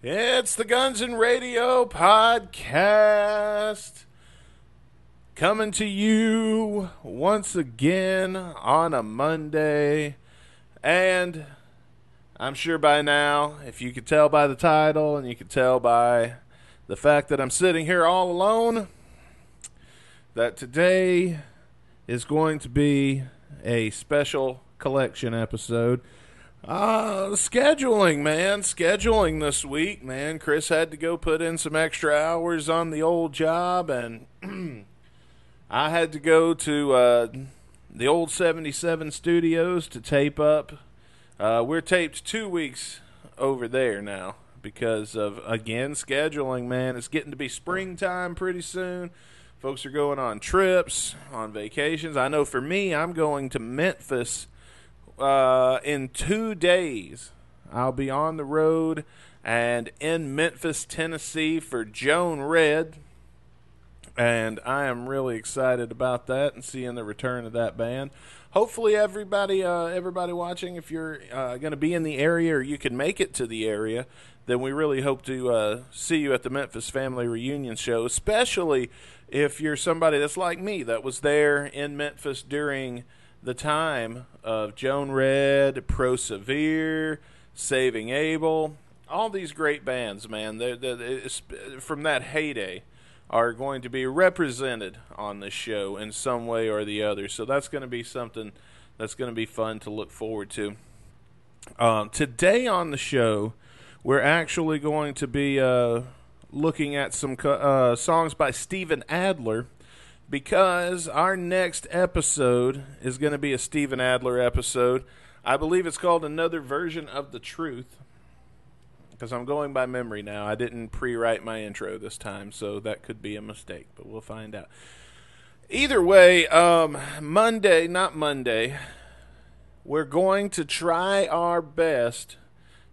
It's the Guns N' Radio podcast coming to you once again on a Monday. And I'm sure by now, if you could tell by the title and you could tell by the fact that I'm sitting here all alone, that today is going to be a special collection episode. Uh, scheduling, man. Scheduling this week, man. Chris had to go put in some extra hours on the old job, and I had to go to uh, the old 77 studios to tape up. Uh, we're taped two weeks over there now because of, again, scheduling, man. It's getting to be springtime pretty soon. Folks are going on trips, on vacations. I know for me, I'm going to Memphis uh, in two days. I'll be on the road and in Memphis, Tennessee for Joan Red. And I am really excited about that and seeing the return of that band. Hopefully, everybody, uh, everybody watching, if you're uh, going to be in the area or you can make it to the area, then we really hope to uh, see you at the Memphis Family Reunion show, especially if you're somebody that's like me that was there in Memphis during the time of Joan Red, Prosevere, Saving Abel, all these great bands, man, they're, they're, from that heyday are going to be represented on this show in some way or the other. So that's going to be something that's going to be fun to look forward to. Um, today on the show, we're actually going to be uh, looking at some uh, songs by Steven Adler because our next episode is going to be a Steven Adler episode. I believe it's called Another Version of the Truth because I'm going by memory now. I didn't pre write my intro this time, so that could be a mistake, but we'll find out. Either way, um, Monday, not Monday, we're going to try our best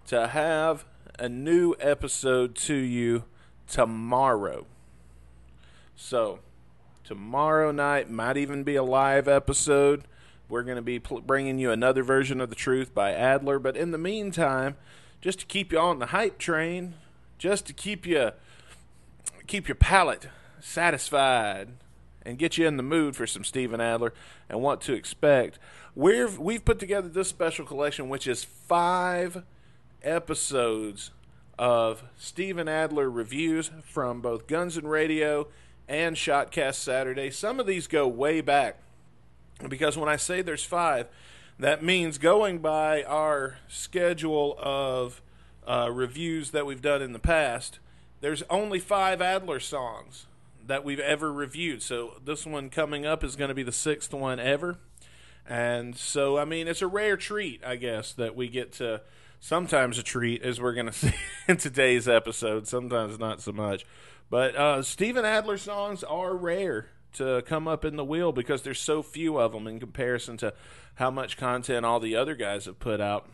to have a new episode to you tomorrow. So, tomorrow night might even be a live episode. We're going to be pl- bringing you another version of the truth by Adler, but in the meantime, just to keep you on the hype train, just to keep you keep your palate satisfied and get you in the mood for some Steven Adler and what to expect. We've we've put together this special collection which is 5 episodes of Steven Adler reviews from both Guns N' Radio and Shotcast Saturday. Some of these go way back because when I say there's 5, that means going by our schedule of uh, reviews that we've done in the past, there's only five Adler songs that we've ever reviewed. So this one coming up is going to be the sixth one ever. And so, I mean, it's a rare treat, I guess, that we get to. Sometimes a treat, as we're going to see in today's episode. Sometimes not so much. But uh, Steven Adler songs are rare to come up in the wheel because there's so few of them in comparison to how much content all the other guys have put out.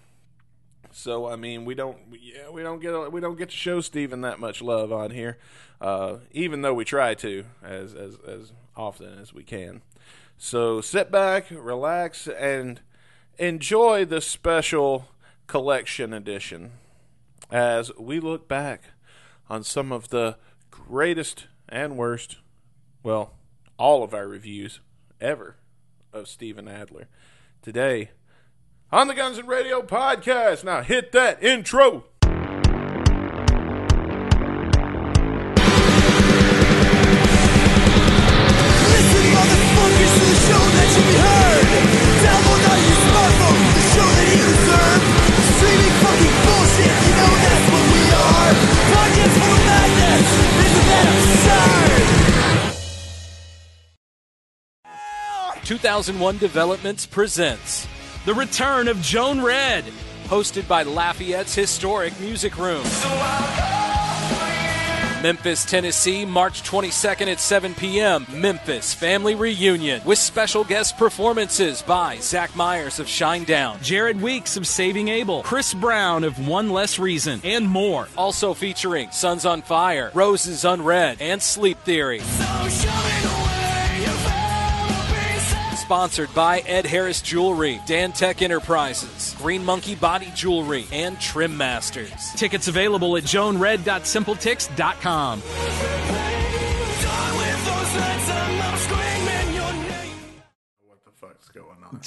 So I mean, we don't, yeah, we don't get we don't get to show Steven that much love on here, uh, even though we try to as as as often as we can. So sit back, relax, and enjoy this special collection edition as we look back on some of the greatest and worst, well, all of our reviews ever of Steven Adler. Today on the Guns N' Radio podcast. Now hit that intro. 2001 Developments presents The return of Joan Red. hosted by Lafayette's Historic Music Room. Memphis, Tennessee, March 22nd at 7 p.m. Memphis Family Reunion with special guest performances by Zach Myers of Shinedown. Jared Weeks of Saving Abel, Chris Brown of One Less Reason, and more. Also featuring Sons on Fire, Roses Unread, and Sleep Theory. Sponsored by Ed Harris Jewelry, Dan Tech Enterprises, Green Monkey Body Jewelry, and Trim Masters. Tickets available at joanred.simpletix.com. Die with those lights and I'm screaming your name. What the fuck's going on?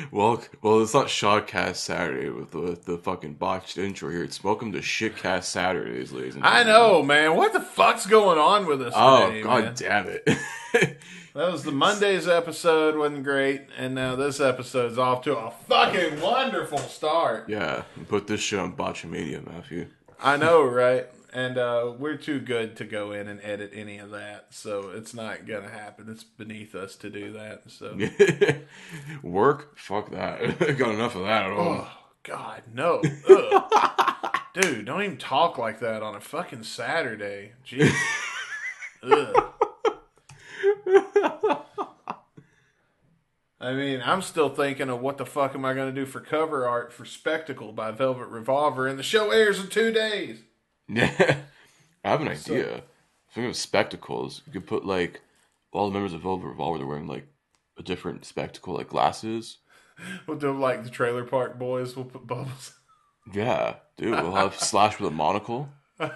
well, well, it's not Shotcast Saturday with the the fucking botched intro here. It's welcome to Shitcast Saturdays, ladies and I know, man. What the fuck's going on with us Oh today, god man? damn it! That was the Monday's episode, wasn't great, and now this episode's off to a fucking wonderful start. yeah, put this shit on Botchamania, Matthew. I know, right? And uh, we're too good to go in and edit any of that, so it's not gonna happen. It's beneath us to do that. So, Work? Fuck that. Got enough of that at all. oh God, no, Ugh. dude, don't even talk like that on a fucking Saturday. Jeez. Ugh. I mean, I'm still thinking of what the fuck am I going to do for cover art for Spectacle by Velvet Revolver, and the show airs in two days. Yeah, I have an idea. Think of spectacles. You could put like all the members of Velvet Revolver. They're wearing like a different spectacle, like glasses. We'll do like the Trailer Park Boys. We'll put bubbles. Yeah, dude. We'll have Slash with a monocle. oh,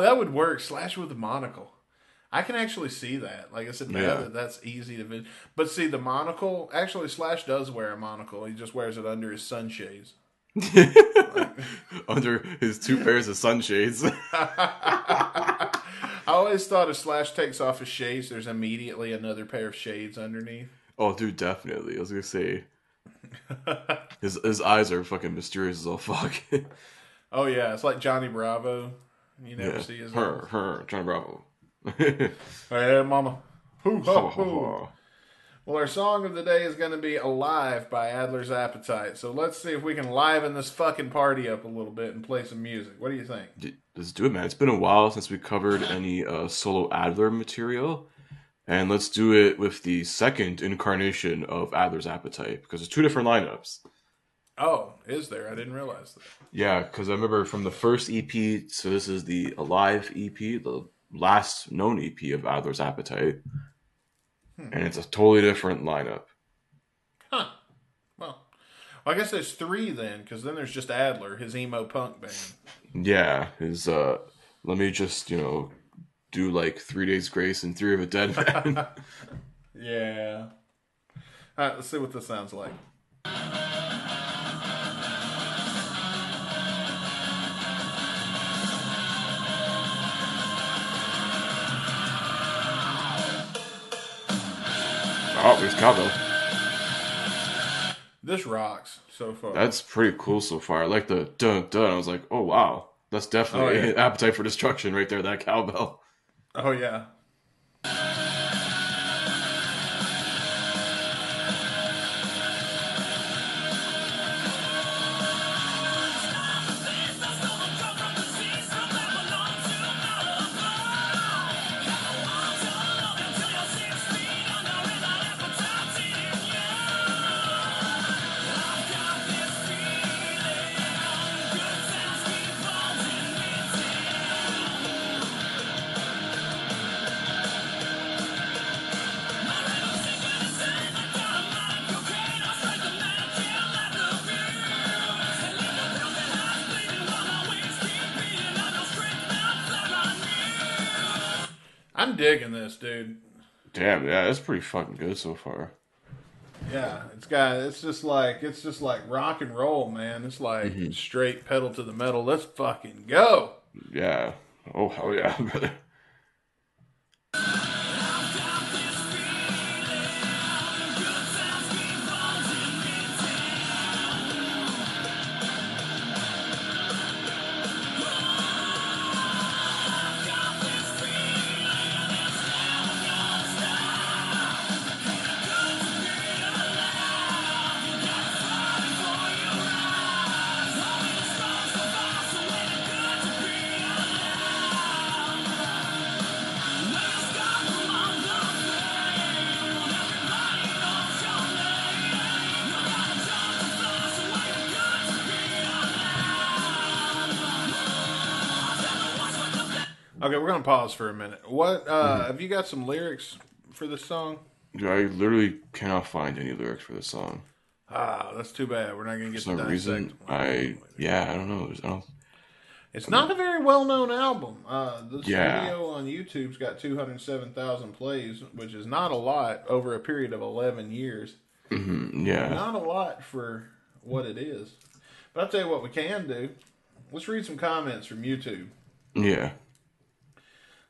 that would work. Slash with a monocle. I can actually see that. Like I said, now Yeah. that that's easy to But see, the monocle, actually, Slash does wear a monocle. He just wears it under his sunshades. under his two pairs of sunshades. I always thought if Slash takes off his shades, there's immediately another pair of shades underneath. oh, dude, definitely. I was gonna say his his eyes are fucking mysterious as all fuck. Oh, yeah. It's like Johnny Bravo. You never yeah. see his her, eyes. her, Johnny Bravo. Hey, mama. Hoo, Ha, hoo. Well, our song of the day is going to be Alive by Adler's Appetite. So let's see if we can liven this fucking party up a little bit and play some music. What do you think? Let's do it, man. It's been a while since we covered any uh, solo Adler material. And let's do it with the second incarnation of Adler's Appetite because there's two different lineups. Oh, is there? I didn't realize that. Yeah, because I remember from the first EP, so this is the Alive EP, the last known EP of Adler's Appetite. And it's a totally different lineup. Huh. Well, I guess there's three then, because then there's just Adler, his emo punk band. Yeah, is uh let me just, you know, do like three days grace and three of a dead man. Yeah. All right, let's see what this sounds like. Oh, there's cowbell. This rocks so far. That's pretty cool so far. I like the dun dun. I was like, oh wow. That's definitely Oh, yeah. appetite for destruction right there, that cowbell. oh, yeah. This, dude. Damn, yeah, that's pretty fucking good so far. Yeah, it's got. It's just like it's just like rock and roll, man. It's like mm-hmm. straight pedal to the metal. Let's fucking go. Yeah. Oh hell yeah, brother. We're gonna pause for a minute. What uh have you got some lyrics for this song? Dude, I literally cannot find any lyrics for this song. Ah, that's too bad. We're not gonna For get some to reason. I yeah, I don't know. I don't, It's not a very well known album. Uh, this Yeah. video on YouTube's got 207,000 plays, which is not a lot over a period of 11 years. yeah, Not a lot for what it is. But I'll tell you what we can do. Let's read some comments from YouTube. yeah.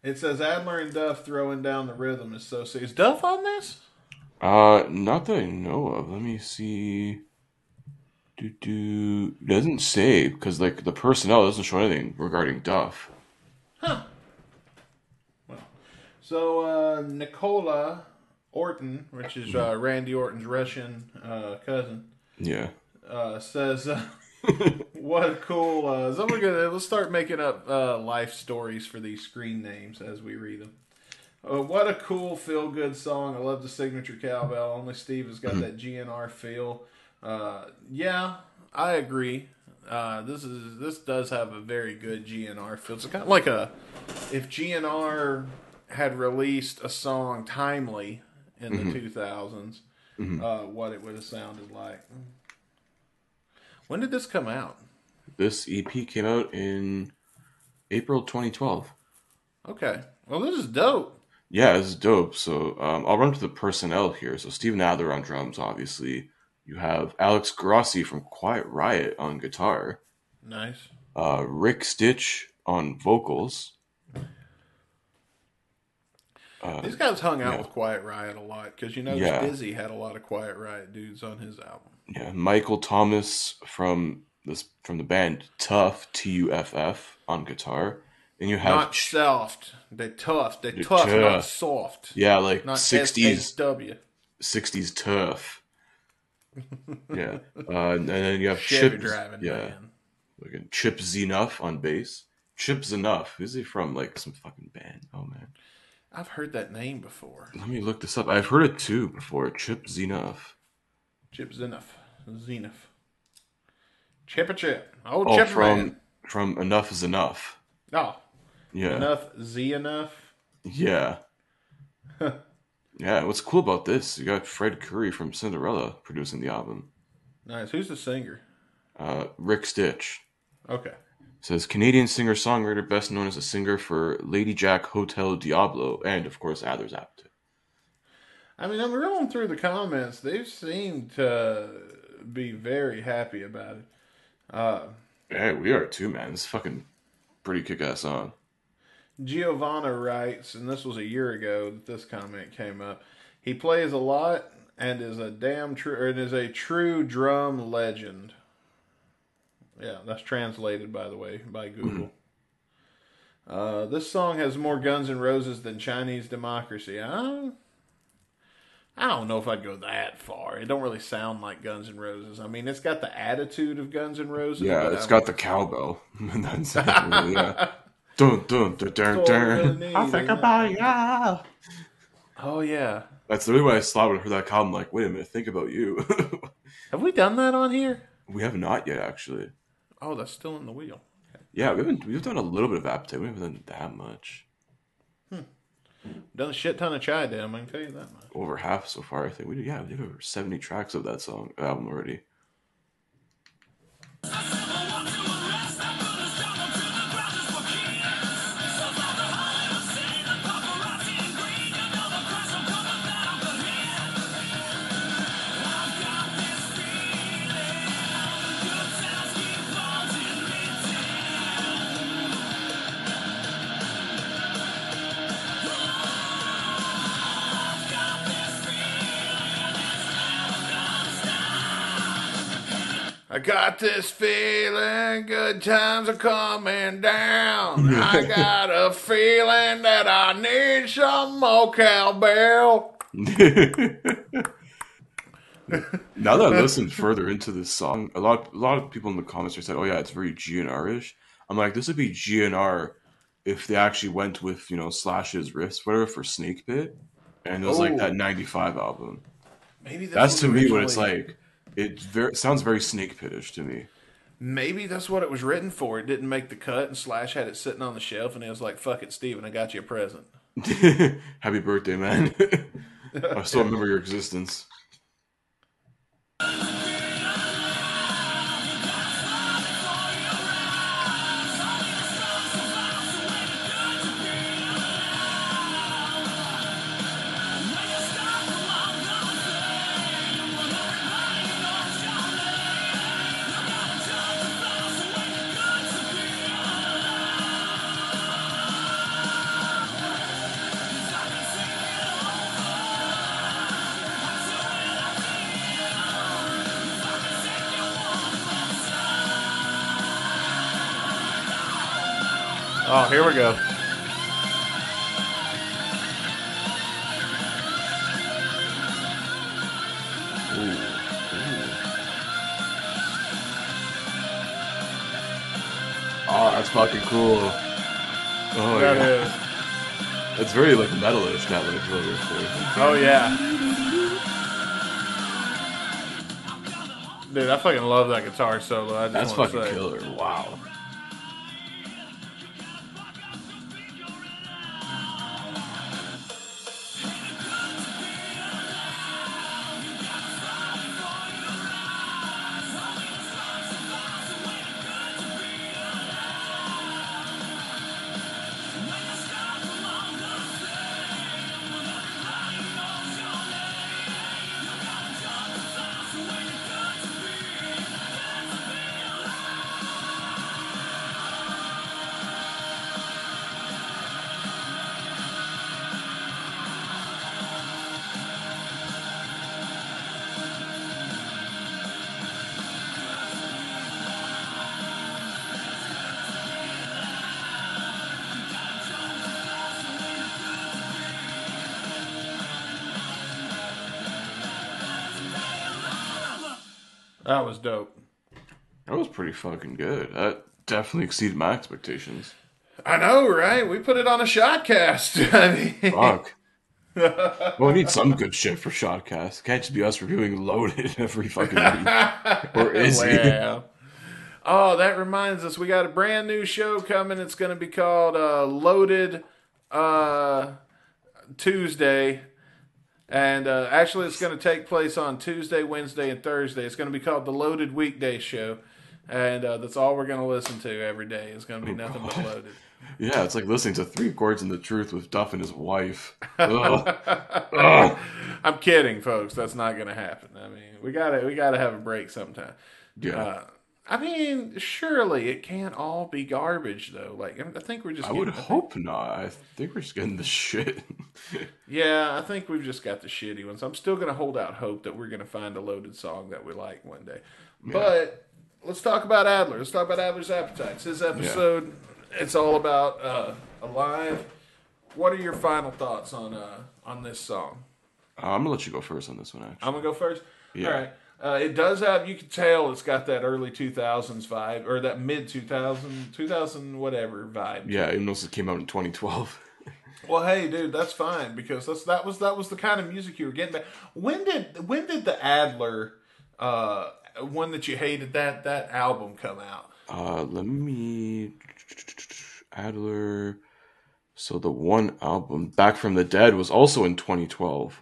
It says Adler and Duff throwing down the rhythm is so sick. Is Duff on this? Uh, not that I know of. Let me see. Do do doesn't say because like the personnel doesn't show anything regarding Duff. Huh. Well, so uh, Nicola Orton, which is uh, Randy Orton's Russian uh, cousin, Yeah, uh, says, uh, "What a cool." Uh, so we're gonna let's start making up uh, life stories for these screen names as we read them. Uh, what a cool feel good song! I love the signature cowbell. Only Steve has got that GNR feel. Uh, yeah, I agree. Uh, this is this does have a very good GNR feel. It's kind of like a if GNR had released a song timely in the 2000s, uh, what it would have sounded like. When did this come out? this EP came out in April 2012. Okay. Well, this is dope. Yeah, it's dope. So um, I'll run to the personnel here. So Steven Adler on drums, obviously. You have Alex Grossi from Quiet Riot on guitar. Nice. Uh, Rick Stitch on vocals. These guys hung out yeah. with Quiet Riot a lot because you know Yeah. Dizzy had a lot of Quiet Riot dudes on his album. Yeah, Michael Thomas from this from the band Tough T U F F on guitar, and you have Not soft. They tough. They tough, not soft. yeah, like Not sixties W. sixties tough. yeah, uh, and then you have Chevy Chip. driving yeah, man. like Chip Z'Nuff on bass. Chip Z'Nuff. Who's he from? Like some fucking band. Oh man, I've heard that name before. let me look this up. I've heard it too before. Chip Z'Nuff. Chip Zenith. Zenith. Chip a chip. Oh, Oh, Chip from man. from Enough is Enough. Oh, Yeah. enough Z enough. Yeah. yeah, what's cool about this? You got Fred Coury from Cinderella producing the album. Nice. Who's the singer? Uh, Rick Stitch Okay. says Canadian singer songwriter best known as a singer for Lady Jack Hotel Diablo and, of course, Adler's Appetite. I mean, I'm rolling through the comments. They seem to be very happy about it. Uh, Yeah, we are too, man. This fucking pretty kick ass on. Giovanna writes, and this was a year ago that this comment came up. He plays a lot and is a damn true and is a true drum legend. Yeah, that's translated by the way by Google. Uh, this song has more Guns N' Roses than Chinese Democracy. I, I don't know if I'd go that far. It don't really sound like Guns N' Roses. I mean, it's got the attitude of Guns N' Roses. Yeah, but it's I got the cowbell. that's it, yeah. Dun, dun, dun, dun, dun. really I think about ya. Oh yeah. That's the only way I stopped when I heard that album. Like, wait a minute, think about you. Have we done that on here? we have not yet, actually. Oh, that's still in the wheel. Yeah, we haven't. We've done a little bit of appetite. We haven't done that much. Done a shit ton of chai damn, I can tell you that much. Over half so far, I think. We did. Yeah, we did over seventy tracks of that song album already. I got this feeling good times are coming down. I got a feeling that I need some more cowbell. now that I listened further into this song, a lot, a lot of people in the comments are saying, "Oh yeah, it's very GNR-ish." I'm like, this would be GNR if they actually went with you know Slash's riffs, whatever, for Snake Pit, and it was like Oh. that '95 album. Maybe that's, That's to me what it's like. It very sounds very Snake Pit-ish to me. Maybe that's what it was written for. It didn't make the cut, and Slash had it sitting on the shelf, and he was like, "Fuck it, Steven, I got you a present." Happy birthday, man. I still remember your existence. Here we go. Oh, that's fucking cool. Oh, That yeah. is. It's very like metalish, that like there. Oh yeah. Dude, I fucking love that guitar solo. I just That's fucking say. killer. Wow. Fucking good. That definitely exceeded my expectations. I know, right? We put it on a shotcast. I mean, Fuck. well, we need some good shit for Shotcast. Can't just be us reviewing Loaded every fucking week. Or is. Oh, that reminds us, we got a brand new show coming. It's going to be called uh, Loaded uh, Tuesday. And uh, actually, it's going to take place on Tuesday, Wednesday, and Thursday. It's going to be called the Loaded Weekday Show. And uh, that's all we're going to listen to every day. is going to be nothing but loaded. Yeah, it's like listening to Three Chords and the Truth with Duff and his wife. Ugh. Ugh. I'm kidding, folks. That's not going to happen. I mean, we gotta we gotta have a break sometime. Yeah. Uh, I mean, surely it can't all be garbage, though. Like, I think we're just. I would hope not. I think we're just getting the shit. Yeah, I think we've just got the shitty ones. I'm still going to hold out hope that we're going to find a loaded song that we like one day. But let's talk about Adler. Let's talk about Adler's Appetites. His episode, it's all about uh, Alive. What are your final thoughts on uh, on this song? Uh, I'm gonna let you go first on this one. Actually, I'm gonna go first. Yeah. All right. Uh, it does have. You can tell it's got that early 2000s vibe or that mid 2000 2000 whatever vibe. yeah, even though it came out in 2012. Well, hey, dude, that's fine because that's that was that was the kind of music you were getting back. When did when did the Adler uh, one that you hated that that album come out? Uh, let me Adler. So the one album, Back from the Dead, was also in 2012.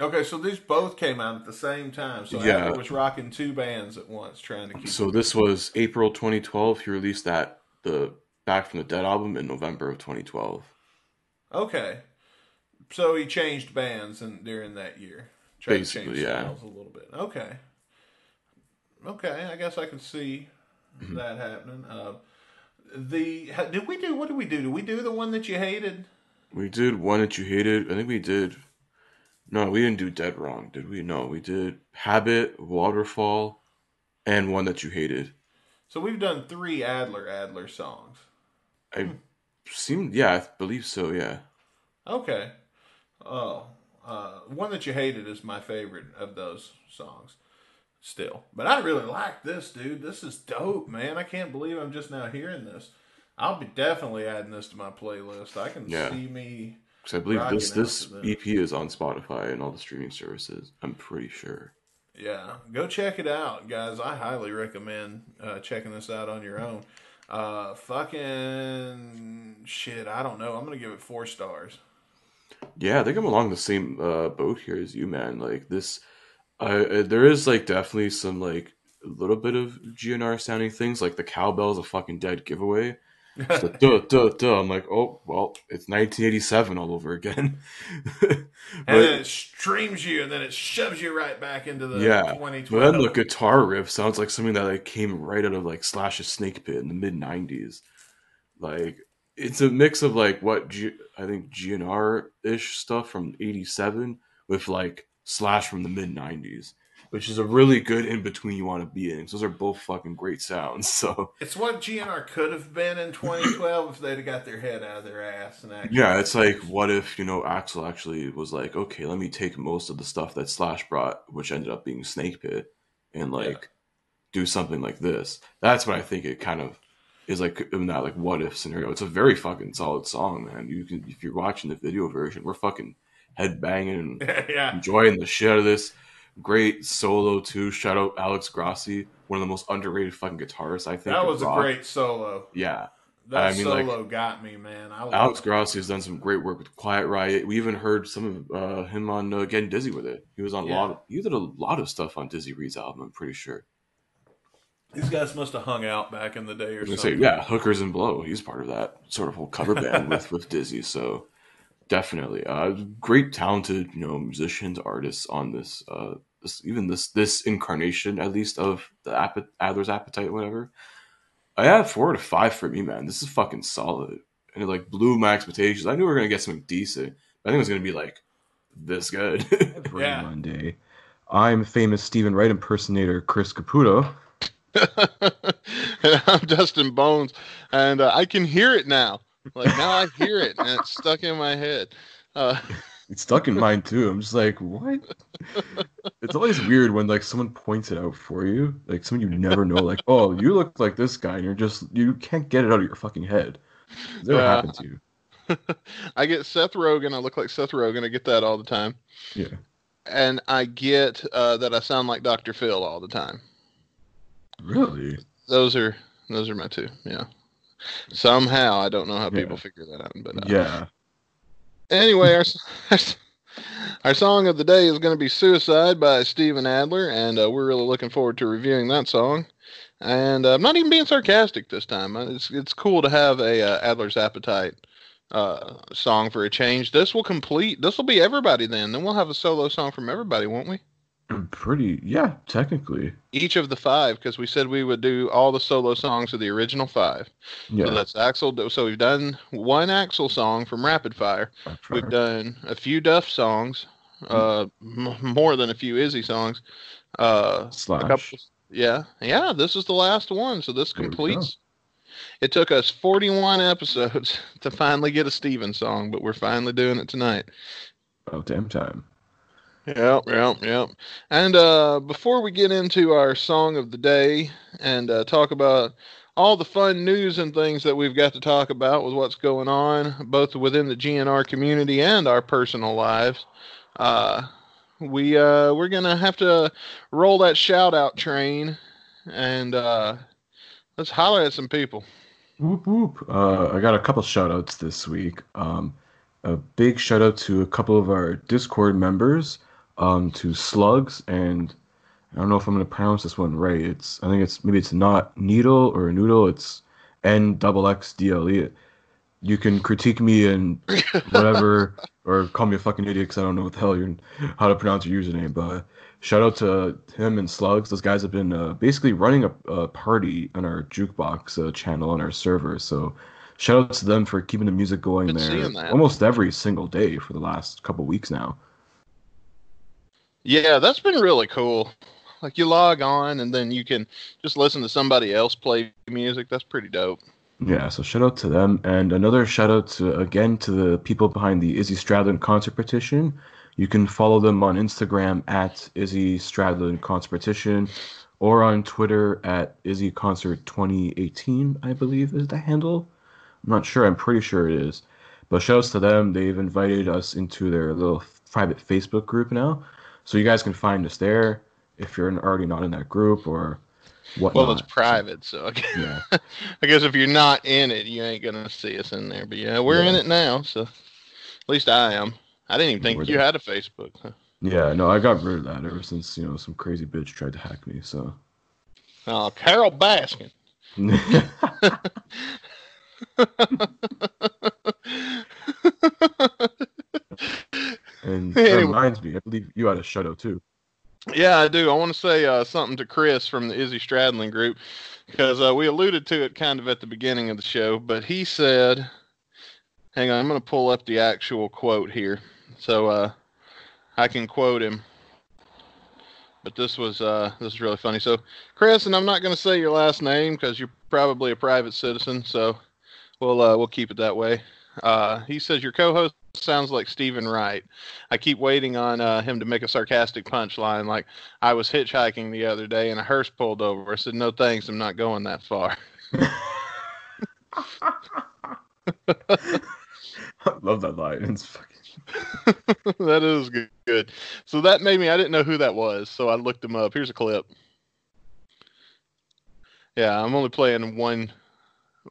Okay, so these both came out at the same time. So Yeah. Adler was rocking two bands at once, trying to keep. So this was April 2012. He released that the Back from the Dead album in November of 2012. Okay, so he changed bands and during that year. Tried Basically, to change yeah. styles a little bit. Okay, okay, I guess I can see Mm-hmm. that happening. Uh, the did we do what did we do? Did we do the one that you hated? We did one that you hated. I think we did. No, we didn't do Dead Wrong, did we? No, we did Habit, Waterfall, and one that you hated. So we've done three Adler Adler songs. I seem, yeah, I believe so. Yeah. Okay. Oh, uh, one that you hated is my favorite of those songs. Still, but I really like this, dude. This is dope, man. I can't believe I'm just now hearing this. I'll be definitely adding this to my playlist. I can Yeah. see me. Because I believe this this this. EP is on Spotify and all the streaming services. I'm pretty sure. Yeah, go check it out, guys. I highly recommend uh, checking this out on your own. Uh, fucking shit. I don't know. I'm gonna give it four stars. Yeah, I think I'm along the same uh, boat here as you, man. Like this, I uh, there is like definitely some like a little bit of GNR sounding things. Like the cowbell's a fucking dead giveaway. Like, duh, duh, duh. I'm like, oh well, it's 1987 all over again. And then it streams you, and then it shoves you right back into the yeah, but then the guitar riff sounds like something that like came right out of like Slash's Snake Pit in the mid 90s. Like it's a mix of like what G- I think GNR ish stuff from '87 with like Slash from the mid '90s, which is a really good in between you want to be in. Those are both fucking great sounds. So It's what GNR could have been in 2012 if they'd have got their head out of their ass and actually. yeah, it's like what if you know Axl actually was like, okay, let me take most of the stuff that Slash brought, which ended up being Snake Pit, and like do something like this. That's what I think it kind of is like in that like what if scenario. It's a very fucking solid song, man. You can if you're watching the video version, we're fucking head banging and yeah. enjoying the shit out of this. Great solo too. Shout out Alex Grossi, one of the most underrated fucking guitarists I think. That was a rock. great solo. Yeah. That I mean, like, solo got me, man. I love Alex it. Grassi has done some great work with Quiet Riot. We even heard some of uh, him on uh, Getting Dizzy with it. He was on a lot. Of, he did a lot of stuff on Dizzy Reed's album. I'm pretty sure. These guys must have hung out back in the day or I say, something. yeah, Hookers and Blow. He's part of that sort of whole cover band with with Dizzy. So definitely, uh, great talented you know musicians, artists on this. Uh, this even this this incarnation at least of the Appe- Adler's Appetite, whatever. I have four to five for me, man. This is fucking solid, and it like blew my expectations. I knew we were gonna get something decent. I think it was gonna be like this good. Every Yeah. Monday. I'm famous Steven Wright impersonator Chris Caputo. and I'm Dustin Bones, and uh, I can hear it now. Like now, I hear it, and it's stuck in my head. Uh, It's stuck in mine too. I'm just like, what? it's always weird when like someone points it out for you, like someone you never know, like, oh, you look like this guy, and you're just you can't get it out of your fucking head. Does that ever Yeah. happen to you? I get Seth Rogen. I look like Seth Rogen. I get that all the time, Yeah. and I get uh, that I sound like Dr. Phil all the time. Really? Those are those are my two. Yeah. Somehow I don't know how Yeah. people figure that out, but uh, Yeah. Anyway, our, s- our song of the day is going to be Suicide by Steven Adler, and uh, we're really looking forward to reviewing that song. And uh, I'm not even being sarcastic this time. Uh, It's, it's cool to have a uh, Adler's Appetite uh, song for a change. This will complete, this will be everybody then. Then we'll have a solo song from everybody, won't we? Pretty. Yeah, technically. Each of the five, because we said we would do all the solo songs of the original five. Yeah. So that's Axl. So we've done one Axl song from Rapid Fire. We've done a few Duff songs, uh, m- more than a few Izzy songs. Uh, a Slash. couple, yeah, yeah. This is the last one, so this There completes. It took us 41 episodes to finally get a Steven song, but we're finally doing it tonight. Oh, damn time. Yep, yep, yep. And uh, before we get into our song of the day and uh, talk about all the fun news and things that we've got to talk about with what's going on, both within the GNR community and our personal lives, uh, we uh, we're gonna have to roll that shout out train and uh, let's holler at some people. Whoop whoop. Uh, I got a couple shout outs this week. Um, a big shout out to a couple of our Discord members, um, to Slugs, and I don't know if I'm to pronounce this one right. It's I think it's maybe it's not Needle or Noodle. It's N double X D L E. You can critique me and whatever, or call me a fucking idiot because I don't know what the hell you're how to pronounce your username. But shout out to him and Slugs. Those guys have been uh, basically running a, a party on our jukebox uh, channel on our server. So shout out to them for keeping the music going Been there almost every single day for the last couple weeks now. Yeah, that's been really cool. Like you log on and then you can just listen to somebody else play music. That's pretty dope. Yeah, so shout out to them, and another shout out to again to the people behind the Izzy Stradlin concert petition. You can follow them on Instagram at Izzy Stradlin concert petition, or on Twitter at Izzy Concert 2018, I believe is the handle. I'm not sure. I'm pretty sure it is. But shout outs to them. They've invited us into their little private Facebook group now, so you guys can find us there if you're already not in that group, or whatnot. Well, it's private, so I guess, Yeah. I guess if you're not in it, you ain't gonna see us in there. But yeah, we're in it now, so at least I am. I didn't even think We're you there. had a Facebook. huh? Yeah, no, I got rid of that ever since, you know, some crazy bitch tried to hack me, so. Oh, Carole Baskin. and that Anyway. reminds me, I believe you had a shout out too. Yeah, I do. I want to say uh, something to Chris from the Izzy Stradlin group because uh, we alluded to it kind of at the beginning of the show, but he said, hang on, I'm going to pull up the actual quote here so uh, I can quote him. But this was uh, this is really funny. So, Chris, and I'm not going to say your last name because you're probably a private citizen, so we'll uh, we'll keep it that way. Uh, he says your co-host sounds like Steven Wright. I keep waiting on uh, him to make a sarcastic punchline like I was hitchhiking the other day and a hearse pulled over. I said, "No thanks, I'm not going that far." I love that line. It's fucking that is good. good. So that made me I didn't know who that was, so I looked him up. Here's a clip. Yeah, I'm only playing one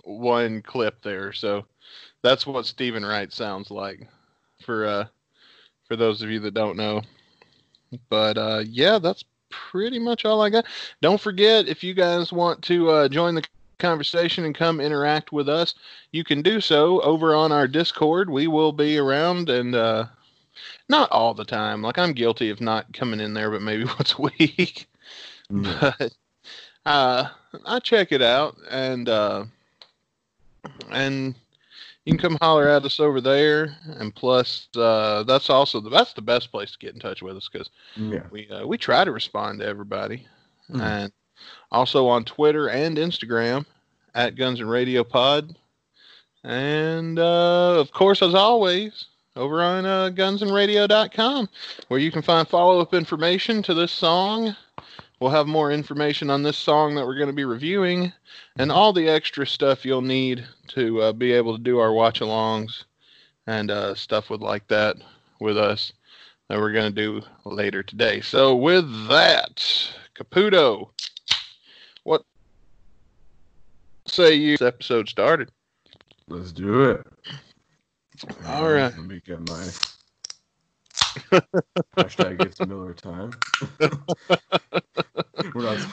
one clip there, so that's what Steven Wright sounds like for uh for those of you that don't know. But uh yeah, that's pretty much all I got. Don't forget if you guys want to uh join the conversation and come interact with us, you can do so over on our Discord. We will be around and uh not all the time. Like I'm guilty of not coming in there but maybe once a week. yeah. But uh I check it out and uh and you can come holler at us over there and plus uh that's also the that's the best place to get in touch with us because yeah. we uh, we try to respond to everybody Mhm. and also on twitter and instagram at guns and radio pod and uh, of course as always over on uh, gunsandradio.com where you can find follow-up information to this song we'll have more information on this song that we're going to be reviewing and all the extra stuff you'll need to uh, be able to do our watch alongs and uh, stuff with like that with us that we're going to do later today. So with that, Caputo, what say you? This episode started. Let's do it. All right. Let me get my hashtag it's Miller time. We're not.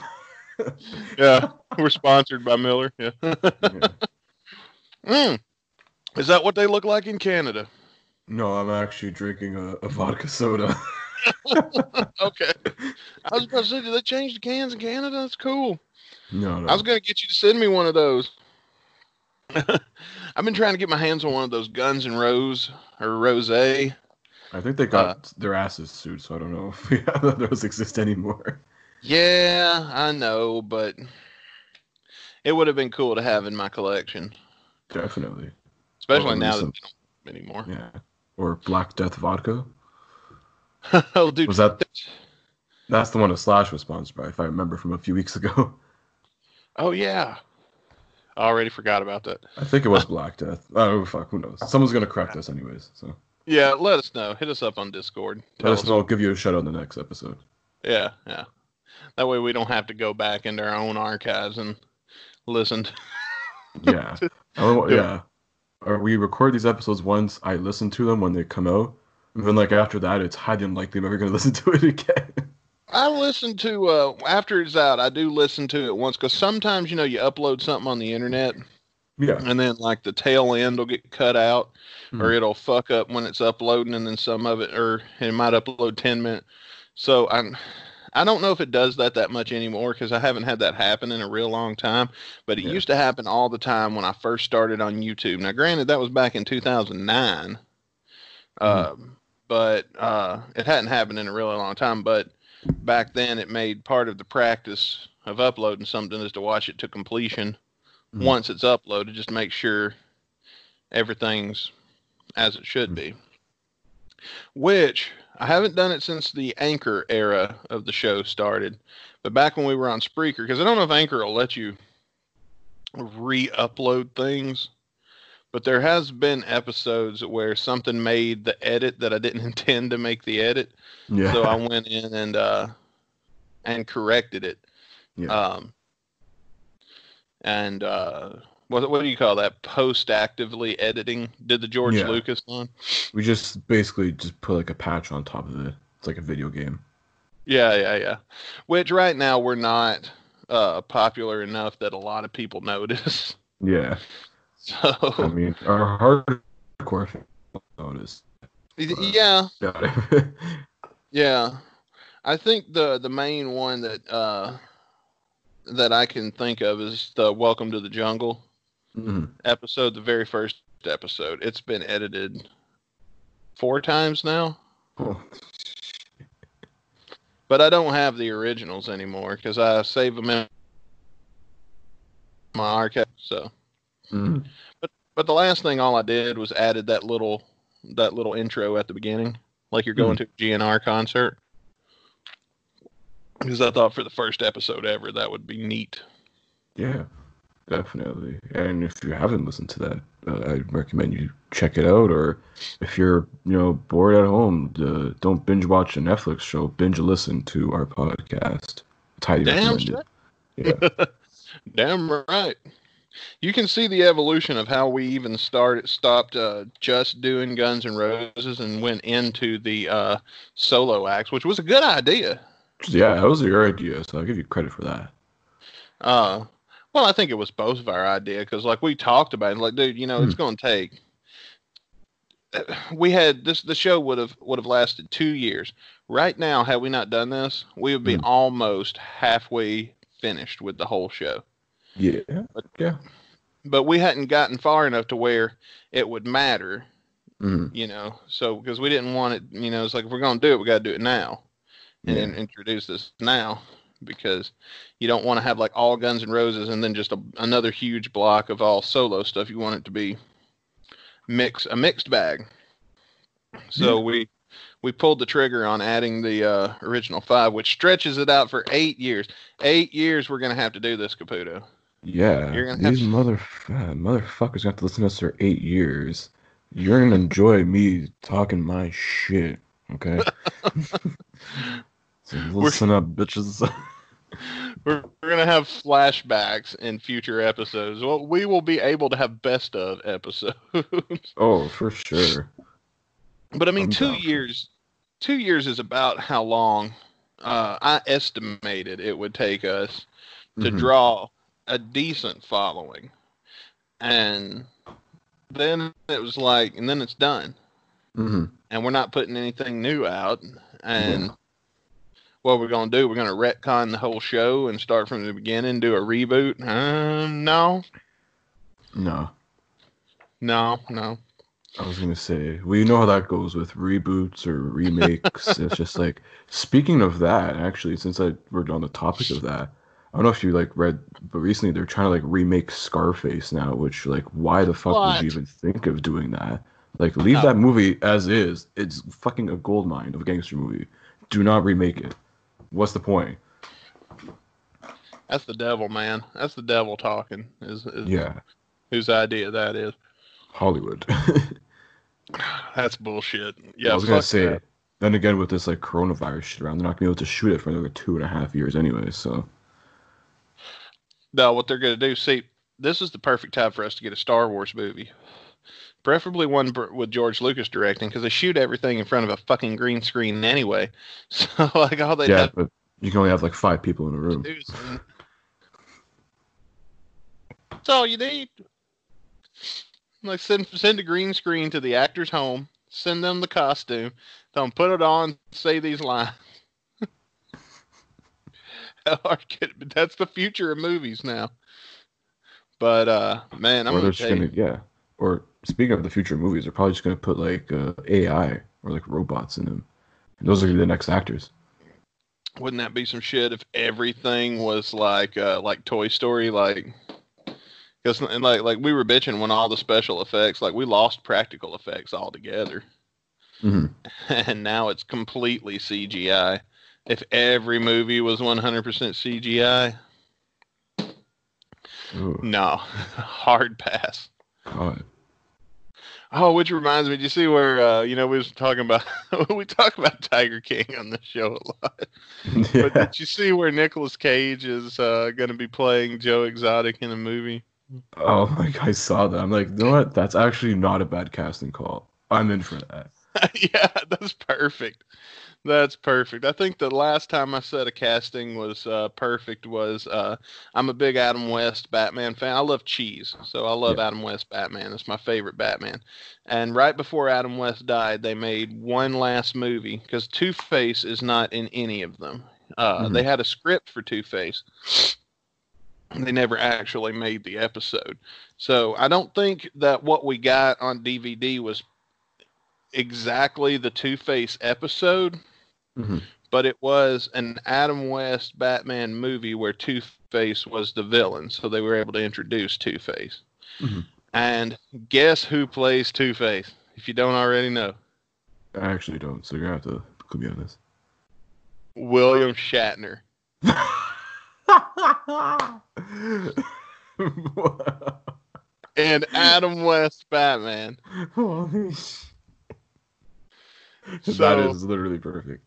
Yeah, we're sponsored by Miller. Yeah. Yeah. Mm. Is that what they look like in Canada? No, I'm actually drinking a, a vodka soda. Okay. I was about to say, did they change the cans in Canada? That's cool. No, no. I was going to get you to send me one of those. I've been trying to get my hands on one of those Guns and Rose or Rose. I think they got uh, their asses sued, so I don't know if yeah, those exist anymore. Yeah, I know, but it would have been cool to have in my collection, Definitely. especially at now that some- they don't anymore. Yeah. Or Black Death vodka. oh, dude, Was that- That's the one that Slash was sponsored by, if I remember from a few weeks ago. Oh yeah, I already forgot about that. I think it was Black Death. Oh fuck, who knows? Someone's gonna correct us anyways. So Yeah, let us know. Hit us up on Discord. Tell let us know. I'll give you a shout out in the next episode. Yeah, yeah. That way we don't have to go back into our own archives and listen. to- Yeah. oh, yeah. Or we record these episodes once. I listen to them when they come out. And then like after that, it's highly unlikely I'm ever gonna listen to it again. I listen to uh after it's out. I do listen to it once because sometimes you know you upload something on the internet yeah. and then like the tail end will get cut out or Mhm. it'll fuck up when it's uploading and then some of it or it might upload 10 minutes so i'm i don't know if it does that that much anymore because i haven't had that happen in a real long time but it Yeah. used to happen all the time when i first started on youtube now granted that was back in 2009 um, but uh, it hadn't happened in a really long time but back then it made part of the practice of uploading something is to watch it to completion Mhm. once it's uploaded just make sure everything's as it should be which i haven't done it since the anchor era of the show started but back when we were on spreaker because i don't know if anchor will let you re-upload things but there has been episodes where something made the edit that i didn't intend to make the edit Yeah. so I went in and uh and corrected it Yeah. Um, and uh, what what do you call that? Post actively editing. Did the George Yeah. Lucas one? we just basically just put like a patch on top of it. It's like a video game. Yeah, yeah, yeah. Which right now we're not uh, popular enough that a lot of people notice. Yeah. So I mean, our hardcore notice. yeah, Got it. yeah. I think the the main one that uh, that I can think of is the Welcome to the Jungle Mhm. episode, the very first episode. It's been edited four times now, Oh, but I don't have the originals anymore because I save them in my archive. So, mhm. but the last thing all I did was added that little that little intro at the beginning, like you're going to a GNR concert. Because I thought for the first episode ever that would be neat. Yeah, definitely. And if you haven't listened to that, uh, I'd recommend you check it out. Or if you're, you know, bored at home, uh, don't binge watch a Netflix show. Binge listen to our podcast. Highly Damn recommended. Yeah. Damn right. You can see the evolution of how we even started stopped uh, just doing Guns N' Roses and went into the uh, solo acts, which was a good idea. Yeah, that was your idea, so I'll give you credit for that. Uh, well, I think it was both of our idea because, like, we talked about it. Like, dude, you know, it's going to take. We had this. The show would have would have lasted two years. Right now, had we not done this, we would be Hmm. almost halfway finished with the whole show. Yeah, yeah. But we hadn't gotten far enough to where it would matter, Mhm. you know. So because we didn't want it, you know, it's like if we're going to do it, we got to do it now, and Yeah. introduce this now because you don't want to have like all Guns N' Roses and then just a, another huge block of all solo stuff. You want it to be mix a mixed bag. So we we pulled the trigger on adding the uh, original five, which stretches it out for eight years. Eight years we're gonna have to do this, Caputo. Yeah, You're gonna have these to- mother motherfuckers got to listen to us for eight years. You're gonna enjoy me talking my shit, okay? so listen up, bitches. We're, we're gonna have flashbacks in future episodes. Well, we will be able to have best of episodes. oh, for sure. but I mean, I'm two down years. Two years is about how long uh, I estimated it would take us to Mhm. draw a decent following, and then it was like, and then it's done, Mhm. and we're not putting anything new out, and. What we're gonna do? We're gonna retcon the whole show and start from the beginning, do a reboot? Um, no, No, no, no. I was gonna say we know how that goes with reboots or remakes. it's just like speaking of that, actually, since I we're on the topic of that, I don't know if you like read, but recently they're trying to like remake Scarface now. Which like, why the fuck What? would you even think of doing that? Like, leave that movie as is. It's fucking a gold mine of a gangster movie. Do not remake it. What's the point? That's the devil, man. That's the devil talking. Is, is Yeah, whose idea that is? Hollywood. That's bullshit. Yeah, I was gonna say. that. Then again, with this like coronavirus shit around, they're not gonna be able to shoot it for another two and a half years anyway. So No, what they're gonna do? See, this is the perfect time for us to get a Star Wars movie, preferably one br- with George Lucas directing, because they shoot everything in front of a fucking green screen anyway. So like all they yeah, but you can only have like five people in a room. to do is that's all you need. Like send send a green screen to the actor's home, send them the costume, tell them put it on, say these lines. How hard could it be? That's the future of movies now. But uh man, I'm or gonna they're just you, gonna yeah. Or speaking of the future movies, they're probably just gonna put like uh, AI or like robots in them. And those are the next actors. wouldn't that be some shit if everything was like uh like Toy Story like because like like we were bitching when all the special effects like we lost practical effects altogether Mhm. and now it's completely CGI. If every movie was 100% CGI, Ooh, no, hard pass. God. Oh, which reminds me, did you see where uh, you know we was talking about we talk about Tiger King on the show a lot. But did you see where Nicolas Cage is uh, going to be playing Joe Exotic in a movie? Oh my god, I saw that. I'm like, you know what? That's actually not a bad casting call. I'm in for that. yeah, that's perfect. That's perfect. I think the last time I said a casting was uh, perfect was uh, I'm a big Adam West Batman fan. I love cheese, so I love Yeah. Adam West Batman. It's my favorite Batman. And right before Adam West died, they made one last movie because Two Face is not in any of them. Uh, Mhm. They had a script for Two Face. They never actually made the episode. So I don't think that what we got on DVD was exactly the Two Face episode, Mhm. but it was an Adam West Batman movie where Two Face was the villain, so they were able to introduce Two Face. Mhm. And guess who plays Two Face? If you don't already know, I actually don't, so you're gonna have to me on this. William Shatner. And Adam West Batman. Holy sh- that So- is literally perfect.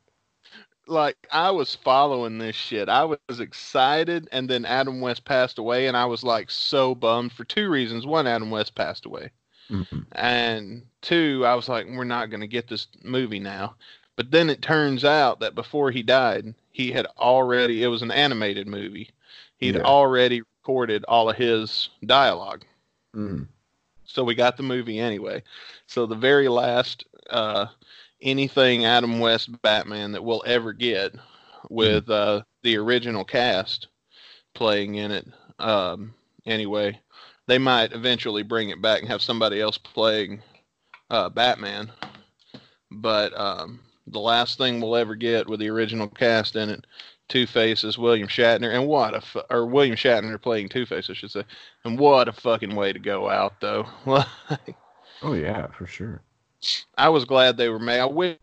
like I was following this shit. I was excited, and then Adam West passed away, and I was like so bummed for two reasons. One, Adam West passed away, Mhm. and two, I was like, we're not going to get this movie now. But then it turns out that before he died, he had already. It was an animated movie. He'd Yeah. already recorded all of his dialogue. Mhm. So we got the movie anyway. So the very last uh, anything Adam West Batman that we'll ever get with uh, the original cast playing in it. Um, anyway, they might eventually bring it back and have somebody else playing uh, Batman. But um, the last thing we'll ever get with the original cast in it, Two Face is William Shatner, and what a fu- or William Shatner playing Two Face, I should say. And what a fucking way to go out, though. Oh yeah, for sure. I was glad they were made. I wish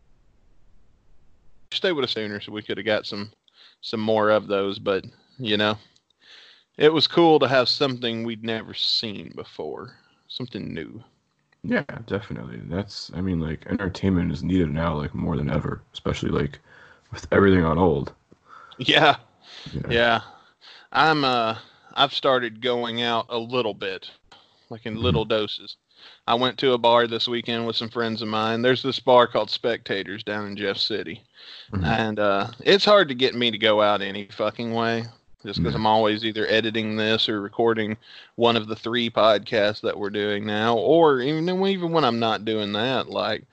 they would have sooner, so we could have got some some more of those. But you know, it was cool to have something we'd never seen before, something new. Yeah, definitely. That's I mean like entertainment is needed now like more than ever, especially like with everything on hold. Yeah, Yeah. yeah. I'm uh, I've started going out a little bit, like in little doses. I went to a bar this weekend with some friends of mine. There's this bar called Spectators down in Jeff City. Mhm. And uh, it's hard to get me to go out any fucking way just because Yeah. I'm always either editing this or recording one of the three podcasts that we're doing now, or even even when I'm not doing that, like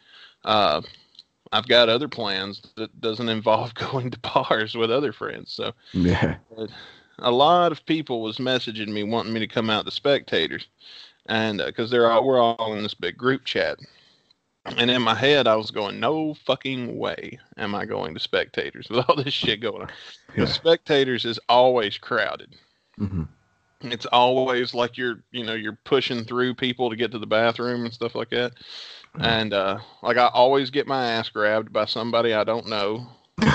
uh, I've got other plans that doesn't involve going to bars with other friends. So Yeah. a lot of people was messaging me wanting me to come out to spectators and because they're all we're all in this big group chat. And in my head i was going no fucking way am i going to spectators with all this shit going on. Yeah. spectators is always crowded. Hmm it's always like you're you know you're pushing through people to get to the bathroom and stuff like that. And uh like i always get my ass grabbed by somebody i don't know.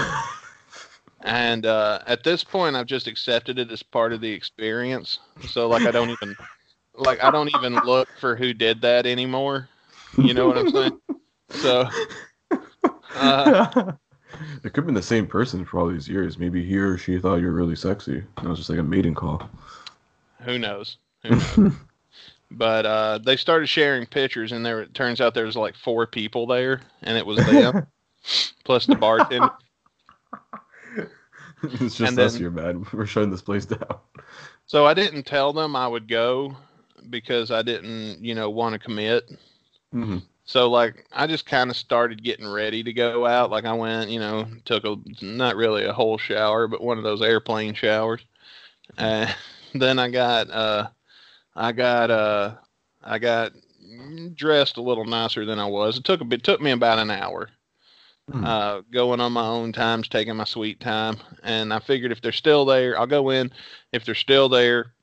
And uh at this point i've just accepted it as part of the experience. So like i don't even like i don't even look for who did that anymore you know what i'm saying so uh it could have been the same person for all these years. Maybe he or she thought you were really sexy. And It was just like a mating call. who knows who knows but uh they started sharing pictures and there it turns out there was like four people there and it was them plus the bartender it's just And us then- here, man. We're shutting this place down. so i didn't tell them i would go because i didn't you know want to commit. Hmm so like i just kind of started getting ready to go out. Like i went you know took a not really a whole shower but one of those airplane showers. And then i got uh i got uh i got dressed a little nicer than i was. It took a bit took me about an hour Hmm. uh going on my own times taking my sweet time. And i figured if they're still there i'll go in. If they're still there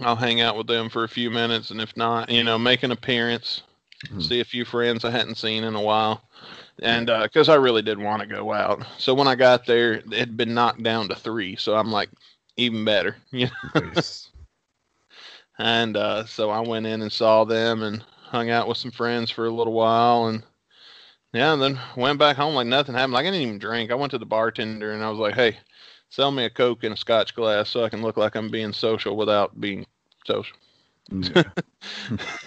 i'll hang out with them for a few minutes and if not you know make an appearance Mhm. see a few friends i hadn't seen in a while and because i really did want to go out so when i got there it had been knocked down to three so i'm like even better you know Nice. and uh, so I went in and saw them, and hung out with some friends for a little while, and yeah, and then went back home like nothing happened. Like I didn't even drink. I went to the bartender and I was like, "Hey, sell me a coke in a Scotch glass so I can look like I'm being social without being social." Yeah.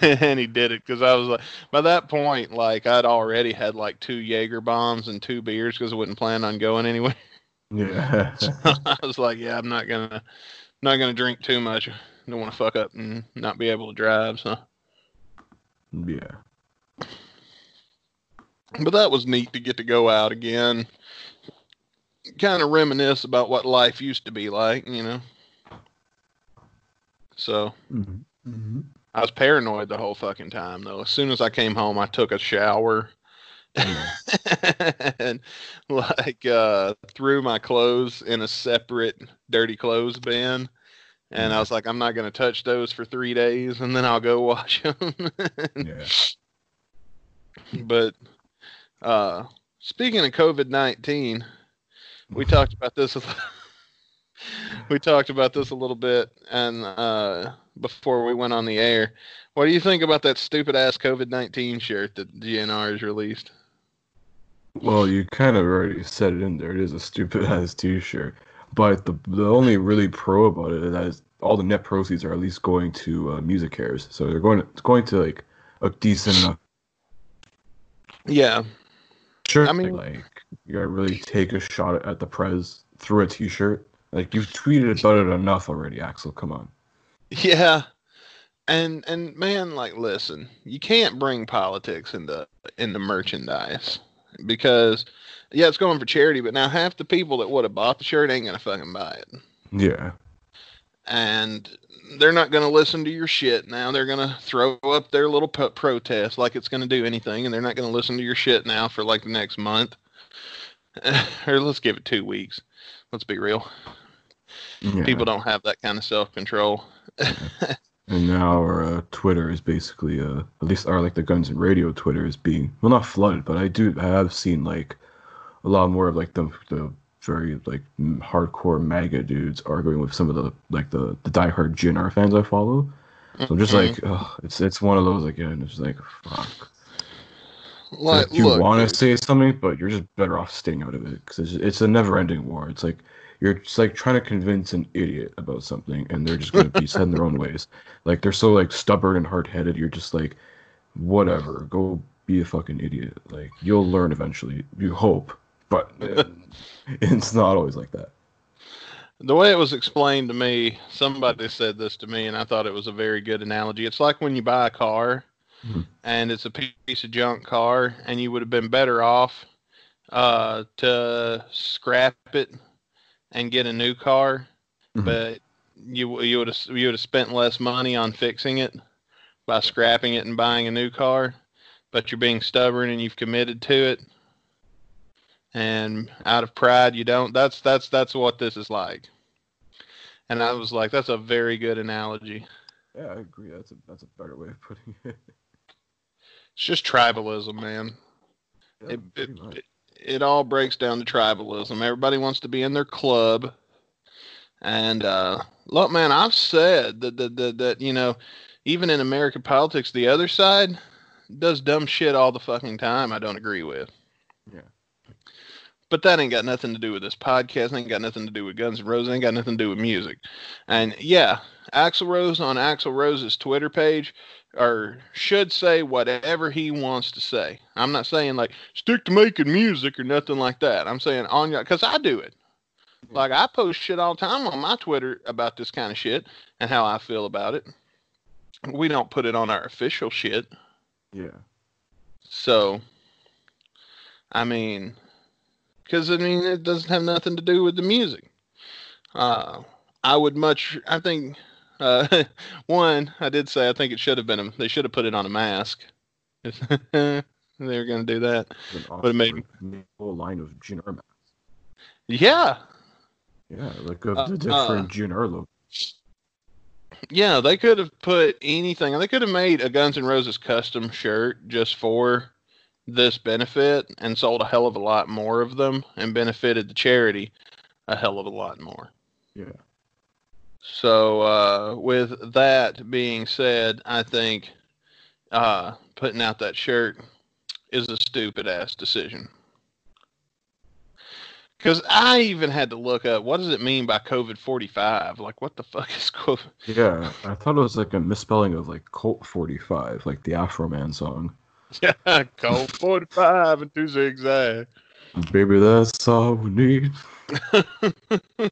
and he did it because I was like, by that point, like I'd already had like two Jaeger bombs and two beers because I wouldn't plan on going anywhere. yeah. I was like, yeah, I'm not gonna, not gonna drink too much. I don't want to fuck up and not be able to drive. So, yeah. but that was neat to get to go out again, kind of reminisce about what life used to be like, you know. So Mhm. Mhm. I was paranoid the whole fucking time though. As soon as I came home, I took a shower and like uh threw my clothes in a separate dirty clothes bin. And I was like, I'm not gonna touch those for three days, and then I'll go wash them. Yeah. but uh, speaking of COVID nineteen, we talked about this. A we talked about this a little bit, and uh, before we went on the air, what do you think about that stupid ass COVID nineteen shirt that GNR has released? Well, you kind of already said it in there. It is a stupid ass T-shirt, but the the only really pro about it is that is all the net proceeds are at least going to uh, MusiCares. So they're going it's going to like a decent enough Yeah, shirt. I mean- like you gotta really take a shot at the prez through a T-shirt. Like you've tweeted about it enough already, Axl. Come on. yeah, and and man, like, listen, you can't bring politics into into merchandise because yeah, it's going for charity, but now half the people that would have bought the shirt ain't gonna fucking buy it. Yeah. and they're not going to listen to your shit now. They're going to throw up their little p- protest like it's going to do anything, and they're not going to listen to your shit now for like the next month. or let's give it two weeks. Let's be real. yeah. People don't have that kind of self control. And now our uh, Twitter is basically, uh, at least our like the Guns N' Radio Twitter is being well not flooded, but I do I have seen like a lot more of like the the very like hardcore MAGA dudes arguing with some of the like the the diehard GNR fans I follow. So I'm just mm-hmm. like, ugh, it's it's one of those again. It's like fuck. Like, Like, you want to say something, but you're just better off staying out of it because it's, it's a never-ending war. It's like you're just like trying to convince an idiot about something, and they're just gonna be set in their own ways. Like they're so like stubborn and hard-headed. You're just like, whatever, go be a fucking idiot. Like you'll learn eventually. You hope, but uh, it's not always like that. the way it was explained to me, somebody said this to me, and I thought it was a very good analogy. It's like when you buy a car Mhm. and it's a piece of junk car, and you would have been better off uh, to scrap it and get a new car, Mhm. but you you would have you would have spent less money on fixing it by scrapping it and buying a new car, but you're being stubborn and you've committed to it, and out of pride you don't. That's that's that's what this is like. And I was like, that's a very good analogy. Yeah, I agree. That's a that's a better way of putting it. It's just tribalism, man. Yeah, It- pretty it- it all breaks down to tribalism. Everybody wants to be in their club. And uh, look, man, I've said that, that that that you know, even in American politics, the other side does dumb shit all the fucking time. I don't agree with. Yeah. But that ain't got nothing to do with this podcast. Ain't got nothing to do with Guns N' Roses. Ain't got nothing to do with music. And yeah, Axl Rose on Axl Rose's Twitter page, or should say whatever he wants to say. I'm not saying like stick to making music or nothing like that. I'm saying on your because I do it. Mm-hmm. Like I post shit all the time on my Twitter about this kind of shit and how I feel about it. We don't put it on our official shit. Yeah. So, I mean, because I mean, it doesn't have nothing to do with the music. Uh, I would much, I think, uh, one, I did say I think it should have been, a, they should have put it on a mask. they were going to do that. But it made- whole line of GNR masks. Yeah. Yeah, like of Uh, the different GNR logo. Yeah, they could have put anything. They could have made a Guns N' Roses custom shirt just for this benefit and sold a hell of a lot more of them and benefited the charity a hell of a lot more. Yeah. So, uh, with that being said, I think uh, putting out that shirt is a stupid ass decision. Because I even had to look up what does it mean by COVID forty five? Like, what the fuck is COVID? Yeah, I thought it was like a misspelling of like Colt 45, like the Afroman song. Forty five and two zigzag. Baby, that's all we need.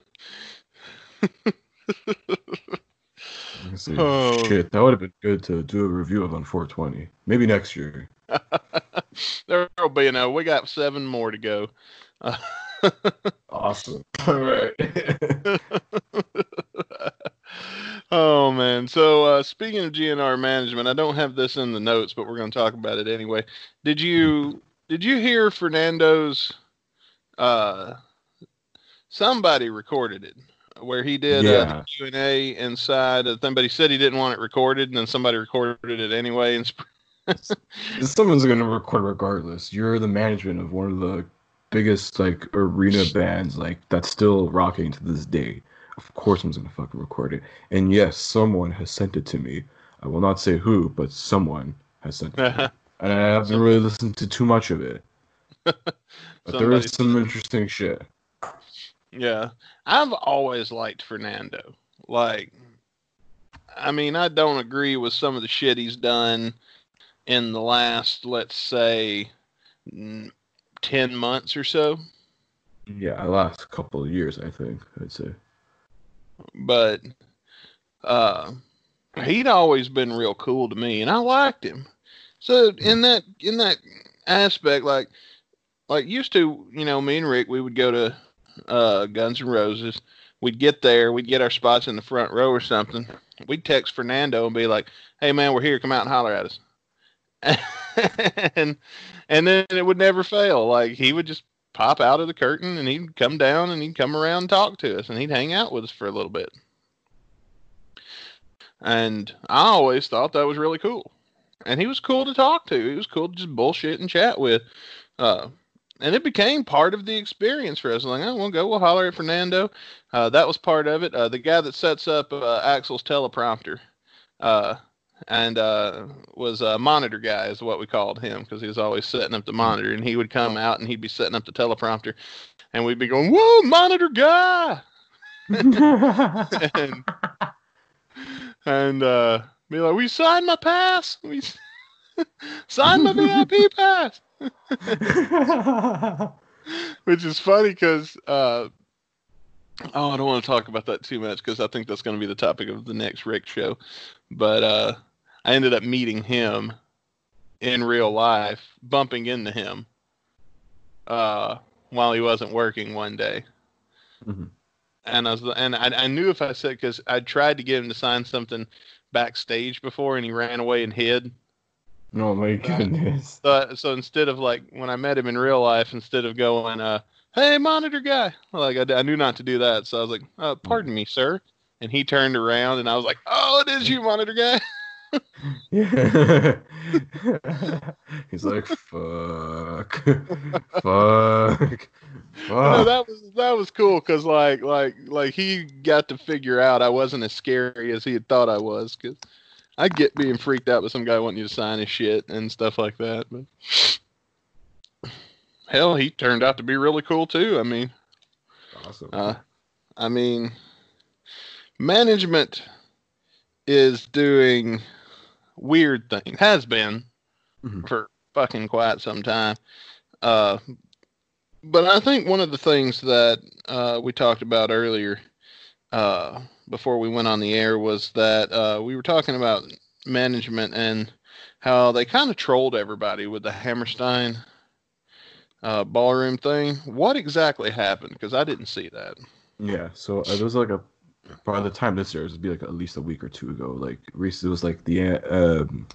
See. Oh. Shit, that would have been good to do a review of on 420. Maybe next year. There'll be no. We got seven more to go. Awesome. All right. oh man. So uh, speaking of GNR management, I don't have this in the notes, but we're going to talk about it anyway. Did you did you hear Fernando's? Uh, somebody recorded it where he did uh, Yeah. the Q and A inside of thing, but he said he didn't want it recorded, and then somebody recorded it anyway. And Someone's gonna record regardless. You're the management of one of the biggest like arena bands like that's still rocking to this day. Of course, I'm gonna fucking record it. And yes, someone has sent it to me. I will not say who, but someone has sent it. to me. And I haven't really listened to too much of it. But there is some interesting shit. Yeah, I've always liked Fernando. Like, I mean, I don't agree with some of the shit he's done in the last, let's say, 10 months or so. Yeah, last couple of years, I think I'd say. But uh, he'd always been real cool to me, and I liked him. So in that in that aspect, like like used to, you know, me and Rick, we would go to uh, Guns N' Roses. We'd get there, we'd get our spots in the front row or something. We'd text Fernando and be like, "Hey man, we're here. Come out and holler at us." and and then it would never fail. Like he would just pop out of the curtain and he'd come down and he'd come around and talk to us and he'd hang out with us for a little bit. And I always thought that was really cool. And he was cool to talk to. He was cool to just bullshit and chat with. Uh, and it became part of the experience for us. Like, oh, we'll go, we'll holler at Fernando. Uh, that was part of it. Uh, the guy that sets up uh, Axl's teleprompter uh, and uh, was a monitor guy, is what we called him, because he was always setting up the monitor. And he would come out and he'd be setting up the teleprompter. And we'd be going, whoa, monitor guy! and and uh, be like, "We signed my pass. We signed my VIP pass." Which is funny because uh, oh, I don't want to talk about that too much because I think that's going to be the topic of the next Rick show. But uh, I ended up meeting him in real life, bumping into him uh, while he wasn't working one day Mhm. and I was and I, I knew if I said because I tried to get him to sign something backstage before, and he ran away and hid. oh my goodness. So, so instead of like when I met him in real life, instead of going, uh, "Hey, monitor guy," like I, I knew not to do that, so I was like, uh, "Pardon me, sir," and he turned around, and I was like, "Oh, it is you, monitor guy." Yeah. He's like, fuck, fuck, fuck. no, that was that was cool because like like like he got to figure out I wasn't as scary as he had thought I was because I get being freaked out with some guy wanting you to sign his shit and stuff like that. But hell, he turned out to be really cool too. I mean, Awesome. uh, I mean, management is doing weird thing Has been Mhm. for fucking quite some time. Uh, but I think one of the things that uh, we talked about earlier, uh, before we went on the air, was that uh, we were talking about management and how they kind of trolled everybody with the Hammerstein uh, ballroom thing. What exactly happened? Because I didn't see that. Yeah, so there was like a by the time this airs, it'd be like at least a week or two ago. Like recently, it was like the um,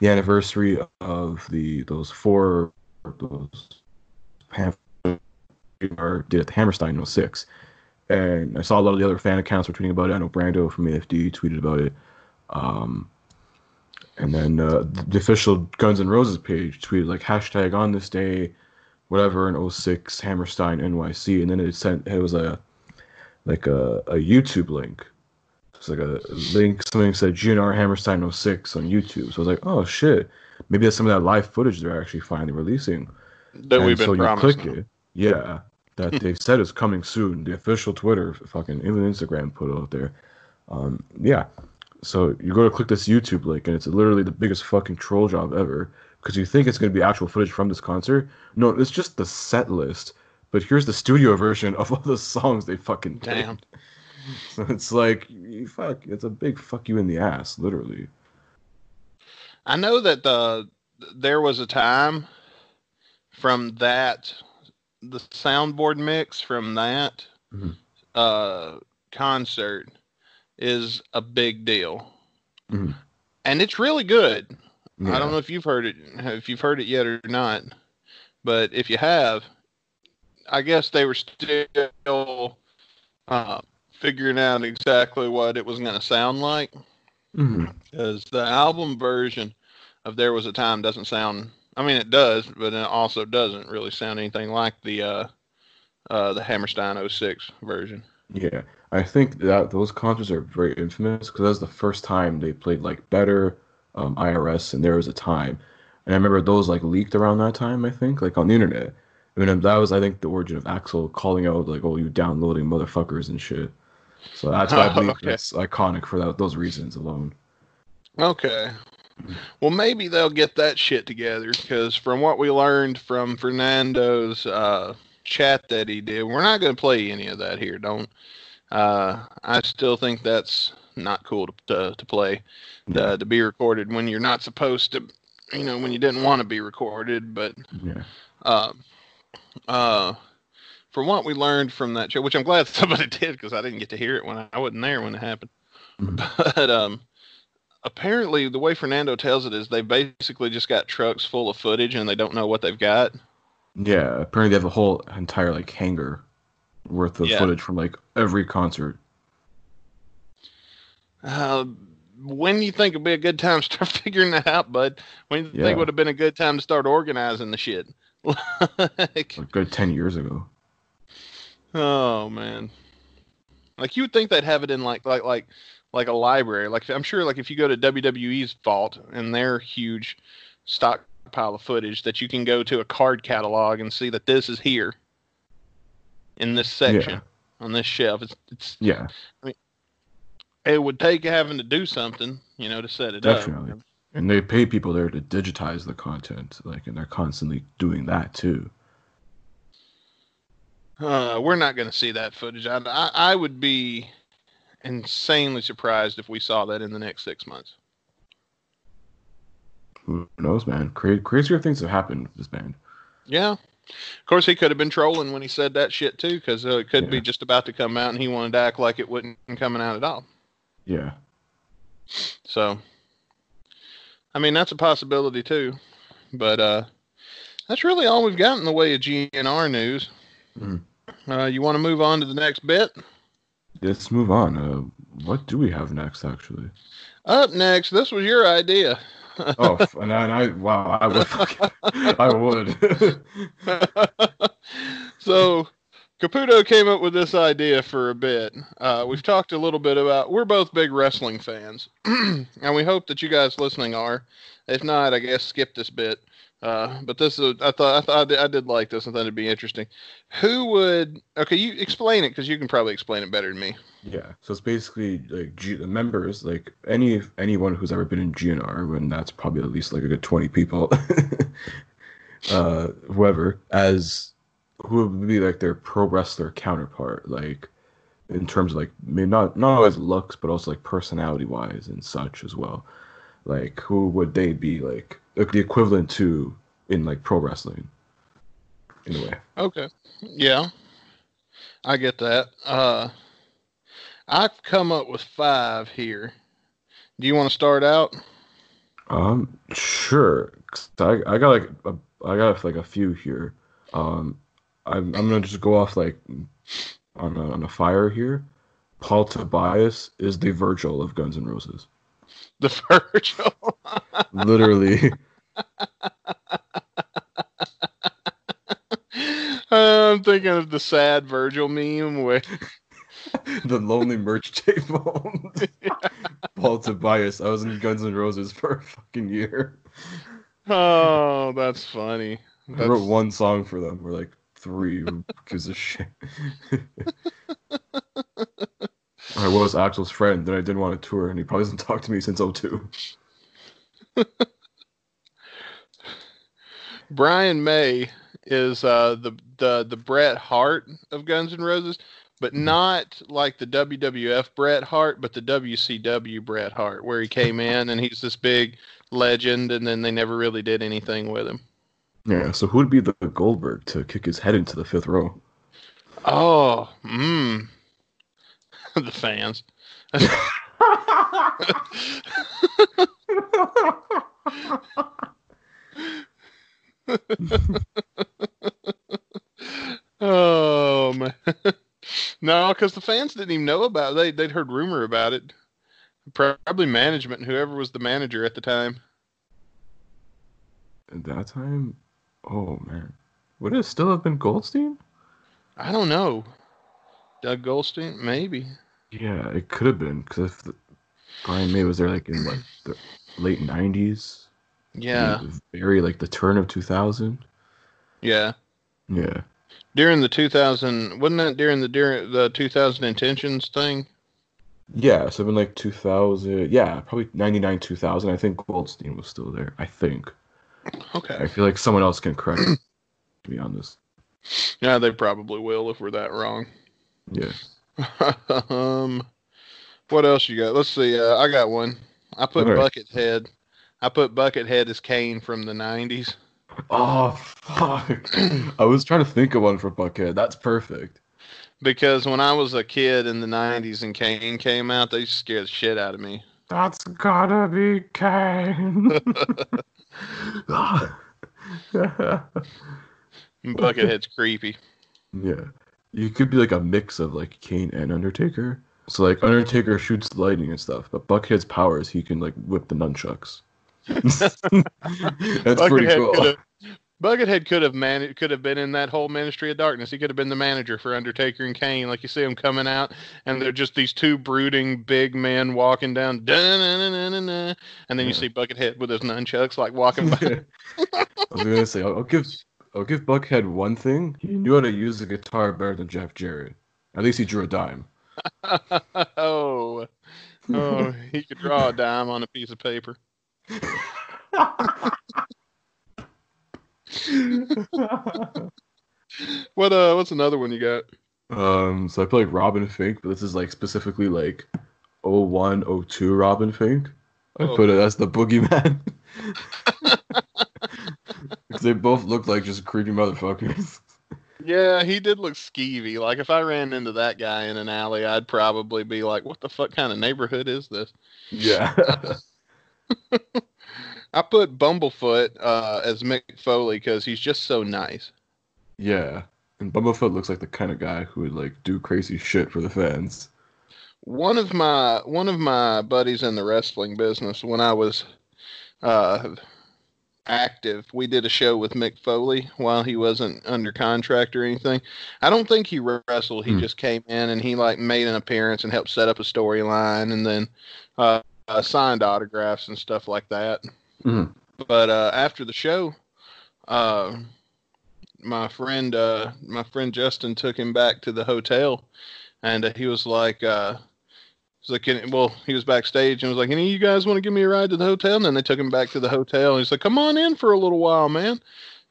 the anniversary of the those four those are did at the Hammerstein in 06. and I saw a lot of the other fan accounts were tweeting about it. I know Brando from AFD tweeted about it. Um, and then uh, the official Guns N' Roses page tweeted like hashtag on this day, whatever in 06 Hammerstein NYC, and then it sent it was a like a, a YouTube link It's like a link. Something said GNR Hammerstein 06 on YouTube. So I was like, oh shit, maybe that's some of that live footage they're actually finally releasing. That And we've been so you promised. click it, yeah, that they said is coming soon. The official Twitter, fucking even Instagram put it out there. Um, yeah. So you go to click this YouTube link, and it's literally the biggest fucking troll job ever because you think it's going to be actual footage from this concert. No, it's just the set list. But here's the studio version of all the songs they fucking did. Damn. So it's like, you fuck, it's a big fuck you in the ass, literally. I know that the there was a time from that the soundboard mix from that Mhm. uh, concert is a big deal, Mhm. and it's really good. I don't know if you've heard it if you've heard it yet or not, but if you have, I guess they were still uh, figuring out exactly what it was going to sound like because the album version of "There Was a Time" doesn't sound. I mean, it does, but it also doesn't really sound anything like the uh, uh, the Hammerstein 06 version. Yeah, I think that those concerts are very infamous because that was the first time they played like better um, IRS, and there was a time, and I remember those like leaked around that time. I think like on the internet. I mean, that was I think the origin of Axl calling out like, "Oh, you downloading motherfuckers and shit." So that's why I believe Okay. it's iconic for that those reasons alone. Okay. Well, maybe they'll get that shit together because from what we learned from Fernando's uh, chat that he did, we're not going to play any of that here. Don't. Uh, I still think that's not cool to to, to play, Yeah. to, to be recorded when you're not supposed to. You know, when you didn't want to be recorded, but Yeah, uh, uh, from what we learned from that show, which I'm glad somebody did because I didn't get to hear it when I, I wasn't there when it happened. Mhm. But um, apparently, the way Fernando tells it is they basically just got trucks full of footage and they don't know what they've got. yeah. Apparently, they have a whole entire like hangar worth of Yeah. footage from like every concert. Uh, when do you think it'd be a good time to start figuring that out, bud? When do you Yeah. think would have been a good time to start organizing the shit? Like, Like good ten years ago. Oh man. Like you would think they'd have it in like like like like a library. Like I'm sure like if you go to WWE's vault and their huge stockpile of footage that you can go to a card catalog and see that this is here in this section on this shelf. It's it's Yeah, I mean, it would take having to do something, you know, to set it Definitely. up. And they pay people there to digitize the content, like, and they're constantly doing that too. Uh, we're not going to see that footage. I, I I would be insanely surprised if we saw that in the next six months. Who knows, man? Cra- crazier things have happened with this band. Yeah. Of course, he could have been trolling when he said that shit too, because uh, it could be just about to come out, and he wanted to act like it wasn't coming out at all. Yeah, So, I mean, that's a possibility too. But uh, that's really all we've got in the way of GNR news. Mhm. Uh, you want to move on to the next bit? let's move on. Uh, what do we have next, actually? Up next, this was your idea. Oh, and I, and I wow, I would, I would. so Caputo came up with this idea for a bit. Uh, we've talked a little bit about. We're both big wrestling fans, and we hope that you guys listening are. If not, I guess skip this bit. Uh, but this is. I thought. I thought I did, like this. I thought it'd be interesting. Who would? Okay, you explain it because you can probably explain it better than me. yeah, so it's basically like G- the members, like any anyone who's ever been in GNR, and that's probably at least like a good twenty people. uh, whoever as who would be like their pro wrestler counterpart, like in terms of like maybe not not always looks, but also like personality wise and such as well. Like who would they be like, like the equivalent to in like pro wrestling? In a way. Okay. Yeah. I get that. Uh I've come up with five here. Do you want to start out? Um, sure. I I got like a, I got like a few here. Um, I'm I'm gonna just go off like on a, on a fire here. Paul Tobias is the Virgil of Guns N' Roses. The Virgil. Literally, I'm thinking of the sad Virgil meme where the lonely merch table. Paul Tobias. I was in Guns N' Roses for a fucking year. Oh, that's funny. I wrote one song for them. We're like three. Who gives a shit? I was Axl's friend, then I didn't want to tour, and he probably hasn't talked to me since 02. Brian May is uh, the the the Bret Hart of Guns N' Roses, but not like the WWF Bret Hart, but the WCW Bret Hart, where he came in and he's this big legend, and then they never really did anything with him. Yeah, so who would be the Goldberg to kick his head into the fifth row? Oh, mmm. the fans. oh man. no, because the fans didn't even know about it. They they'd heard rumor about it. Probably management, whoever was the manager at the time. At that time, oh man, would it still have been Goldstein? I don't know. Doug Goldstein, maybe. Yeah, it could have been because if the, Brian May was there like in like the late '90s, Yeah, very like the turn of 2000. yeah. Yeah, During the 2000, wasn't that during the during the 2000 intentions thing? yeah. So in like 2000, yeah, probably '99, 2000. I think Goldstein was still there. I think. I feel like someone else can correct me, be honest. Yeah, they probably will if we're that wrong. Yeah. um, what else you got? Let's see. Uh, I got one. I put Okay. Buckethead. I put Buckethead as Kane from the 90s. Oh fuck! I was trying to think of one for Buckethead. That's perfect. Because when I was a kid in the 90s and Kane came out, they scared the shit out of me. That's gotta be Kane. Buckethead's creepy. Yeah. You could be like a mix of like Kane and Undertaker. So like Undertaker shoots lightning and stuff, but Buckethead's powers he can like whip the nunchucks. That's pretty cool. Buckethead could have man could have been in that whole Ministry of Darkness. He could have been the manager for Undertaker and Kane. Like you see him coming out, and they're just these two brooding big men walking down, and then you see Buckethead with his nunchucks like walking by. I was gonna say I'll, I'll give I'll give Buckethead one thing. He knew how to use the guitar better than Jeff Jarrett. At least he drew a dime. oh, oh, he could draw a dime on a piece of paper. What uh? What's another one you got? Um, so I play like Robin Finck, but this is like specifically like 01, 02 Robin Finck. I Oh. put it as the boogeyman. Because they both look like just creepy motherfuckers. Yeah, he did look skeevy. Like if I ran into that guy in an alley, I'd probably be like, "What the fuck kind of neighborhood is this?" Yeah. I put Bumblefoot uh, as Mick Foley because he's just so nice. yeah. And Bumblefoot looks like the kind of guy who would like do crazy shit for the fans. One of my one of my buddies in the wrestling business when I was uh, active, we did a show with Mick Foley while he wasn't under contract or anything. I don't think he wrestled. He Hmm. just came in and he like made an appearance and helped set up a storyline and then uh, uh, signed autographs and stuff like that. Mhm. But uh, after the show, uh, my friend uh, my friend Justin took him back to the hotel, and uh, he was like. Uh, He's like, well, he was backstage and was like, any of you guys want to give me a ride to the hotel? And then they took him back to the hotel. And he's like, come on in for a little while, man.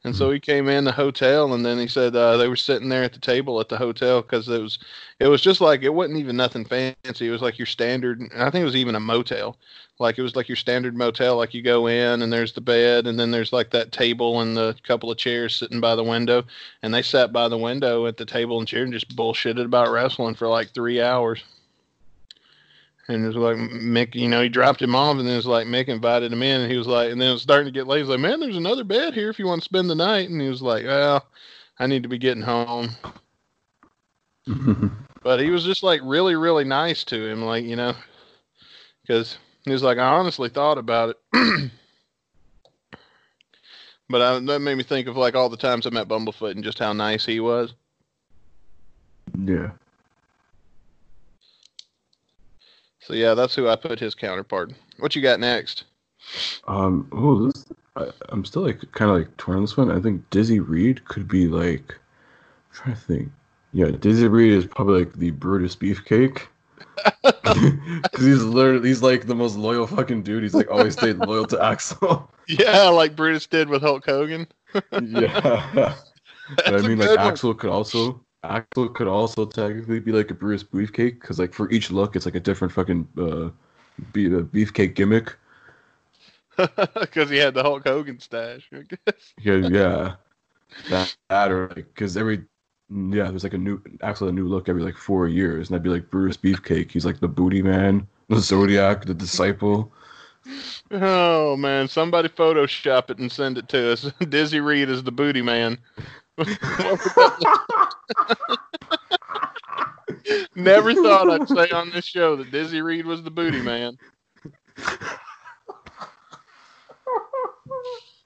And so he came in the hotel, and then he said uh, they were sitting there at the table at the hotel because it was, it was just like it wasn't even nothing fancy. It was like your standard. I think it was even a motel, like it was like your standard motel. Like you go in and there's the bed, and then there's like that table and the couple of chairs sitting by the window. And they sat by the window at the table and chair and just bullshitted about wrestling for like three hours. And it was like Mick, you know, he dropped him off, and then it was like Mick invited him in, and he was like, and then it was starting to get late. He's like, man, there's another bed here if you want to spend the night. And he was like, well, I need to be getting home. But he was just like really, really nice to him, like you know, because he was like, I honestly thought about it. but I, that made me think of like all the times I met Bumblefoot and just how nice he was. yeah. So yeah, that's who I put his counterpart. What you got next? Um, oh, this I, I'm still like kind of like torn on this one. I think Dizzy Reed could be like. I'm trying to think. Yeah, Dizzy Reed is probably like the Brutus Beefcake. Because he's literally he's like the most loyal fucking dude. He's like always stayed loyal to Axl. Yeah, like Brutus did with Hulk Hogan. yeah. But I mean, like one. Axl could also Axl could also technically be like a Bruce Beefcake because like for each look, it's like a different fucking uh, be a beefcake gimmick. because he had the Hulk Hogan stash. I guess. Yeah, yeah. That, that or like because every yeah, there's like a new Axl a new look every like four years, and I'd be like Bruce Beefcake. He's like the booty man, the Zodiac, the disciple. Oh man, somebody Photoshop it and send it to us. Dizzy Reed is the booty man. Never thought I'd say on this show that Dizzy Reed was the booty man.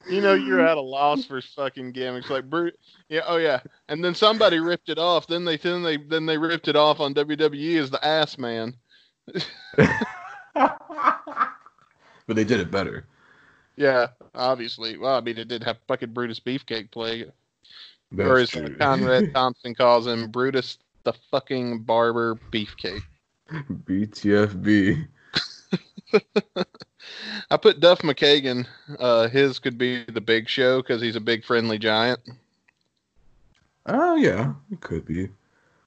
You know you're at a loss for fucking gimmicks like Brute. Yeah, oh yeah. And then somebody ripped it off. Then they then they then they ripped it off on WWE as the ass man. but they did it better. Yeah, obviously. Well, I mean, it did have fucking Brutus Beefcake play. That's or as true. Conrad Thompson calls him, Brutus the fucking barber beefcake. BTFB. I put Duff McKagan. Uh, his could be the Big Show because he's a big friendly giant. Oh yeah, it could be.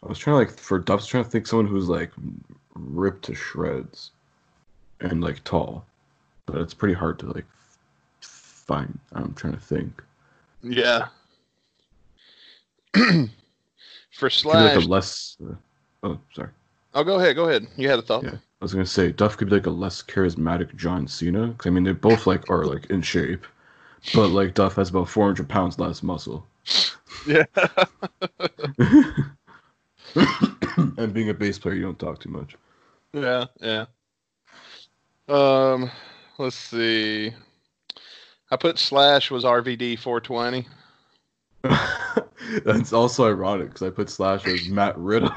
I was trying to like for Duff's trying to think someone who's like ripped to shreds and like tall, but it's pretty hard to like find. I'm trying to think. Yeah. For be like Slash, a less. Uh, oh, sorry. oh, go ahead, go ahead. You had a thought. Yeah, I was gonna say Duff could be like a less charismatic John Cena. Cause I mean they both like are like in shape, but like Duff has about 400 pounds less muscle. Yeah. and being a bass player, you don't talk too much. Yeah, yeah. Um, let's see. I put Slash was RVD 420. That's also ironic because I put Slash as Matt Riddle.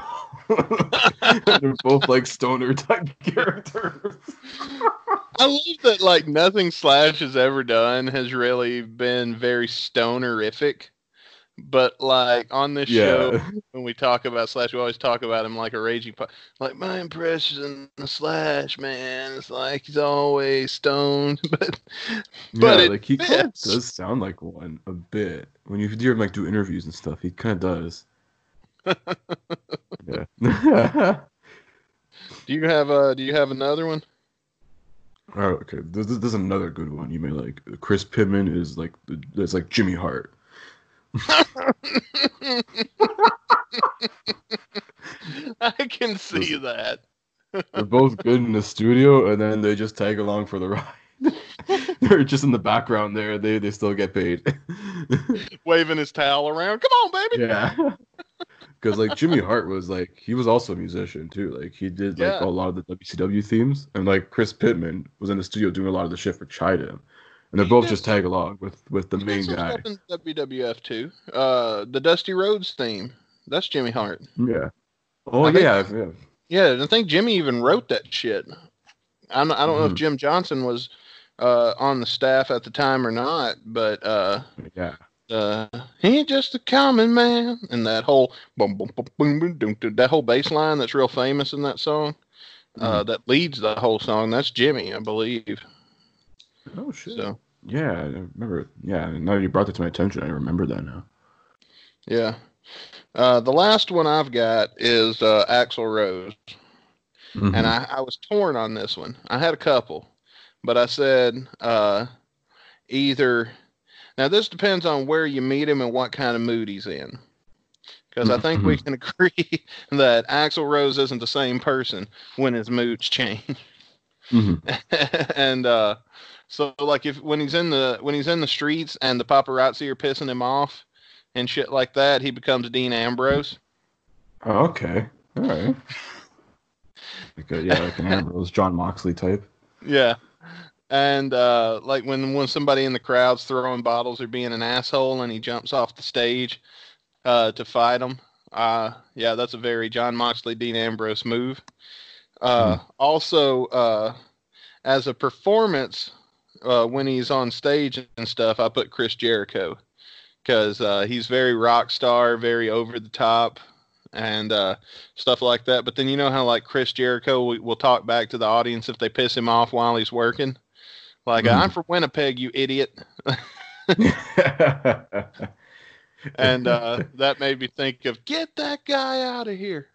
They're both like stoner type characters. I love that like nothing Slash has ever done has really been very stonerific. But like on this show, when we talk about Slash, we always talk about him like a raging. Po- like my impression of Slash, man, it's like he's always stoned, but But yeah, like he kind of does sound like one a bit when you hear him like do interviews and stuff. He kind of does. yeah. do you have uh do you have another one? Oh, okay. This, this, this is another good one. You may like Chris Pittman is like it's like Jimmy Hart. I can see that. They're both good in the studio, and then they just tag along for the ride. They're just in the background there. They they still get paid. Waving his towel around. Come on, baby. yeah. Because like Jimmy Hart was like he was also a musician too. Like he did like Yeah. a lot of the WCW themes, and like Chris Pittman was in the studio doing a lot of the shit for Chida, and they He both just tag along with with the He main guy. in WWF too. Uh, the Dusty Rhodes theme. That's Jimmy Hart. Yeah. Oh I think- yeah, yeah. Yeah, I think Jimmy even wrote that shit. I'm, I don't know if Mhm. Jim Johnson was uh, on the staff at the time or not, but uh, Yeah. uh, he ain't just a common man. And that whole boom, boom, boom, boom, boom, doom, that whole bass line that's real famous in that song, uh, that leads the whole song. That's Jimmy, I believe. Oh shit. So Yeah, I remember. Yeah, now you brought that to my attention, I remember that now. yeah. Uh, the last one I've got is uh, Axl Rose. Mhm. and I, I was torn on this one. I had a couple, but I said uh, either. Now this depends on where you meet him and what kind of mood he's in, because I think we can agree that Axl Rose isn't the same person when his moods change. Mhm. and uh, so, like, if when he's in the when he's in the streets and the paparazzi are pissing him off and shit like that, he becomes Dean Ambrose. Oh, okay. All right. Like a, yeah, like an Ambrose, Jon Moxley type. Yeah. And uh, like when when somebody in the crowd's throwing bottles or being an asshole, and he jumps off the stage uh, to fight them. Uh, yeah, that's a very Jon Moxley, Dean Ambrose move. Uh, Also, uh, as a performance, uh, when he's on stage and stuff, I put Chris Jericho because uh, he's very rock star, very over the top, and uh, stuff like that. But then you know how like Chris Jericho will, will talk back to the audience if they piss him off while he's working. Like Mhm. I'm from Winnipeg, you idiot, and uh, that made me think of get that guy out of here.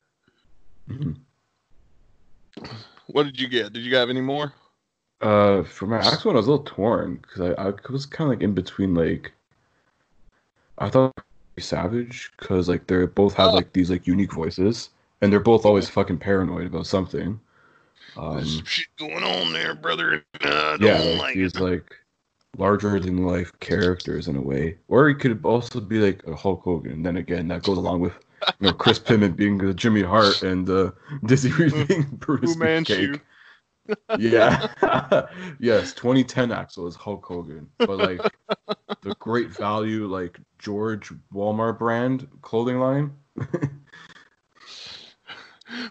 Mhm. What did you get? Did you have any more? Uh, for my next one, I was a little torn because I, I was kind of like in between. Like, I thought Savage because like they both have Oh. like these like unique voices, and they're both always fucking paranoid about something. Um, There's some shit going on there, brother. Uh, don't yeah, like these it. like larger than life characters in a way, or he could also be like a Hulk Hogan. And then again, that goes along with you know Chris Pittman being uh, Jimmy Hart and uh, Dizzy Reed being Bruce Fu Manchu. Yeah. yes, 2010 Axl is Hulk Hogan, but like the great value like George Walmart brand clothing line.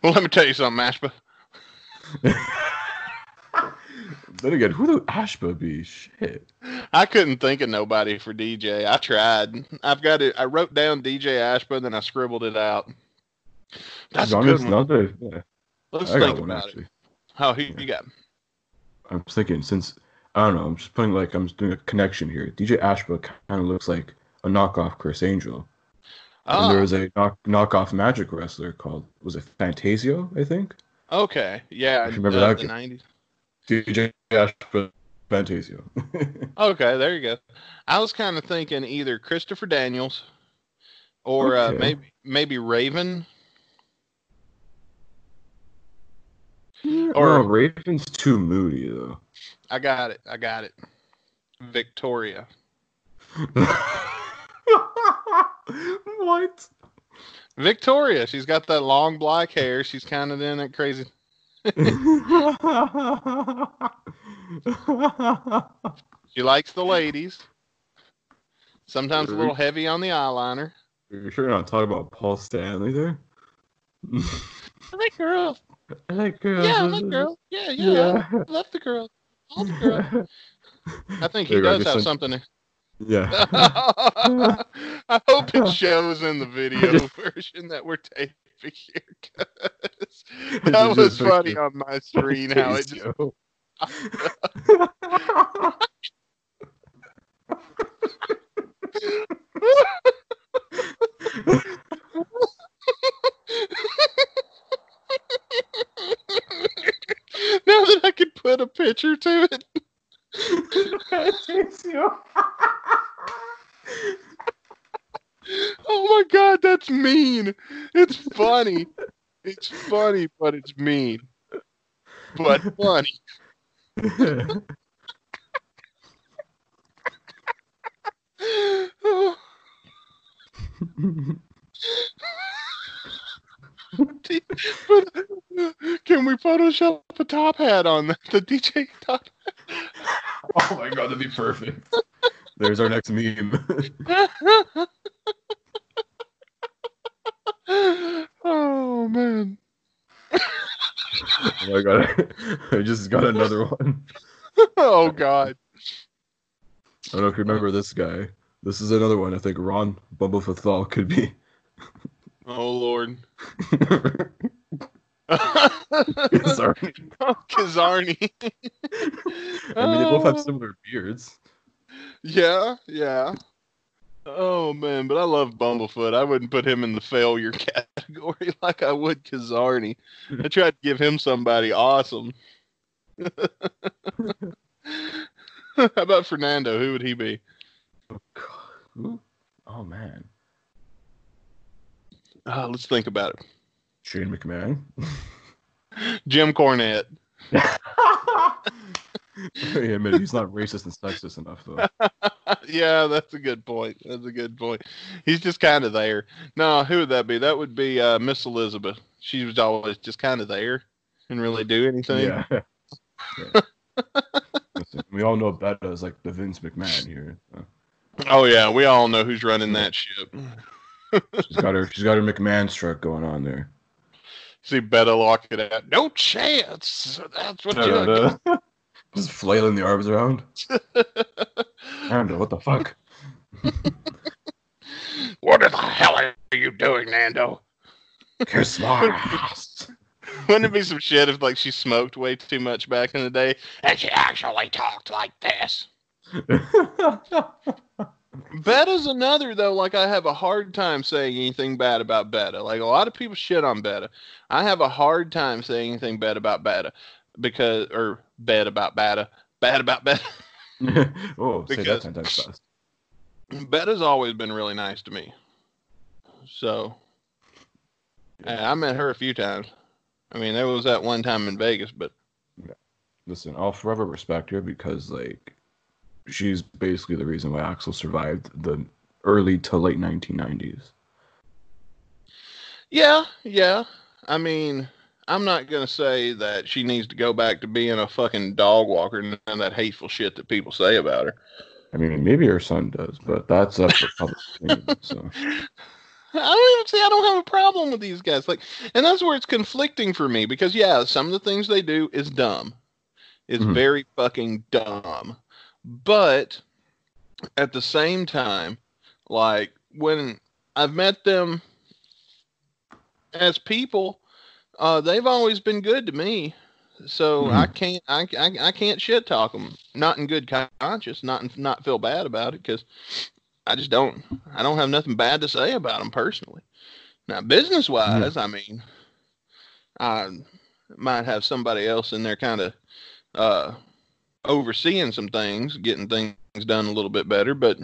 Well, let me tell you something, Ashba. then again, who do Ashba be? Shit. I couldn't think of nobody for DJ. I tried. I've got it. I wrote down DJ Ashba, then I scribbled it out. That's a good one. yeah, Let's I think about actually. it. Oh, who you got? I'm thinking since I don't know, I'm just putting like I'm just doing a connection here. DJ Ashba kind of looks like a knockoff Criss Angel. And there Oh, was a knock, knockoff magic wrestler called was it Phantasio, I think? okay. Yeah, remember uh, that the 90s. DJ Ashba Phantasio. Okay, there you go. I was kind of thinking either Christopher Daniels or uh, maybe maybe Raven. Or Raven's too moody though. I got it. I got it. Victoria. what? Victoria. She's got that long black hair. She's kind of in that crazy. She likes the ladies. Sometimes a little heavy on the eyeliner. You're sure you're not talking about Paul Stanley there? I like girls. I like girls. Yeah, I like girls. Yeah, yeah. I love the girls. All the girls. I think he There you go, does have send- something. Yeah. I hope it shows in the video version that we're taping here. that was a funny picture. on my screen how it just now that I can put a picture to it. Oh my god, that's mean. It's funny. It's funny, but it's mean. But funny. Oh. Can we Photoshop a top hat on the, the DJ top? oh my god, that'd be perfect. There's our next meme. oh man. oh my god, I just got another one. Oh god. I don't know if you remember this guy. This is another one. I think Ron Bumblefoot Thal could be. Oh lord. Sorry. Kazarni. Oh, I mean, they both have Oh. similar beards. Yeah, yeah. Oh man, but I love Bumblefoot. I wouldn't put him in the failure category like I would Kazarni. I tried to give him somebody awesome. How about Fernando? Who would he be? Oh, Who? Oh man, Uh, let's think about it. Shane McMahon. Jim Cornette. yeah, man, he's not racist and sexist enough though. yeah, that's a good point. That's a good point. He's just kind of there. No, who would that be? That would be uh, Miss Elizabeth. She was always just kind of there and really do anything. Yeah. Yeah. Listen, we all know Beta is like the Vince McMahon here. so. Oh yeah, we all know who's running that ship. She's got her she's got her McMahon struck going on there. See Beta locking it out. No chance. That's what you're. Just flailing the arms around. Nando, what the fuck? What the hell are you doing, Nando? Kiss my ass. Wouldn't it be some shit if like she smoked way too much back in the day and she actually talked like this? Beta's another though. Like I have a hard time saying anything bad about Beta. Like a lot of people shit on Beta. I have a hard time saying anything bad about Beta because or bad about Beta. Bad about Beta. oh, say that Because- ten times fast. Beta's always been really nice to me. So and I met her a few times. I mean, there was that one time in Vegas, but Listen, I'll forever respect her because like she's basically the reason why Axl survived the early to late 1990s. Yeah, yeah. I mean, I'm not gonna say that she needs to go back to being a fucking dog walker and none of that hateful shit that people say about her. I mean, maybe her son does, but that's up for public opinion. So I don't even see. I don't have a problem with these guys. Like, and that's where it's conflicting for me because yeah, some of the things they do is dumb. It's Mhm. very fucking dumb. But at the same time, like when I've met them as people, uh, they've always been good to me. So I can't, I, I, I can't shit talk them. Not in good conscience. Not in, not feel bad about it because I just don't. I don't have nothing bad to say about them personally. Now, business wise, I mean, I might have somebody else in there kind of uh, overseeing some things, getting things done a little bit better. But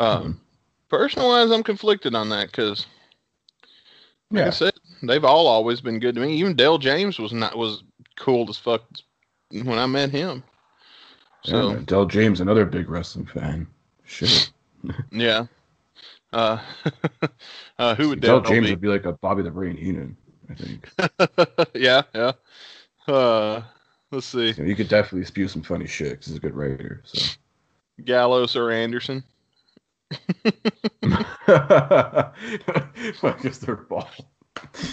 um, personal wise, I'm conflicted on that because, like I said, they've all always been good to me. Even Del James was not was cool as fuck when I met him. So yeah. Del James, another big wrestling fan. Shit, yeah. Uh, uh, who would Del James be? would be like a Bobby the Brain Heenan. I think yeah, yeah. Uh, let's see, you, know, you could definitely spew some funny shit 'cause he's a good writer. So Gallows or Anderson. I guess they're ball.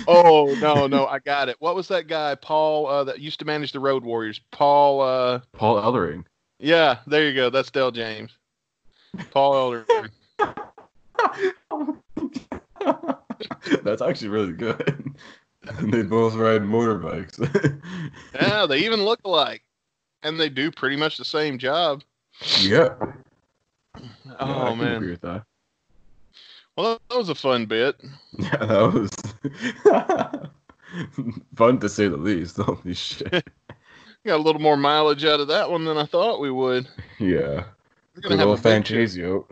Oh no, no, I got it. What was that guy, Paul, uh, that used to manage the Road Warriors? Paul. Uh, Paul Ellering. yeah, there you go. That's Del James. Paul Elder. That's actually really good. And they both ride motorbikes. yeah, they even look alike, and they do pretty much the same job. yeah. Oh Yeah, man, agree with that. well that was a fun bit. Yeah, that was fun to say the least. Holy shit. Got a little more mileage out of that one than I thought we would. Yeah. We're gonna Good have a old show. Phantasio.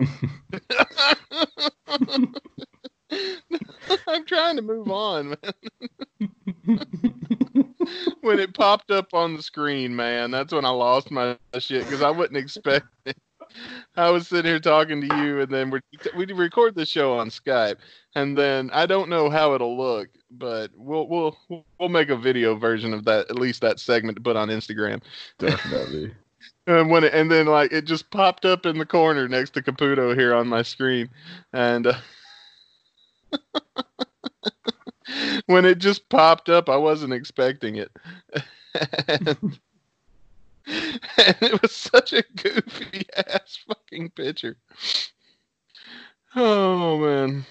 I'm trying to move on, man. when it popped up on the screen, man, that's when I lost my shit because I wouldn't expect it. I was sitting here talking to you, and then we're, we record the show on Skype, and then I don't know how it'll look, but we'll we'll we'll make a video version of that, at least that segment to put on Instagram. Definitely. And when it, and then like it just popped up in the corner next to Caputo here on my screen, and uh, when it just popped up, I wasn't expecting it, and, and it was such a goofy ass fucking picture. Oh man,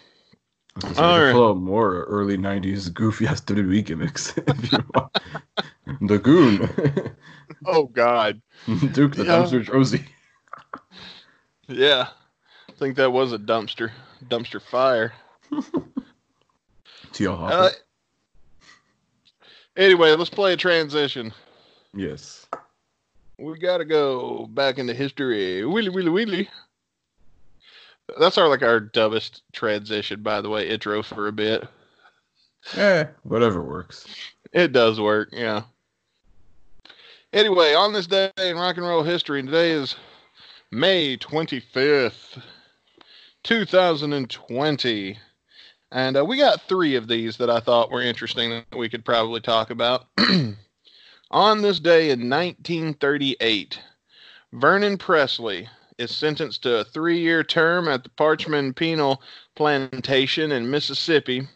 All All right. pull out more early '90s goofy ass WWE gimmicks. if you want. the Goon, oh god, Duke the Yeah. Dumpster Droese. yeah, I think that was a dumpster dumpster fire. T.L. Hopper. Uh, anyway, let's play a transition. yes. We gotta go back into history. Willy, willy, willy. That's our like our dumbest transition, by the way. Intro for a bit. Eh, whatever works. It does work, yeah. Anyway, on this day in rock and roll history, and today is May twenty fifth, two thousand and uh, we got three of these that I thought were interesting that we could probably talk about. on this day in 1938, Vernon Presley is sentenced to a three year term at the Parchman Penal Plantation in Mississippi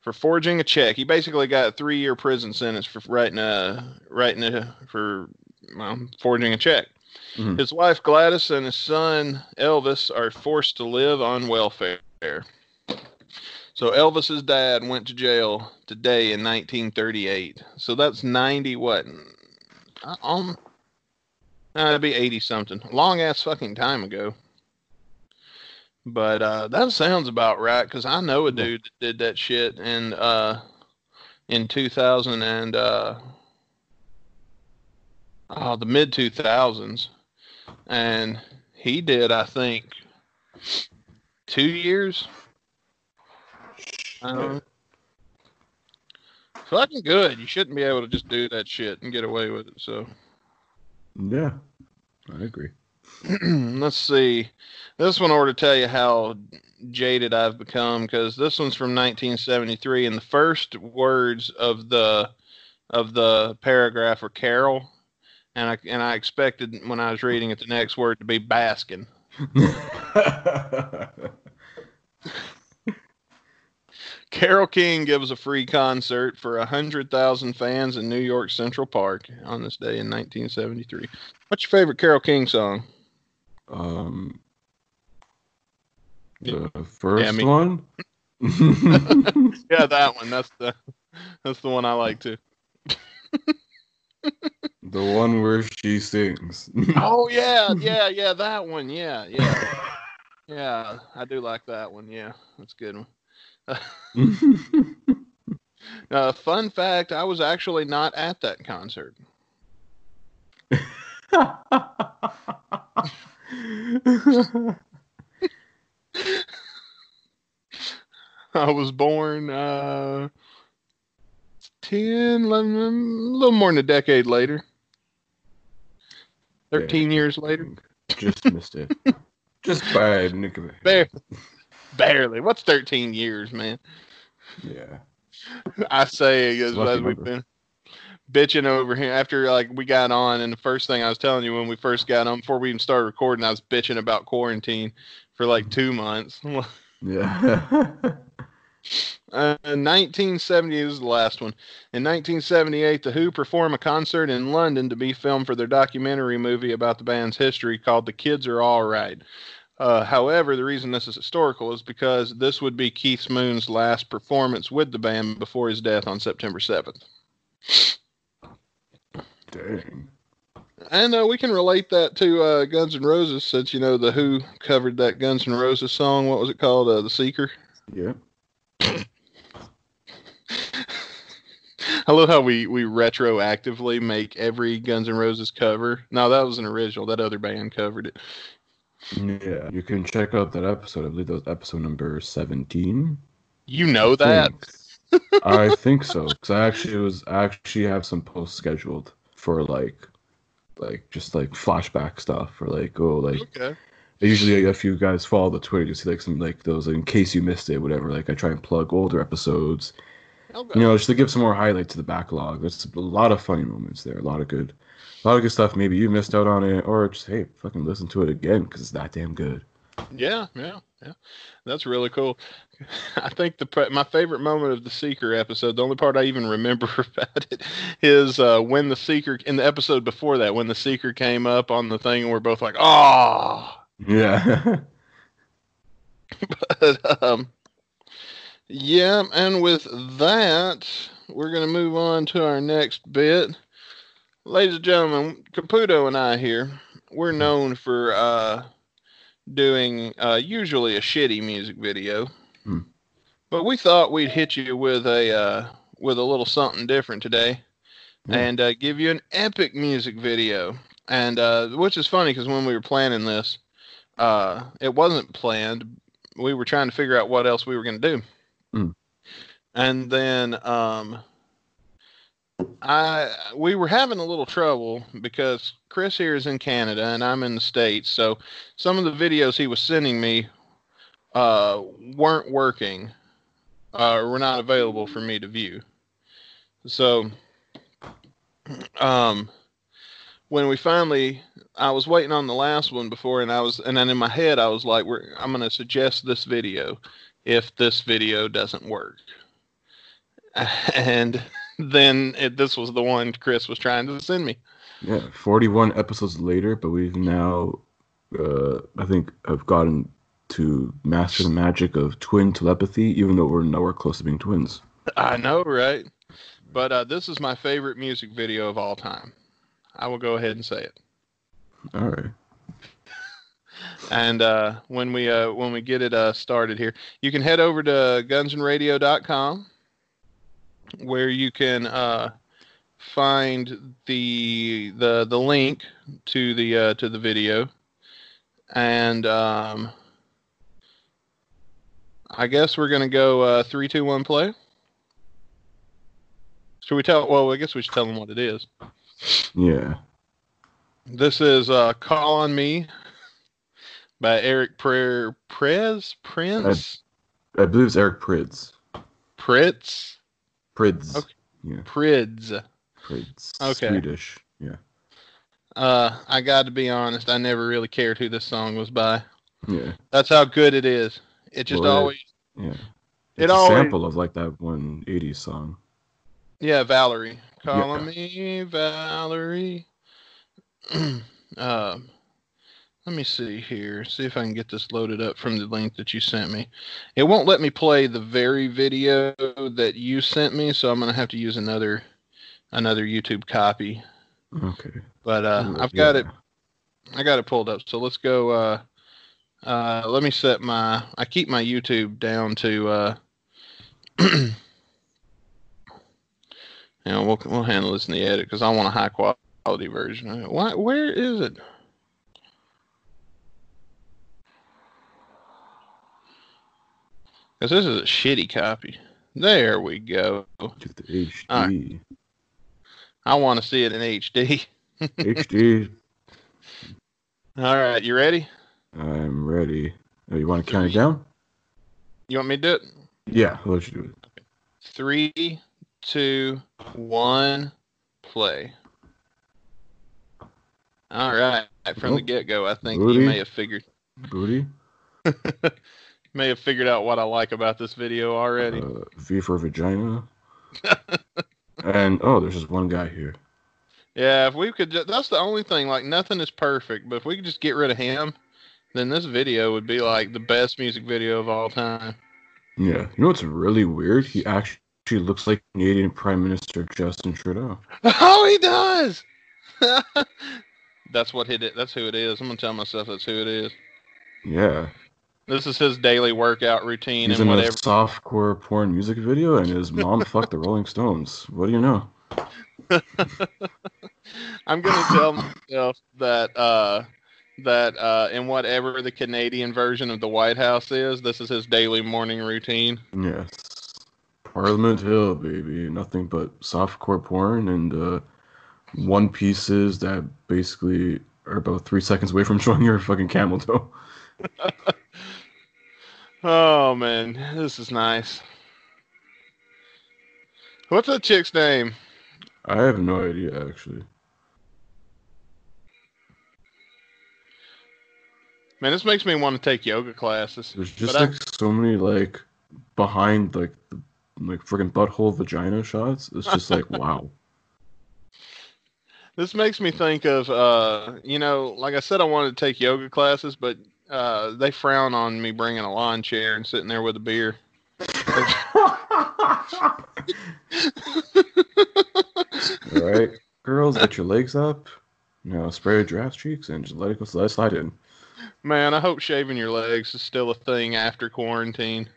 for forging a check. He basically got a three year prison sentence for writing a writing a for well, forging a check. Mhm. His wife Gladys and his son Elvis are forced to live on welfare. So Elvis's dad went to jail today in 1938. So that's 90 what? Um, it'd be 80 something. Long ass fucking time ago. But uh, that sounds about right because I know a dude that did that shit in uh, in 2000 and uh, oh, the mid 2000s, and he did I think two years. Um, fucking good. You shouldn't be able to just do that shit and get away with it. So Yeah, I agree. let's see. This one ought to tell you how jaded I've become because this one's from 1973, and the first words of the of the paragraph are Carol, and I and I expected when I was reading it the next word to be Baskin. Carole King gives a free concert for 100,000 fans in New York Central Park on this day in 1973. What's your favorite Carole King song? um, the first me- one. Yeah, that one. That's the that's the one I like too. the one where she sings. Oh yeah, yeah, yeah, that one. Yeah, yeah. Yeah, I do like that one. Yeah, that's a good one. Uh, fun fact: I was actually not at that concert. I was born uh, 10, 11, a little more than a decade later. 13 years later. Just missed it. Just by a nick of a hair. Bare, barely. What's 13 years, man? Yeah. I say as, as we've been bitching over here after like we got on and the first thing I was telling you when we first got on before we even started recording I was bitching about quarantine for like two months. Yeah. Uh, 1970 is the last one. In 1978, The Who perform a concert in London to be filmed for their documentary movie about the band's history called The Kids Are All Right. Uh, however, the reason this is historical is because this would be Keith Moon's last performance with the band before his death on September 7th. Dang. And uh, we can relate that to uh, Guns N' Roses since, you know, The Who covered that Guns N' Roses song. What was it called? Uh, the Seeker? Yeah. I love how we we retroactively make every Guns N' Roses cover. No, that was an original. That other band covered it. Yeah. You can check out that episode. I believe that was episode number 17. You know that? I think so. Because I actually was I actually have some posts scheduled for like like just like flashback stuff or like oh like Okay. usually if you guys follow the Twitter you see like some like those in case you missed it whatever like I try and plug older episodes you know, just to give some more highlight to the backlog. There's a lot of funny moments there, a lot of good, a lot of good stuff. Maybe you missed out on it, or just hey, fucking listen to it again because it's that damn good. Yeah, yeah, yeah. That's really cool. I think the my favorite moment of the Seeker episode, the only part I even remember about it, is uh, when the Seeker in the episode before that, when the Seeker came up on the thing, and we're both like, "Oh." Yeah, But, um, yeah, and with that, we're going to move on to our next bit. Ladies and gentlemen, Caputo and I here, we're known for uh, doing uh, usually a shitty music video, Hmm. but we thought we'd hit you with a uh, with a little something different today, Yeah. and uh, give you an epic music video. And uh, which is funny because when we were planning this, uh, it wasn't planned. We were trying to figure out what else we were going to do. Hmm. And then um, I we were having a little trouble because Chris here is in Canada and I'm in the States. So some of the videos he was sending me uh, weren't working uh, were not available for me to view. So um, when we finally I was waiting on the last one before, and I was, and then in my head I was like, "We're I'm going to suggest this video if this video doesn't work." and then it, this was the one Chris was trying to send me. Yeah, 41 episodes later, but we've now, uh, I think, have gotten to master the magic of twin telepathy, even though we're nowhere close to being twins. I know, right? But uh, this is my favorite music video of all time. I will go ahead and say it. All right. And uh, when we uh, when we get it uh, started here, you can head over to gunsandradio.com where you can uh, find the the the link to the uh, to the video, and um, I guess we're gonna go uh, three, two, one, play. Should we tell? Well, I guess we should tell them what it is. Yeah. This is uh, "Call on Me" by Eric Pre- Prez Prince I believe it's Eric Prydz. Pritz Prids. Okay. Yeah, Prids. Prids. Okay. Swedish. Yeah. Uh, I got to be honest, I never really cared who this song was by. Yeah. That's how good it is. It just Well, always, Yeah. It It's a always- sample of like that one 80s song. yeah, Valerie. Calling Yeah. me Valerie. um, let me see here. See if I can get this loaded up from the link that you sent me. It won't let me play the very video that you sent me, so I'm gonna have to use another another YouTube copy. Okay. But uh, I've got yeah. it. I got it pulled up. So let's go. Uh, uh, let me set my. I keep my YouTube down to. Uh, you know, we'll we'll handle this in the edit because I want a high quality version. Why? Where is it? Because this is a shitty copy. There we go. Get the HD. Alright. I want to see it in HD. HD. All right, you ready? I'm ready. Oh, you want to count it down? You want me to do it? Yeah, I'll let you do it. Three, two, one, play. All right. From the get go, I think Booty. you may have figured Booty. may have figured out what I like about this video already. Uh, v for vagina. and oh, there's just one guy here. yeah, if we could just, that's the only thing, like nothing is perfect, but if we could just get rid of him, then this video would be like the best music video of all time. Yeah. You know what's really weird? He actually looks like Canadian Prime Minister Justin Trudeau. Oh, he does. that's what it. is. That's who it is. I'm gonna tell myself that's who it is. Yeah. This is his daily workout routine He's and in whatever. a softcore porn music video, and his mom fucked the Rolling Stones. What do you know? I'm gonna tell myself that uh, that uh, in whatever the Canadian version of the White House is, this is his daily morning routine. Yes. Parliament Hill, baby. Nothing but softcore porn and uh, one pieces that basically are about three seconds away from showing your fucking camel toe. Oh man, this is nice. What's that chick's name? I have no idea, actually. Man, this makes me want to take yoga classes. There's just But I- like so many like behind like the like freaking butthole vagina shots. It's just like wow. This makes me think of, uh, you know, like I said, I wanted to take yoga classes, but uh, they frown on me bringing a lawn chair and sitting there with a beer. All right, girls, get your legs up. Now spray your ass cheeks and just let it go let it slide in. Man, I hope shaving your legs is still a thing after quarantine.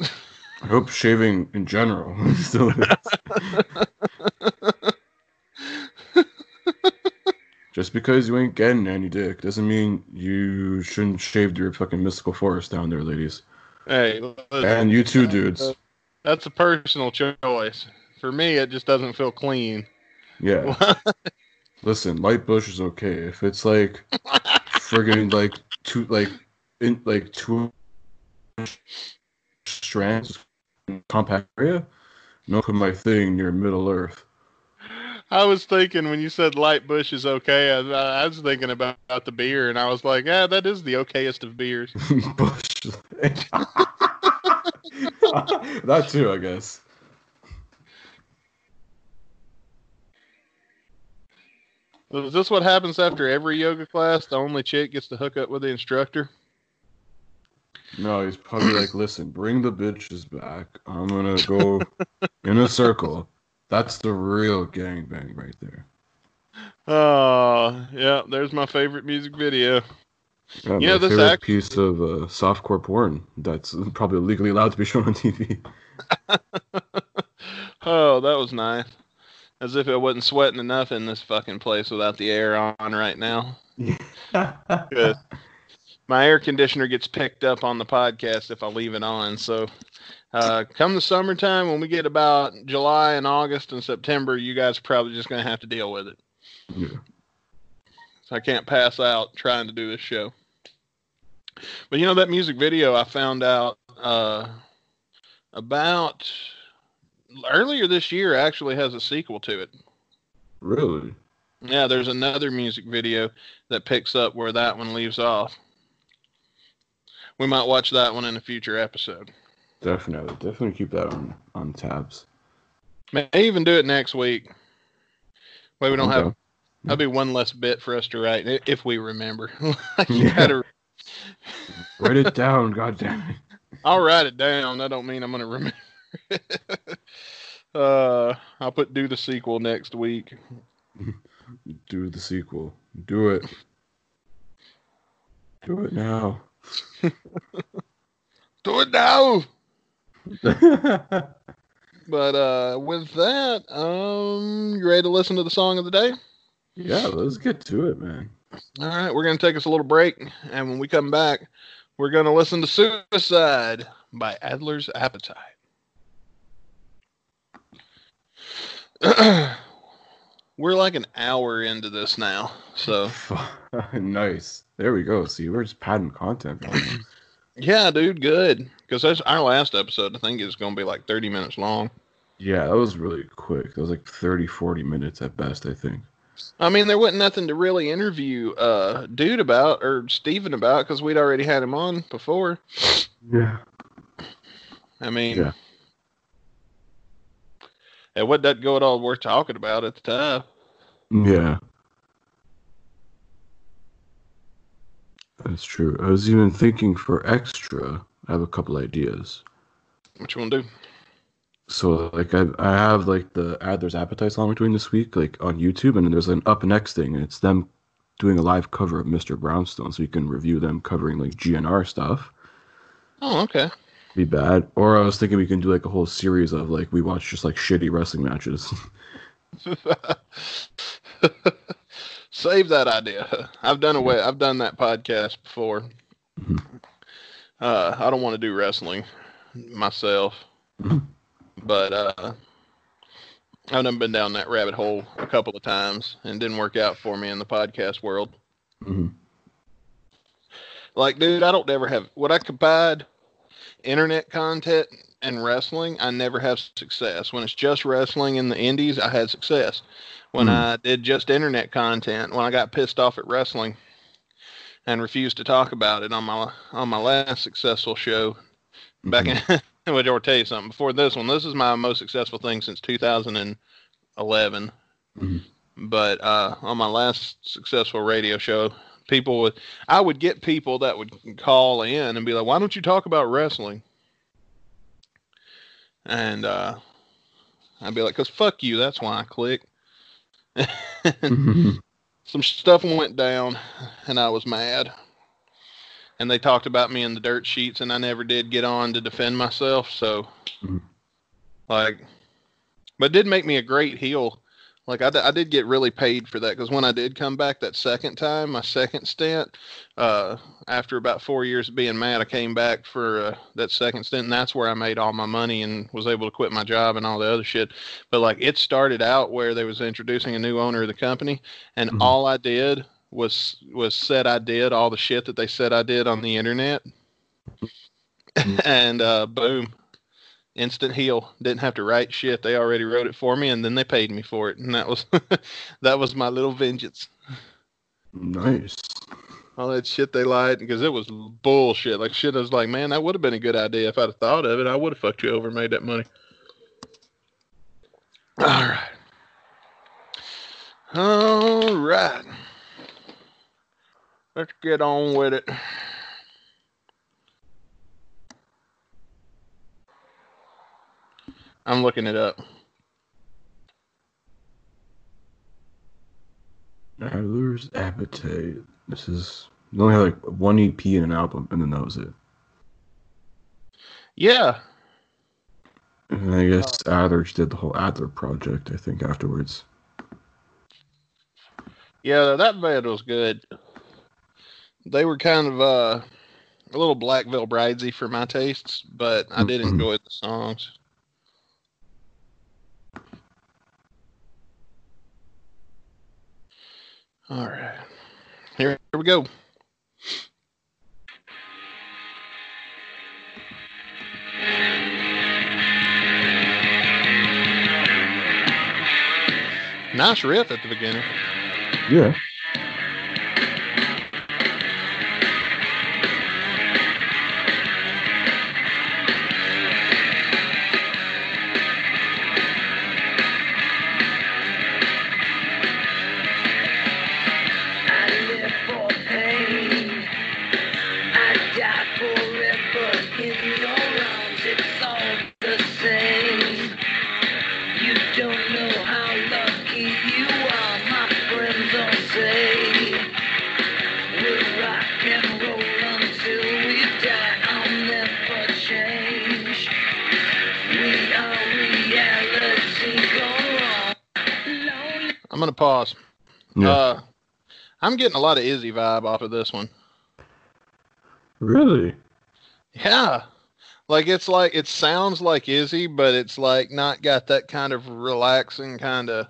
I hope shaving in general still is. Just because you ain't getting any dick doesn't mean you shouldn't shave your fucking mystical forest down there, ladies. Hey, And you too, dudes. that's a personal choice. For me, it just doesn't feel clean. Yeah. Listen, light bush is okay. If it's like friggin' like two like in like two strands compact area, no put my thing near Middle Earth. I was thinking when you said light bush is okay, I, I was thinking about, about, the beer, and I was like, yeah, that is the okayest of beers. bush. that too, I guess. Is this what happens after every yoga class? The only chick gets to hook up with the instructor. No, he's probably like, listen, bring the bitches back. I'm gonna go in a circle that's the real gangbang right there. Oh, yeah. There's my favorite music video. Yeah, You know, this act- piece of uh, softcore porn that's probably legally allowed to be shown on TV. Oh, that was nice. As if I wasn't sweating enough in this fucking place without the air on right now. Good. My air conditioner gets picked up on the podcast if I leave it on. So, uh, come the summertime, when we get about July and August and September, you guys are probably just going to have to deal with it. Yeah. So I can't pass out trying to do this show. But you know that music video I found out uh, about earlier this year actually has a sequel to it. Really? Yeah, there's another music video that picks up where that one leaves off. We might watch that one in a future episode. Definitely. Definitely keep that on, on tabs. May even do it next week. Way we don't have that'll be one less bit for us to write if we remember. Like, you Yeah. gotta- Write it down, god damn it. I'll write it down. That don't mean I'm gonna remember. uh, I'll put do the sequel next week. Do the sequel. Do it. Do it now. Do it now. But uh, with that, um, you ready to listen to the song of the day? yeah, let's get to it, man. All right, we're gonna take us a little break, and when we come back, we're gonna listen to "Suicide" by Adler's Appetite. we're like an hour into this now, so nice. There we go. See, we're just padding content. yeah, dude, good. Because that's our last episode. I think is gonna be like thirty minutes long. yeah, that was really quick. That was like 30, 40 minutes at best, I think. I mean, there wasn't nothing to really interview uh dude about or Steven about because we'd already had him on before. Yeah. I mean, Yeah. it wasn't that go at all worth talking about at the time. Yeah. That's true. I was even thinking for extra, I have a couple ideas. What you want to do? So like I I have like the Adler's Appetite song we're doing this week like on YouTube, and then there's an up next thing, and it's them doing a live cover of Mr. Brownstone, so you can review them covering like GNR stuff. Oh, okay. Be bad. Or I was thinking we can do like a whole series of like we watch just like shitty wrestling matches. Save that idea. I've done away. I've done that podcast before. Mhm. Uh, I don't want to do wrestling myself, Mhm. but uh, I've done been down that rabbit hole a couple of times and didn't work out for me in the podcast world. Mhm. Like, dude, I don't ever have what I combine internet content and wrestling. I never have success. When it's just wrestling in the indies, I had success. When Hmm. I did just internet content, when I got pissed off at wrestling and refused to talk about it on my on my last successful show back in. Which I'll tell you something. Before this one, this is my most successful thing since 2011. Mhm. But uh, on my last successful radio show, people would I would get people that would call in and be like, "Why don't you talk about wrestling?" And uh, I'd be like, "Cause fuck you. That's why I click." Some stuff went down, and I was mad. And they talked about me in the dirt sheets, and I never did get on to defend myself. So, Mhm. like, but it did make me a great heel. Like I, d- I did get really paid for that because when I did come back that second time, my second stint, uh, after about four years of being mad, I came back for uh, that second stint, and that's where I made all my money and was able to quit my job and all the other shit. But like it started out where they was introducing a new owner of the company, and Mhm. all I did was was said I did all the shit that they said I did on the internet, Mhm. and uh, boom, instant heal. Didn't have to write shit. They already wrote it for me, and then they paid me for it, and that was that was my little vengeance. nice. All that shit they lied because it was bullshit. Like shit, I was like, man, that would have been a good idea if I'd have thought of it. I would have fucked you over and made that money. All right. All right. Let's get on with it. I'm looking it up. Adler's Appetite. This is they only have like one EP and an album, and then that was it. Yeah. And I guess Adler did the whole Adler project. I think afterwards. Yeah, that band was good. They were kind of uh, a little Black Veil Bridesy for my tastes, but I did Mhm. enjoy the songs. All right, here, here we go. Nice riff at the beginning. Yeah. Pause. Yeah. Uh, I'm getting a lot of Izzy vibe off of this one. really? Yeah. Like it's like it sounds like Izzy, but it's like not got that kind of relaxing kind of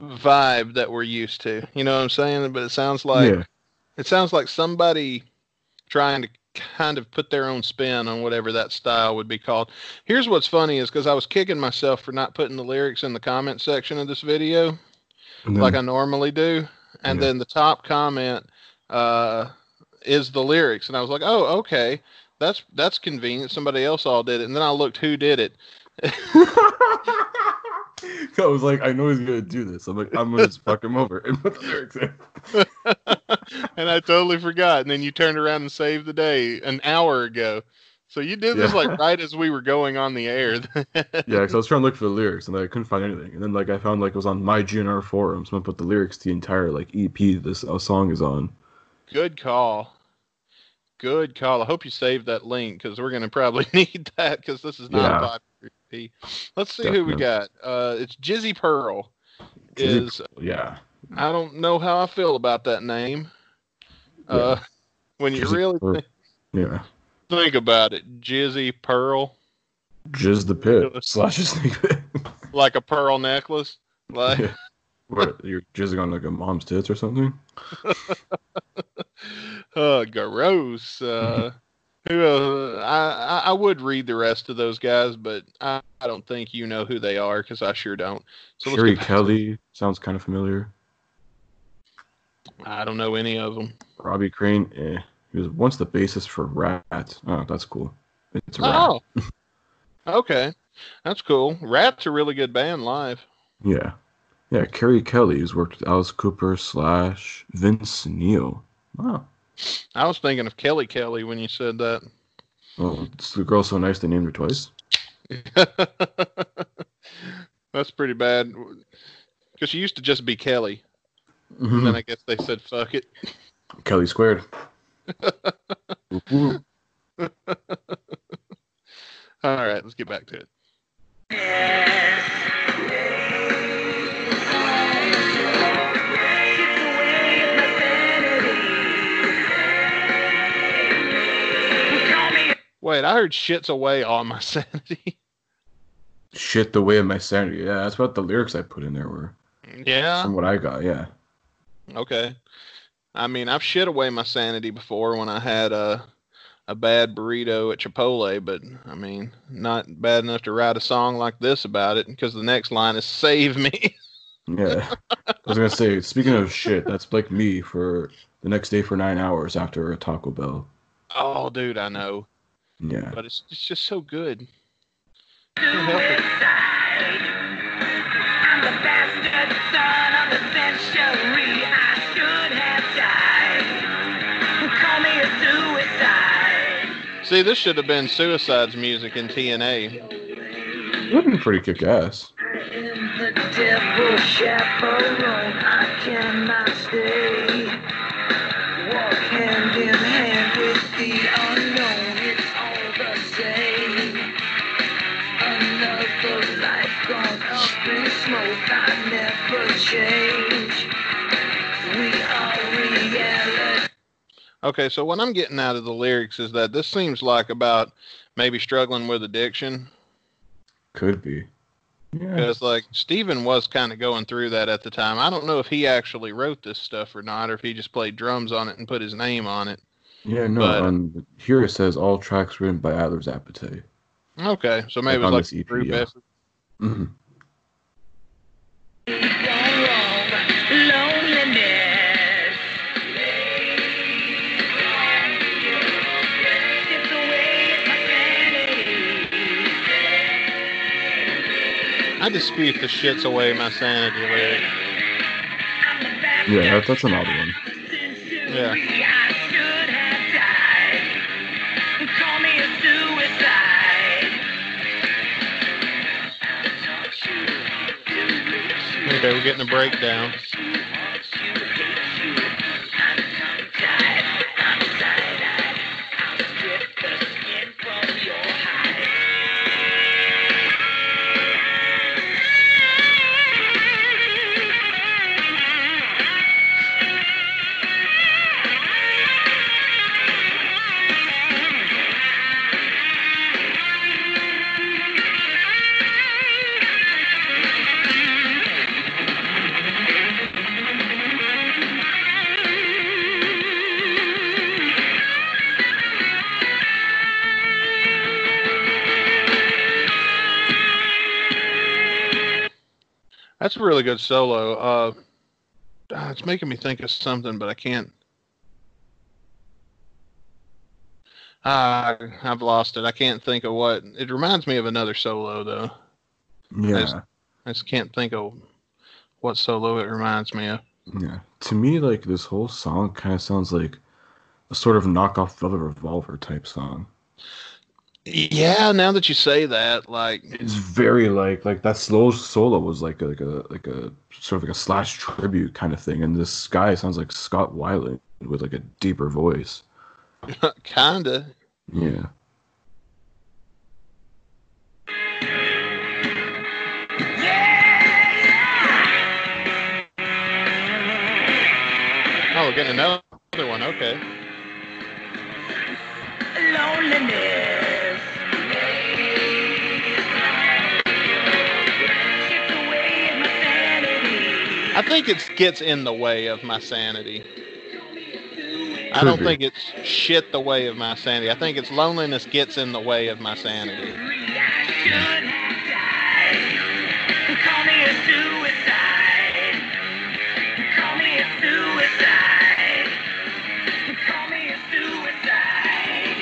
vibe that we're used to. You know what I'm saying? But it sounds like yeah. it sounds like somebody trying to kind of put their own spin on whatever that style would be called. Here's what's funny is because I was kicking myself for not putting the lyrics in the comment section of this video then, like I normally do. And Yeah. then the top comment uh, is the lyrics, and I was like, "Oh, okay, that's that's convenient. Somebody else all did it." And then I looked who did it. I was like, I know he's gonna do this. I'm like, I'm gonna just fuck him over and put the lyrics in. and I totally forgot. And then you turned around and saved the day an hour ago. So you did this like right as we were going on the air. Yeah, because I was trying to look for the lyrics and like, I couldn't find anything. And then like I found like it was on my GNR forum. Someone put the lyrics to the entire like EP this uh, song is on. Good call. Good call. I hope you saved that link because we're gonna probably need that because this is not Yeah. a popular EP. Let's see who we got. Uh, it's Jizzy Pearl. Jizzy Is Yeah. I don't know how I feel about that name. Uh, when you Jizzy really Pearl. Yeah. Think about it, Jizzy Pearl, Jizz the pit slash a snake pit. like a pearl necklace. Like, Yeah. what? You're jizzing on like a mom's tits or something? uh, gross. Uh, who? Uh, I I- I would read the rest of those guys, but I, I don't think you know who they are because I sure don't. So Sherry get- Kelly sounds kind of familiar. I don't know any of them. Robbie Crane, eh. He was once the bassist for Ratt. Oh, that's cool. It's a oh. rat. Oh, okay, that's cool. Ratt's a really good band live. Yeah. Yeah, Keri Kelli has worked with Alice Cooper slash Vince Neil. Wow. I was thinking of Kelly Kelly when you said that. Oh, it's the girl so nice they named her twice. That's pretty bad. Because she used to just be Kelly. And then mm-hmm. I guess they said, fuck it. Kelly squared. All right, let's get back to it. Wait, I heard shit's away all my sanity. Shit the way of my sanity. Yeah, that's what the lyrics I put in there were. yeah. From what I got, yeah. Okay. I mean, I've shit away my sanity before when I had a a bad burrito at Chipotle, but I mean, not bad enough to write a song like this about it because the next line is "Save me." Yeah. I was gonna say, speaking of shit, that's like me for the next day for nine hours after a Taco Bell. oh, dude, I know, Yeah. but it's it's just so good. See, this should have been Suicide's music in TNA. Would be pretty kick ass. Okay, so what I'm getting out of the lyrics is that this seems like about maybe struggling with addiction. Could be. Yeah. Because like Steven was kind of going through that at the time. I don't know if he actually wrote this stuff or not, or if he just played drums on it and put his name on it. Yeah, no. But- um, here it says all tracks written by Adler's Appetite. Okay, so maybe Like it was like EP, group yeah. effort. hmm I dispute the shits away my sanity lyric. Yeah, that's an odd one. Yeah. I should have died. Call me a suicide. Okay, we're getting a breakdown. That's a really good solo. Uh, ah, it's making me think of something, but I can't. Ah, I've lost it. I can't think of what. It reminds me of another solo, though. Yeah, I just can't think of what solo it reminds me of. yeah. To me, like this whole song kind of sounds like a sort of knockoff Velvet Revolver type song. Yeah, now that you say that, like, It's very like like that slow solo was like a, like a like a sort of like a slash tribute kind of thing, and this guy sounds like Scott Weiland with like a deeper voice. kinda. Yeah. Oh, we're getting another one. Okay. Loneliness. Think it gets in the way of my sanity. I don't be. think it's shit the way of my sanity. I think it's loneliness gets in the way of my sanity. I should have died. Call me a suicide. Call me a suicide. Call me a suicide.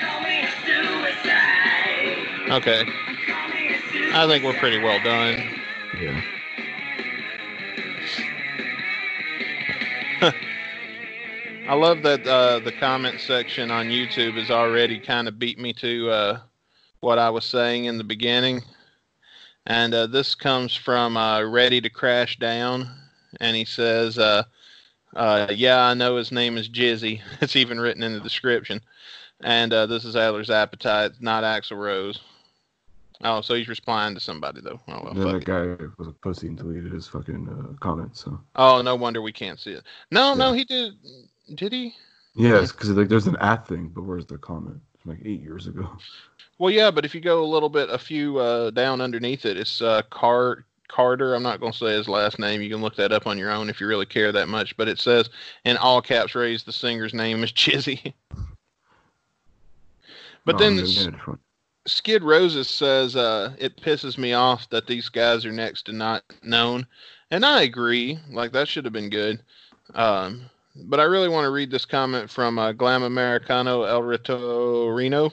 Call me a suicide. Okay. Call me a suicide. I think we're pretty well done. Yeah. I love that uh, the comment section on YouTube has already kind of beat me to uh, what I was saying in the beginning. And uh, this comes from uh, Ready to Crash Down. And he says, uh, uh, Yeah, I know his name is Jizzy. It's even written in the description. And uh, this is Adler's Appetite, not Axl Rose. Oh, so he's replying to somebody, though. Oh, well, then that guy was a pussy and deleted his fucking uh, comments. So oh, no wonder we can't see it. No, no, he did. Did he? yes, because like there's an at thing, but where's the comment? From like eight years ago. Well, yeah, but if you go a little bit, a few uh, down underneath it, it's uh, Car Carter. I'm not going to say his last name. You can look that up on your own if you really care that much. But it says in all caps, raised the singer's name is Chizzy. but Oh, then this. Skid Roses says uh, it pisses me off that these guys are next to not known, and I agree. Like that should have been good. Um, but I really want to read this comment from uh, Glam Americano El Ritorino,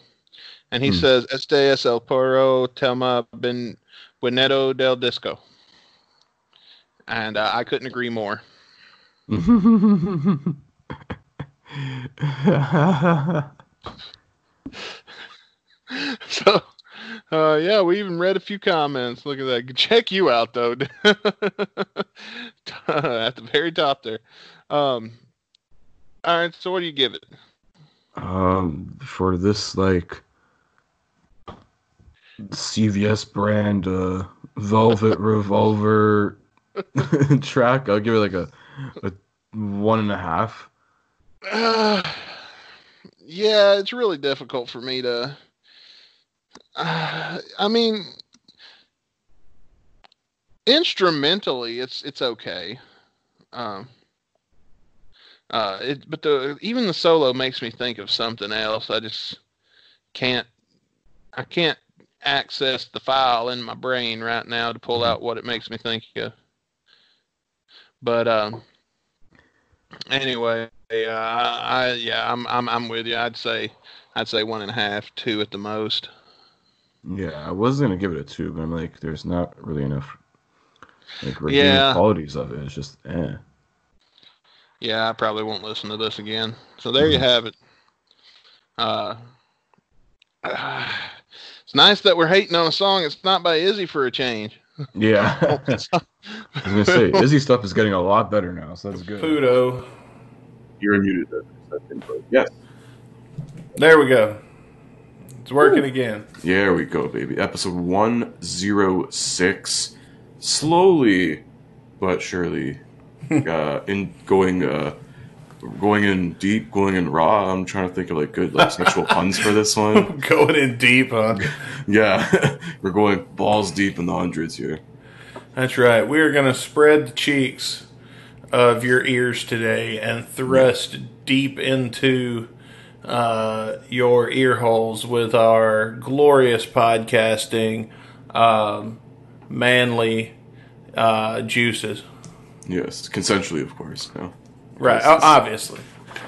and he Hmm. says, "Este es el puro tema ben bueneto del disco," and uh, I couldn't agree more. so, uh, yeah, we even read a few comments. Look at that. Check you out though, at the very top there. Um, all right. So, what do you give it? Um, for this like CVS brand uh, Velvet Revolver track, I'll give it like a, a one and a half. Uh, yeah, it's really difficult for me to. Uh, I mean, instrumentally, it's it's okay. Um, uh, it, but the even the solo makes me think of something else. I just can't. I can't access the file in my brain right now to pull out what it makes me think of. But um, anyway, yeah, I, I yeah, I'm I'm I'm with you. I'd say I'd say one and a half, two at the most. Yeah, I was gonna give it a two, but I'm like, there's not really enough like redeeming Yeah. qualities of it. It's just eh. Yeah, I probably won't listen to this again. So there you have it. Uh, it's nice that we're hating on a song. It's not by Izzy for a change. Yeah. I was gonna say Izzy stuff is getting a lot better now, so that's good. Pudo. You're muted there for a second, but yes. There we go. It's working again. There we go, baby. Episode 106. Slowly but surely uh, in going uh, going in deep, going in raw. I'm trying to think of like good like sexual puns for this one. Going in deep, huh? Yeah, we're going balls deep in the hundreds here. That's right. We are going to spread the cheeks of your ears today and thrust deep into uh, your ear holes with our glorious podcasting, um, manly uh, juices. Yes, consensually, of course. No. Right, obviously,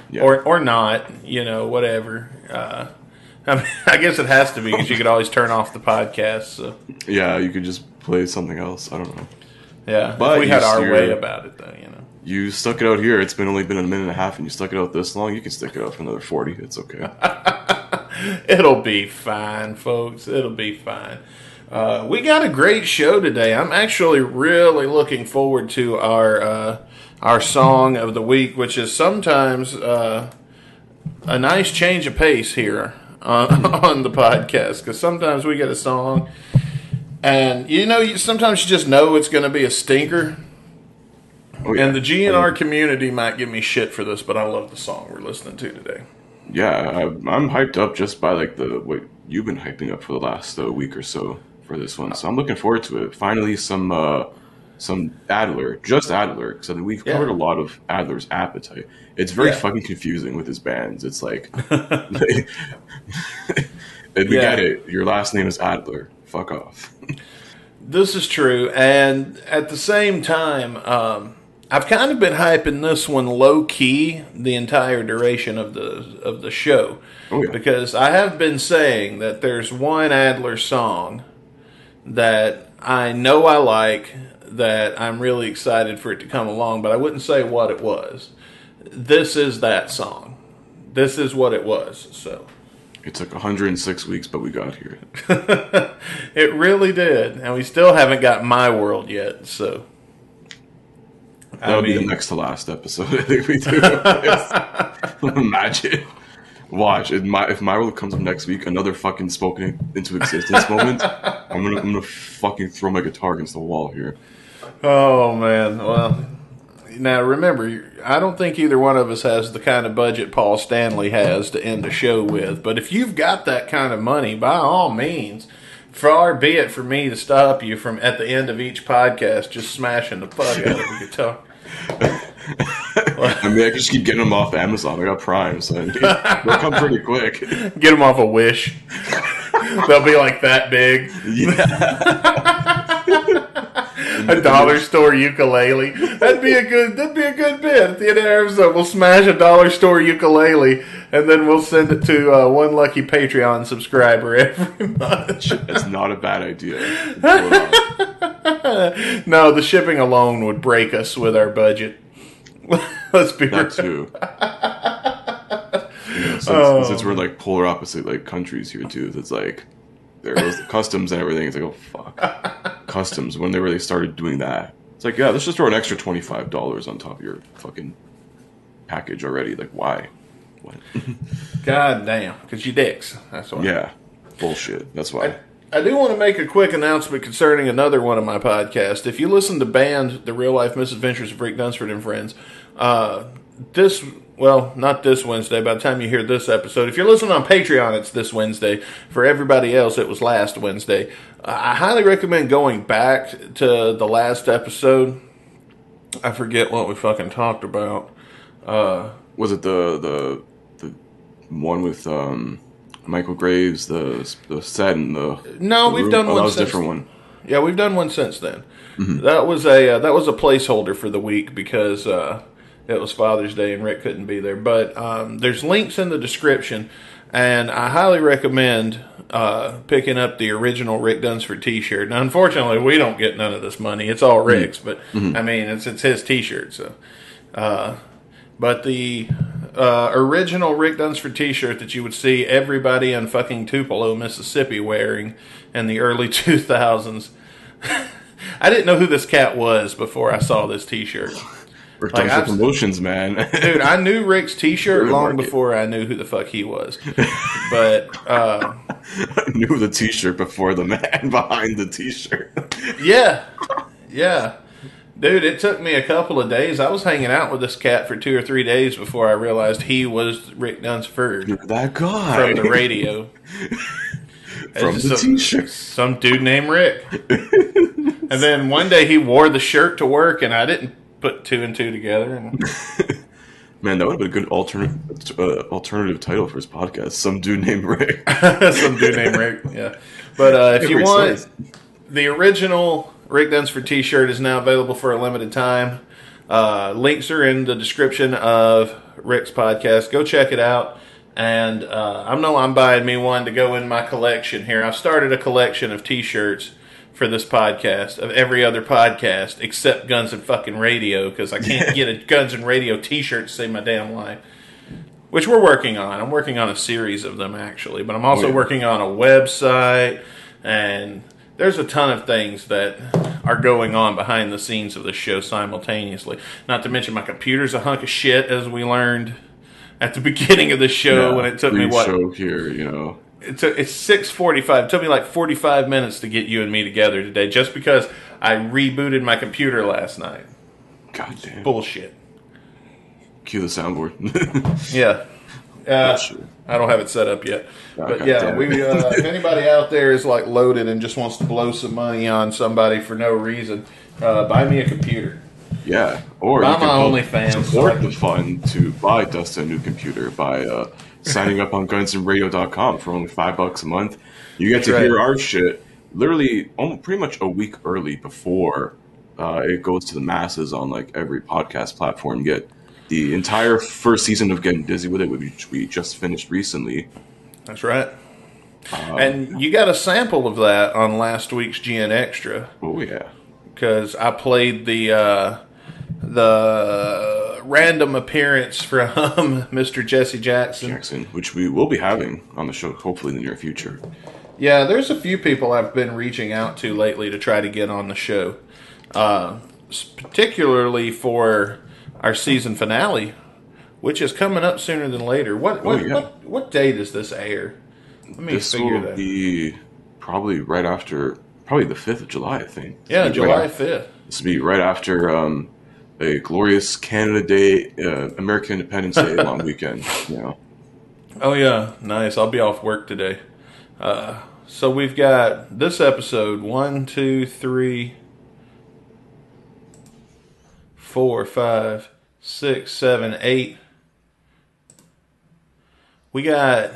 Yeah. or or not. You know, whatever. Uh, I, mean, I guess it has to be because you could always turn off the podcast. So yeah, you could just play something else. I don't know. yeah, But we had our steer- way about it, though. You know. You stuck it out here. It's been only been a minute and a half, and you stuck it out this long. You can stick it out for another forty. It's okay. It'll be fine, folks. It'll be fine. Uh, we got a great show today. I'm actually really looking forward to our uh, our song of the week, which is sometimes uh, a nice change of pace here uh, on the podcast. Because sometimes we get a song, and you know, you, sometimes you just know it's going to be a stinker. Oh, yeah. And the GNR community might give me shit for this, but I love the song we're listening to today. yeah, I, I'm hyped up just by like the what you've been hyping up for the last uh, week or so for this one. So I'm looking forward to it. Finally, some uh, some Adler, just Adler, because I mean, we've Yeah. covered a lot of Adler's appetite. It's very Yeah. fucking confusing with his bands. It's like, and we Yeah. get it. Your last name is Adler. Fuck off. This is true, and at the same time, um, I've kind of been hyping this one low key the entire duration of the of the show, Oh, yeah. because I have been saying that there's one Adler song that I know I like that I'm really excited for it to come along, but I wouldn't say what it was. This is that song. This is what it was. So It took 106 weeks, but we got here. it really did, and we still haven't got my world yet. So. That'll be the next to last episode. I think we do. Imagine. Watch if my if my world comes up next week, another fucking spoken into existence moment. I'm gonna I'm gonna fucking throw my guitar against the wall here. Oh man, well, now remember, I don't think either one of us has the kind of budget Paul Stanley has to end the show with. But if you've got that kind of money, by all means, far be it for me to stop you from at the end of each podcast just smashing the fuck out of the guitar. I mean, I can just keep getting them off Amazon. I got Prime, so they'll come pretty quick. Get them off a wish. They'll be like that big. a dollar store ukulele. That'd be a good. That'd be a good bit at the end of the episode. We'll smash a dollar store ukulele, and then we'll send it to uh, one lucky Patreon subscriber every month. It's not a bad idea. no, the shipping alone would break us with our budget. Let's be real. That too. Since, Oh. since we're like polar opposite like countries here too, it's like there goes the customs and everything. It's like oh fuck, customs. When they really started doing that, it's like yeah, let's just throw an extra twenty five dollars on top of your fucking package already. Like why? What? God damn, because you dicks. That's why. yeah, bullshit. That's why. I do want to make a quick announcement concerning another one of my podcasts. If you listen to Band, The Real Life Misadventures of Rick Dunsford and Friends, uh, this, well, not this Wednesday, by the time you hear this episode, if you're listening on Patreon, it's this Wednesday. For everybody else, it was last Wednesday. Uh, I highly recommend going back to the last episode. I forget what we fucking talked about. Was it the the the one with um Michael Graves, the the set and the No, the we've room? done oh, one That was since- different one. Yeah, we've done one since then. That was a uh, that was a placeholder for the week because uh, it was Father's Day and Rick couldn't be there. But um, there's links in the description, and I highly recommend uh, picking up the original Rick Dunsford T-shirt. Now, unfortunately, we don't get none of this money; it's all Rick's. But I mean, it's it's his T-shirt, so. Uh, but the uh, original Rick Dunsford T-shirt that you would see everybody in fucking Tupelo, Mississippi, wearing in the early 2000s. I didn't know who this cat was before I saw this T-shirt. Rick Like, promotions, man. Dude, I knew Rick's T-shirt long before I knew who the fuck he was. But uh, I knew the T-shirt before the man behind the T-shirt. yeah, yeah. Dude, it took me a couple of days. I was hanging out with this cat for two or three days before I realized he was Rick Dunsford. You're that guy from the radio. From the a- T-shirt. Some dude named Rick. and then one day he wore the shirt to work, and I didn't put two and two together. And Man, that would have been a good alternative uh, alternative title for his podcast. Some dude named Rick. some dude named Rick. Yeah. But uh, if you want, size. the original Rick Dunsford T-shirt is now available for a limited time. Uh, links are in the description of Rick's podcast. Go check it out. And uh, I know I'm buying me one to go in my collection here. I've started a collection of T-shirts for this podcast of every other podcast except Guns and fucking Radio because I can't get a Guns N' Radio T-shirt to save my damn life. Which we're working on. I'm working on a series of them actually, but I'm also Oh, yeah. working on a website and there's a ton of things that are going on behind the scenes of the show simultaneously. Not to mention my computer's a hunk of shit as we learned at the beginning of the show Yeah, when it took me what show here, you know. It took it's six forty five. It took me like forty five minutes to get you and me together today, just because I rebooted my computer last night. God damn. Bullshit. Cue the soundboard. Yeah. Uh, Bullshit. I don't have it set up yet, but God yeah, we. Uh, if anybody out there is like loaded and just wants to blow some money on somebody for no reason, uh, buy me a computer. Yeah, or Buy you my OnlyFans. support the fund to buy Dustin a new computer by uh, signing up on gunsnradio.com for only five bucks a month. You get to That's hear our shit literally almost pretty much a week early before uh, it goes to the masses on like every podcast platform. You get the entire first season of Getting Dizzy with It, which we just finished recently. That's right. Uh, and you got a sample of that on last week's GN Extra Oh yeah, because I played the uh, the random appearance from Mr. Jesse Jackson. Jackson, which we will be having on the show hopefully in the near future. Yeah, there's a few people I've been reaching out to lately to try to get on the show, uh, particularly for our season finale, which is coming up sooner than later. What what Oh, yeah. what, what day does this air? Let me This figure will that. be probably right after, probably the fifth of July, I think. yeah, This right July fifth. This will be right after um, a glorious Canada Day, uh, American Independence Day long weekend. You know, Oh yeah, nice. I'll be off work today. Uh, so we've got this episode one, two, three, four, five, six, seven, eight. We got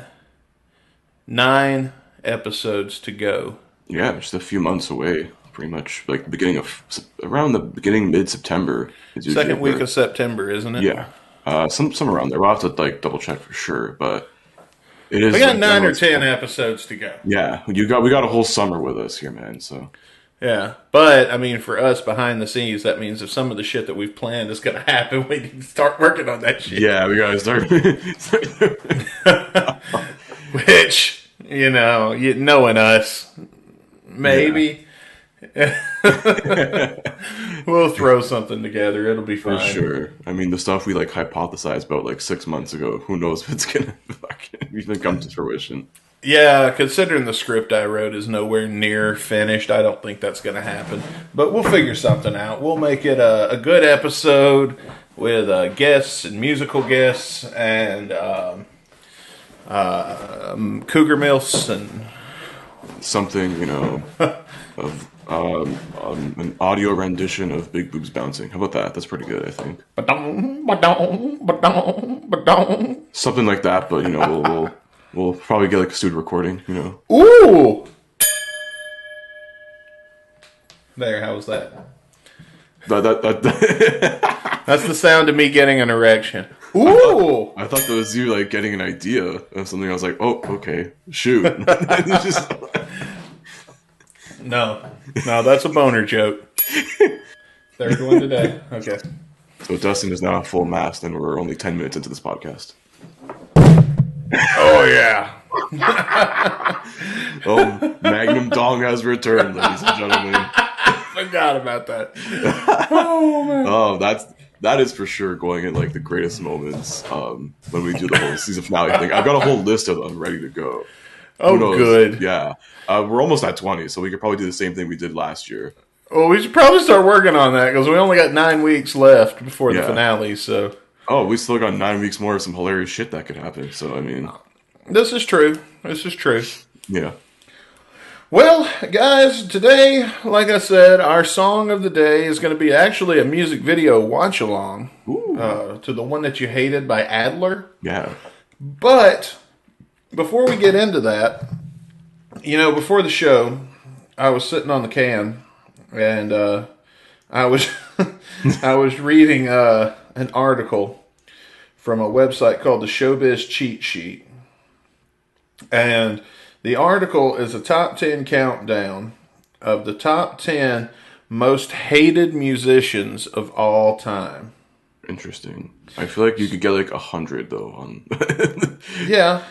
nine episodes to go. yeah, just a few months away. Pretty much like beginning of around the beginning mid September. Second week where- of September, isn't it? yeah, uh, some some around there. We'll have to like double check for sure, but it is. We got like, nine or ten episodes to go. Yeah, you got we got a whole summer with us here, man. So Yeah, but I mean, for us behind the scenes, that means if some of the shit that we've planned is going to happen, we need to start working on that shit. Yeah, we gotta start. Which you know, you knowing us, maybe we'll throw something together. It'll be fun. For sure. I mean, the stuff we like hypothesized about like six months ago. Who knows if it's gonna fucking even come to fruition? Yeah, considering the script I wrote is nowhere near finished, I don't think that's going to happen. But we'll figure something out. We'll make it a, a good episode with uh, guests and musical guests and um, uh, um, cougar milfs and Something you know of um, um, an audio rendition of Big Boobs bouncing. How about that? That's pretty good, I think. Something like that, but you know, we'll we'll, we'll probably get like a studio recording. You know, Ooh! There, how was that? that that, that That's the sound of me getting an erection. Ooh! I thought that was you like getting an idea of something. I was like, oh, okay, shoot. Just- No, no, that's a boner joke. Third one today. Okay. so Dustin is now full mast, and we're only ten minutes into this podcast. Oh yeah. Oh, Magnum Dong has returned, ladies and gentlemen. Forgot about that. Oh, that's that is for sure going in like the greatest moments um, when we do the whole season finale thing. I've got a whole list of them ready to go. Oh, knows? good. Yeah, uh, we're almost at twenty, so we could probably do the same thing we did last year. Well, we should probably start working on that because we only got nine weeks left before the Yeah. finale. So Oh, we still got nine weeks more of some hilarious shit that could happen. So I mean, this is true. This is true. yeah. Well, guys, today, like I said, our song of the day is going to be actually a music video watch along uh, to the one that you hated by Adler. Yeah. But before we get into that, you know, before the show, I was sitting on the can and uh, I was I was reading uh, an article from a website called the Showbiz Cheat Sheet, and the article is a top ten countdown of the top ten most hated musicians of all time. Interesting. I feel like you could get like a hundred though on. Yeah.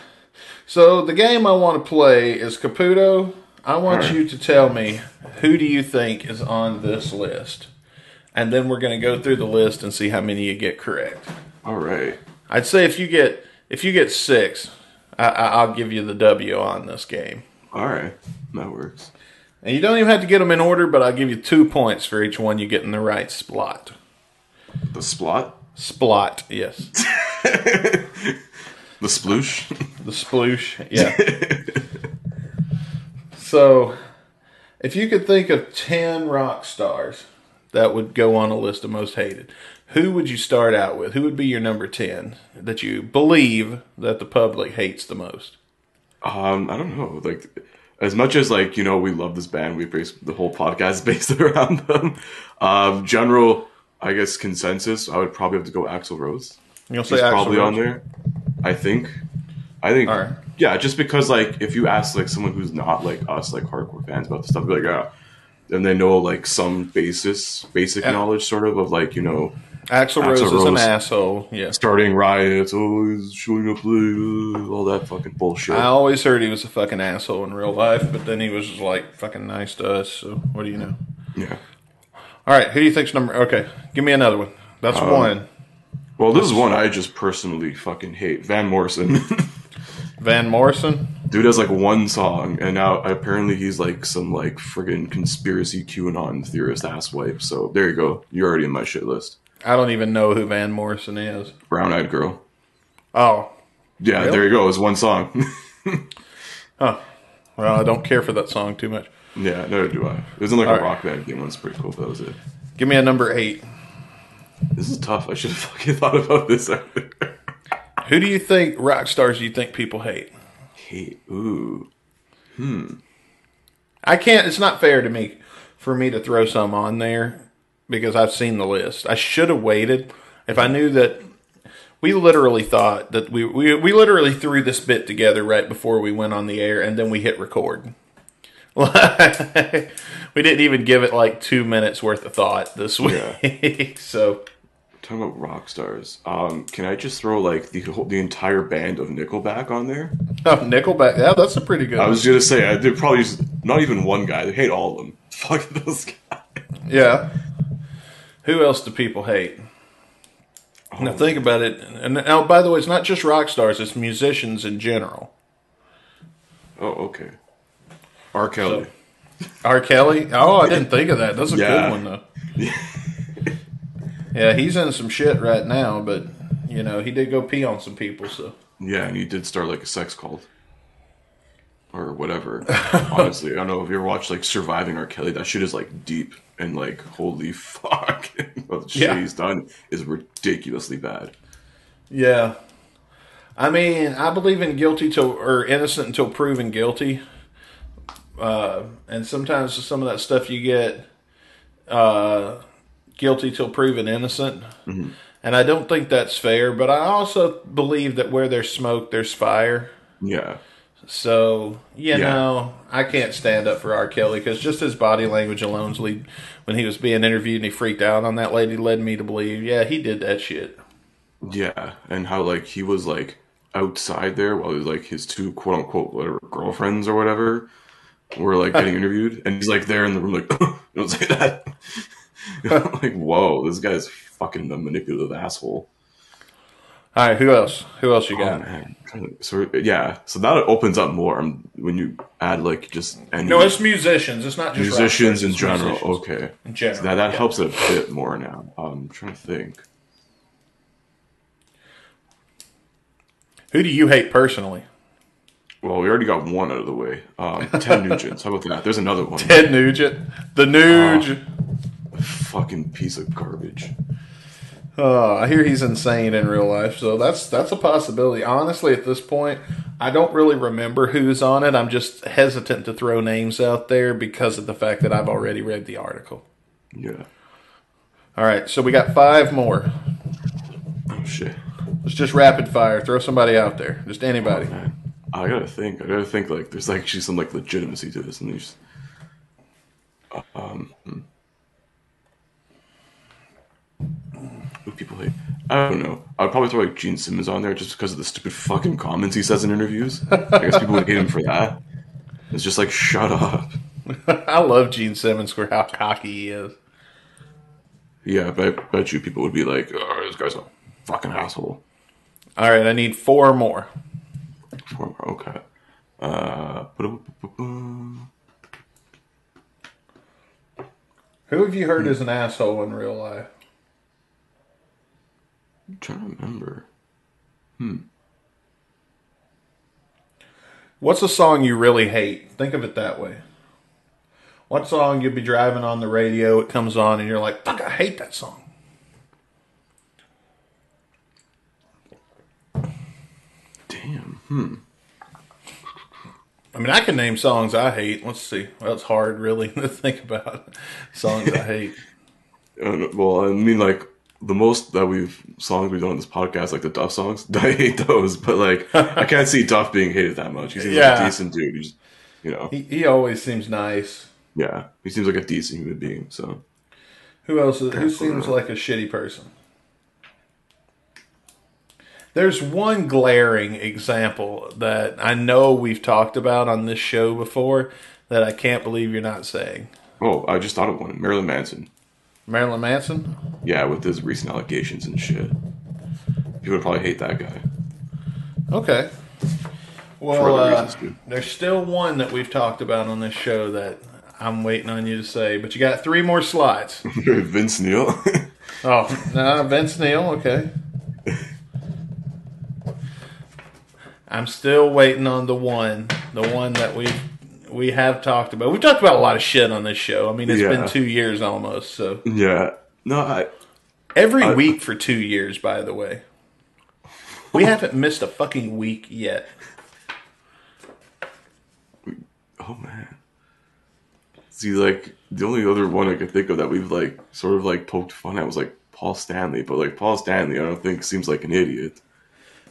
So the game I want to play is Caputo. I want you to tell me who do you think is on this list, and then we're going to go through the list and see how many you get correct. All right. I'd say if you get if you get six, I, I, I'll give you the W on this game. All right. That works. And you don't even have to get them in order, but I'll give you two points for each one you get in the right spot. The splot. Splot, yes. The sploosh. The sploosh, yeah. so, if you could think of 10 rock stars that would go on a list of most hated, who would you start out with? Who would be your number 10 that you believe that the public hates the most? Um, I don't know. Like, as much as like you know, we love this band. We base the whole podcast is based around them. Um, general, I guess consensus. I would probably have to go Axl Rose. You'll say He's Axl probably Rose? on there. I think. I think. All right. Yeah, just because like if you ask like someone who's not like us, like hardcore fans about the stuff, be like yeah, and they know like some basis, basic Yeah. knowledge, sort of of like you know Axl Axl Rose is an asshole. Yes. starting riots, oh he's showing up late, all that fucking bullshit. I always heard he was a fucking asshole in real life, but then he was just like fucking nice to us. So what do you know? Yeah. All right, who do you think's number? Okay, give me another one. That's Um, one. Well, this is one I just personally fucking hate. Van Morrison. Van Morrison. Dude has like one song, and now apparently he's like some like friggin' conspiracy QAnon theorist asswipe. So there you go. You're already in my shit list. I don't even know who Van Morrison is. Brown Eyed Girl. Oh, Yeah, Really? there you go. It's one song. Huh. Well, I don't care for that song too much. yeah, neither do I. It was in like All a right. rock band game once. Pretty cool. That was it. Give me a number eight. This is tough. I should have fucking thought about this. Who do you think rock stars do you think people hate? hate. Ooh. Hmm. I can't. It's not fair to me for me to throw some on there because I've seen the list. I should have waited if I knew that. We literally thought that we, we we literally threw this bit together right before we went on the air, and then we hit record. we didn't even give it like two minutes worth of thought this week. so Talking about rock stars. Um, can I just throw like the whole, the entire band of Nickelback on there? oh, Nickelback, yeah, that's a pretty good. I one. was gonna say I did probably just, not even one guy. They hate all of them. Fuck those guys. Yeah. Who else do people hate? Now think about it. And now, by the way, it's not just rock stars; it's musicians in general. Oh, okay. R. Kelly. R. Kelly. Oh, I didn't think of that. That's a Yeah. good one, though. yeah, he's in some shit right now, but you know he did go pee on some people. So Yeah, and he did start like a sex cult. Or whatever. Honestly, I don't know if you ever watched like Surviving R. Kelly. That shit is like deep and like holy fuck. what shit Yeah. he's done is ridiculously bad. yeah, I mean, I believe in guilty till or innocent until proven guilty. Uh, and sometimes some of that stuff you get uh, guilty till proven innocent. Mm-hmm. And I don't think that's fair, but I also believe that where there's smoke, there's fire. Yeah. So you Yeah. know, I can't stand up for R. Kelly because just his body language alone's lead when he was being interviewed and he freaked out on that lady led me to believe, yeah, he did that shit. Yeah, and how like he was like outside there while like his two quote unquote whatever girlfriends or whatever were like getting interviewed, and he's like there in the room like don't say that. like whoa, this guy's fucking a manipulative asshole. All right, who else? Who else you Oh got? I'm to- so yeah, so that opens up more when you add like just any no, it's musicians. It's not just musicians in general. musicians. Okay, In general, So that that yeah. helps it a bit more now. Um, I'm trying to think. Who do you hate personally? Well, we already got one out of the way. Um, Ted Nugent. How about that? There's another one. Ted Nugent, the Nuge. Fucking piece of garbage. Oh, I hear he's insane in real life, so that's that's a possibility. Honestly, at this point, I don't really remember who's on it. I'm just hesitant to throw names out there because of the fact that I've already read the article. Yeah. All right, so we got five more. Oh shit. Let's just rapid fire. Throw somebody out there, just anybody. Oh, man. I gotta think. I gotta think. Like, there's actually some like legitimacy to this, and these. Uh, um. Hmm. Hmm. Who people hate? I don't know. I'd probably throw like Gene Simmons on there just because of the stupid fucking comments he says in interviews. I guess people would hate him for that. It's just like, shut up. I love Gene Simmons for how cocky he is. Yeah, but I bet you people would be like, oh, this guy's a fucking asshole. All right, I need four more. Four more, Okay. Uh. Who have you heard is an asshole in real life? I'm trying to remember. Hmm. What's a song you really hate? Think of it that way. What song you'll be driving on the radio, it comes on, and you're like, fuck, I hate that song. Damn. Hmm. I mean, I can name songs I hate. Let's see. Well, it's hard, really, to think about songs I hate. Well, I mean, like the most that we've songs we've done on this podcast, like the Duff songs, I hate those. But like, I can't see Duff being hated that much. He seems like a decent dude. He's, you know, He, he always seems nice. yeah, he seems like a decent human being. So Who else? Is, who seems like a shitty person? There's one glaring example that I know we've talked about on this show before that I can't believe you're not saying. oh, I just thought of one. Marilyn Manson. Marilyn Manson? Yeah, with his recent allegations and shit. People would probably hate that guy. Okay. Well, uh, reasons, there's still one that we've talked about on this show that I'm waiting on you to say, but you got three more slides. Vince Neil. Oh, no, Vince Neil, okay. I'm still waiting on the one, the one that we we have talked about. We've talked about a lot of shit on this show. I mean, it's been two years almost. So yeah. No, I. every I- week for two years, by the way, we haven't missed a fucking week yet. Oh man. See, like the only other one I could think of that we've like sort of like poked fun at was like Paul Stanley, but like Paul Stanley, I don't think seems like an idiot.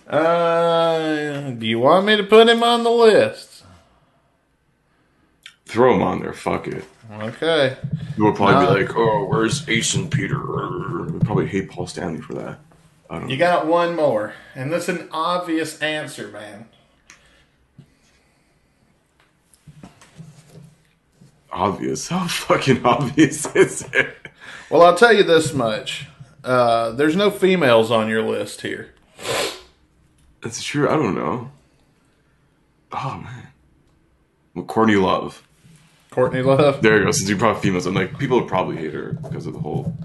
Uh, do you want me to put him on the list? Throw them on there. Fuck it. Okay. You would probably be like, "Oh, where's Ace and Peter?" We'd probably hate Paul Stanley for that. I don't You know. got one more, and that's an obvious answer, man. Obvious. How fucking obvious is it? Well, I'll tell you this much: uh, there's no females on your list here. That's true. I don't know. Oh man. Courtney Love. Courtney Love. There you go. Since you brought females, I'm like, people would probably hate her because of the whole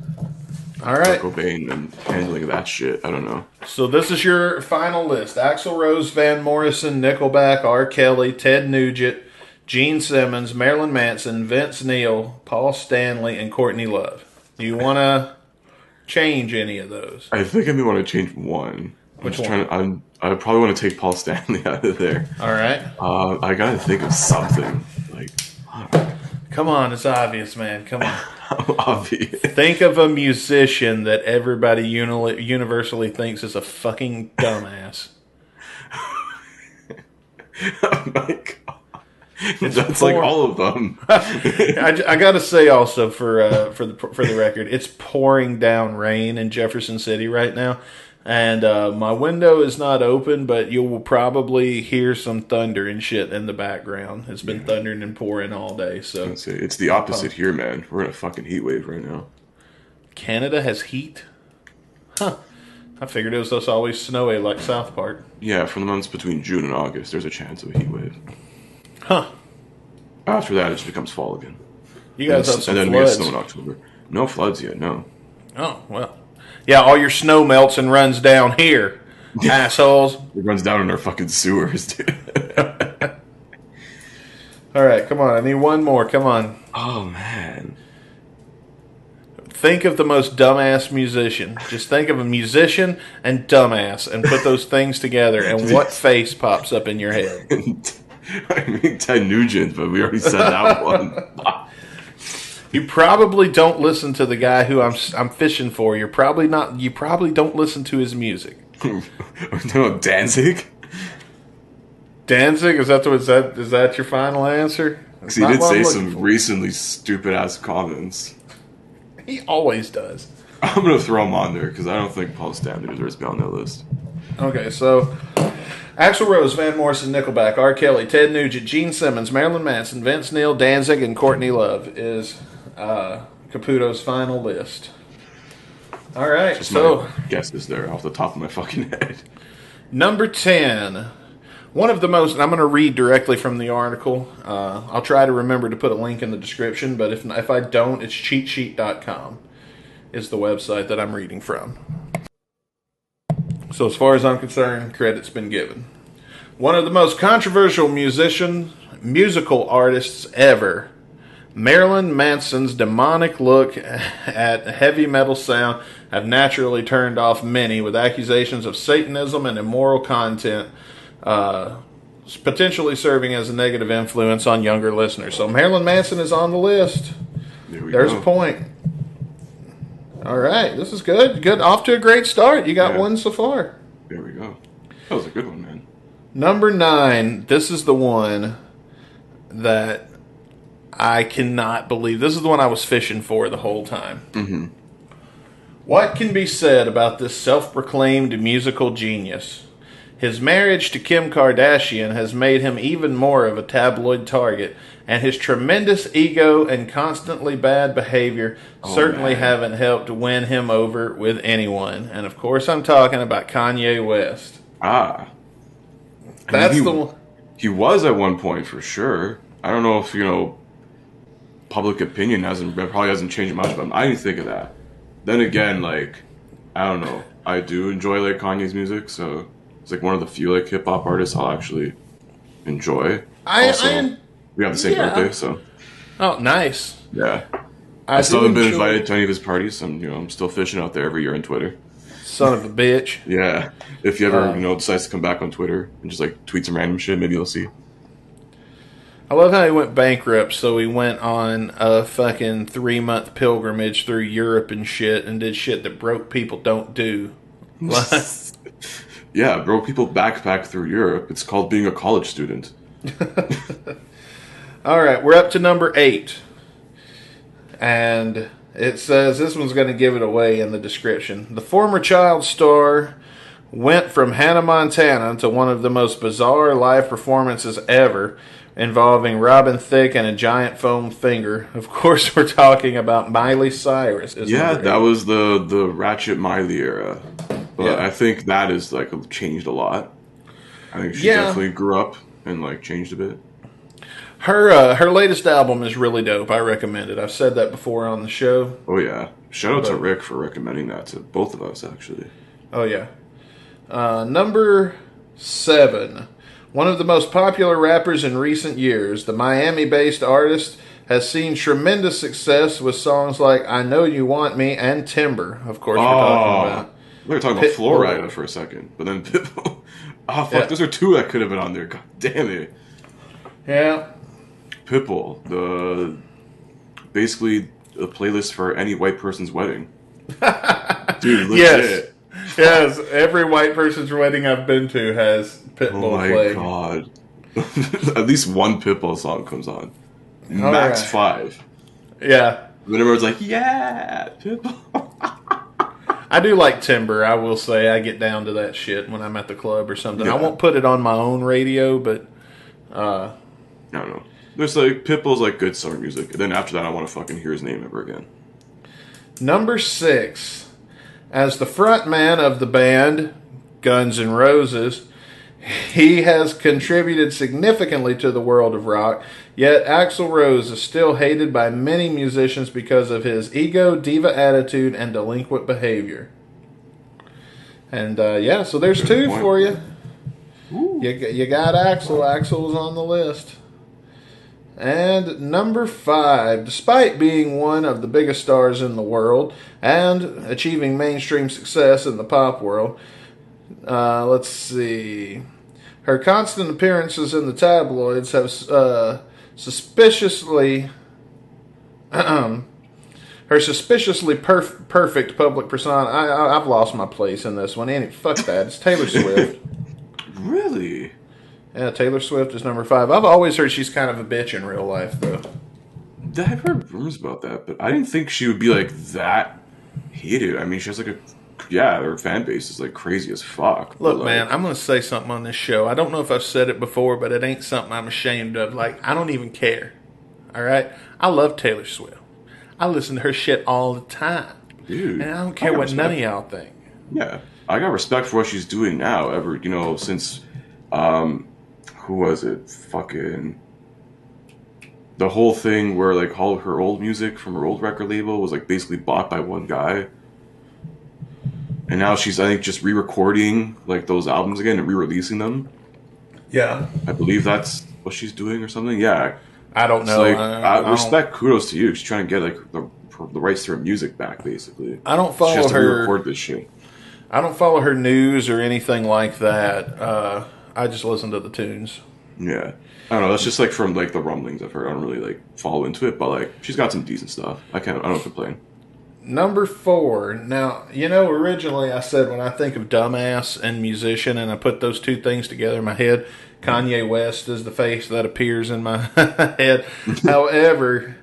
All right. Cobain and handling that shit. I don't know. So this is your final list: Axl Rose, Van Morrison, Nickelback, R. Kelly, Ted Nugent, Gene Simmons, Marilyn Manson, Vince Neil, Paul Stanley, and Courtney Love. Do you want to change any of those? I think I may want to change one. I'm Which one? to. I'm. I probably want to take Paul Stanley out of there. All right. Uh, I gotta think of something Come on, it's obvious, man. Come on. obvious. Think of a musician that everybody uni- universally thinks is a fucking dumbass. oh my god. That's like all of them. I, I got to say also for uh, for the for the record, it's pouring down rain in Jefferson City right now, and uh, my window is not open, but you will probably hear some thunder and shit in the background. It's been thundering and pouring all day. So It's the opposite here, man. We're in a fucking heat wave right now. Canada has heat. Huh. I figured it was just always snowy like South Park. Yeah, for the months between June and August, there's a chance of a heat wave. Huh. After that, it just becomes fall again. You guys have some and then we get floods. snow in October. No floods yet. No. Oh well. Yeah, all your snow melts and runs down here, assholes. It runs down in our fucking sewers, dude. All right, come on. I need one more. Come on. oh man. Think of the most dumbass musician. Just think of a musician and dumbass and put those things together and what face pops up in your head. I mean Ted Nugent, but we already said that one. You probably don't listen to the guy who I'm I'm fishing for. You're probably not you probably don't listen to his music. no, Danzig. Danzig, is that the, is that is that your final answer? See, he did say some for. recently stupid ass comments. He always does. I'm gonna throw him on there because I don't think Paul Stanley deserves to be on that list. Okay, so Axl Rose, Van Morrison, Nickelback, R. Kelly, Ted Nugent, Gene Simmons, Marilyn Manson, Vince Neil, Danzig, and Courtney Love is uh, Caputo's final list. All right, Just so my guesses there off the top of my fucking head. number 10. One of the most, and I'm going to read directly from the article. Uh, I'll try to remember to put a link in the description, but if, if I don't, it's cheatsheet.com is the website that I'm reading from. So, as far as I'm concerned, credit's been given. One of the most controversial musician, musical artists ever, Marilyn Manson's demonic look at heavy metal sound have naturally turned off many with accusations of Satanism and immoral content, uh, potentially serving as a negative influence on younger listeners. So Marilyn Manson is on the list. There we There's go. a point. All right, this is good. Good, off to a great start. You got Yeah. one so far. There we go. That was a good one, man. Number nine. This is the one that I cannot believe. This is the one I was fishing for the whole time. Mm-hmm. What can be said about this self proclaimed musical genius? His marriage to Kim Kardashian has made him even more of a tabloid target, and his tremendous ego and constantly bad behavior certainly man. haven't helped win him over with anyone. And of course, I'm talking about Kanye West. Ah. I mean, That's he, the one. He was at one point for sure. I don't know if you know. Public opinion hasn't probably hasn't changed much, but I didn't think of that. Then again, like I don't know. I do enjoy like Kanye's music, so it's like one of the few like hip hop artists I'll actually enjoy. I, Also, I we have the same yeah. birthday, so oh nice. yeah. I, I still haven't been enjoy- invited to any of his parties. I'm you know I'm still fishing out there every year on Twitter. Son of a bitch. Yeah, if you ever Uh, you know decides to come back on Twitter and just like tweet some random shit, maybe you'll see. I love how he went bankrupt, so he went on a fucking three month pilgrimage through Europe and shit and did shit that broke people don't do. Yeah, broke people backpack through Europe. It's called being a college student. All right, we're up to number eight. And it says this one's going to give it away in the description. The former child star went from Hannah Montana to one of the most bizarre live performances ever involving Robin Thicke and a giant foam finger. Of course, we're talking about Miley Cyrus. Yeah, that was the the Ratchet Miley era. But Yeah. I think that is like changed a lot. I think she Yeah. definitely grew up and like changed a bit. her. Uh, her latest album is really dope. I recommend it. I've said that before on the show. Oh yeah. Shout out to Rick for recommending that to both of us actually. Oh yeah. Uh, number seven. One of the most popular rappers in recent years, the Miami-based artist has seen tremendous success with songs like "I Know You Want Me" and "Timber." Of course, we're talking oh. about. we were talking about. Florida for a second, but then Pitbull. Oh fuck, Yeah. those are two that could have been on there. God damn it. Yeah, Pitbull, the basically a playlist for any white person's wedding. Dude, legit. Yes. Yes. Every white person's wedding I've been to has Pitbull Oh my playing. god. At least one Pitbull song comes on. Max five. Yeah, And then everyone's like, yeah, Pitbull. I do like Timber. I will say I get down to that shit when I'm at the club or something. I won't put it on my own radio, but uh, I don't know. There's like Pitbull's like good summer music. And then after that I want to fucking hear his name ever again. Number six, as the frontman of the band Guns N' Roses, he has contributed significantly to the world of rock. Yet Axl Rose is still hated by many musicians because of his ego, diva attitude, and delinquent behavior. And uh, yeah, so there's two point. for you. You you got Axl. Axl's on the list. And number five, despite being one of the biggest stars in the world and achieving mainstream success in the pop world, uh, let's see. Her constant appearances in the tabloids have uh, suspiciously. her suspiciously perf- perfect public persona. I, I, I've lost my place in this one. Any fuck that. It's Taylor Swift. Really? Yeah, Taylor Swift is number five. I've always heard she's kind of a bitch in real life, though. I've heard rumors about that, but I didn't think she would be like that hated. I mean, she has like a yeah, her fan base is like crazy as fuck. Look, like, man, I'm going to say something on this show. I don't know if I've said it before, but it ain't something I'm ashamed of. Like, I don't even care. All right? I love Taylor Swift. I listen to her shit all the time. dude, And I don't care got what none of respect. y'all think. Yeah, I got respect for what she's doing now. Ever, you know, since um, who was it? Fucking the whole thing where like all her old music from her old record label was like basically bought by one guy. And now she's, I think, just re-recording like those albums again and re-releasing them. Yeah. I believe that's what she's doing or something. Yeah, I don't know. like I, I, I don't- respect, kudos to you. She's trying to get like the, the rights to her music back, basically. I don't She follow has to her. re-record this shit. I don't follow her news or anything like that. Uh, I just listen to the tunes. Yeah. I don't know. That's just like from like the rumblings I've heard. I don't really like follow into it, but like she's got some decent stuff. I can't. I don't complain. Number four. Now, you know, originally I said when I think of dumbass and musician, and I put those two things together in my head, Kanye West is the face that appears in my head. However,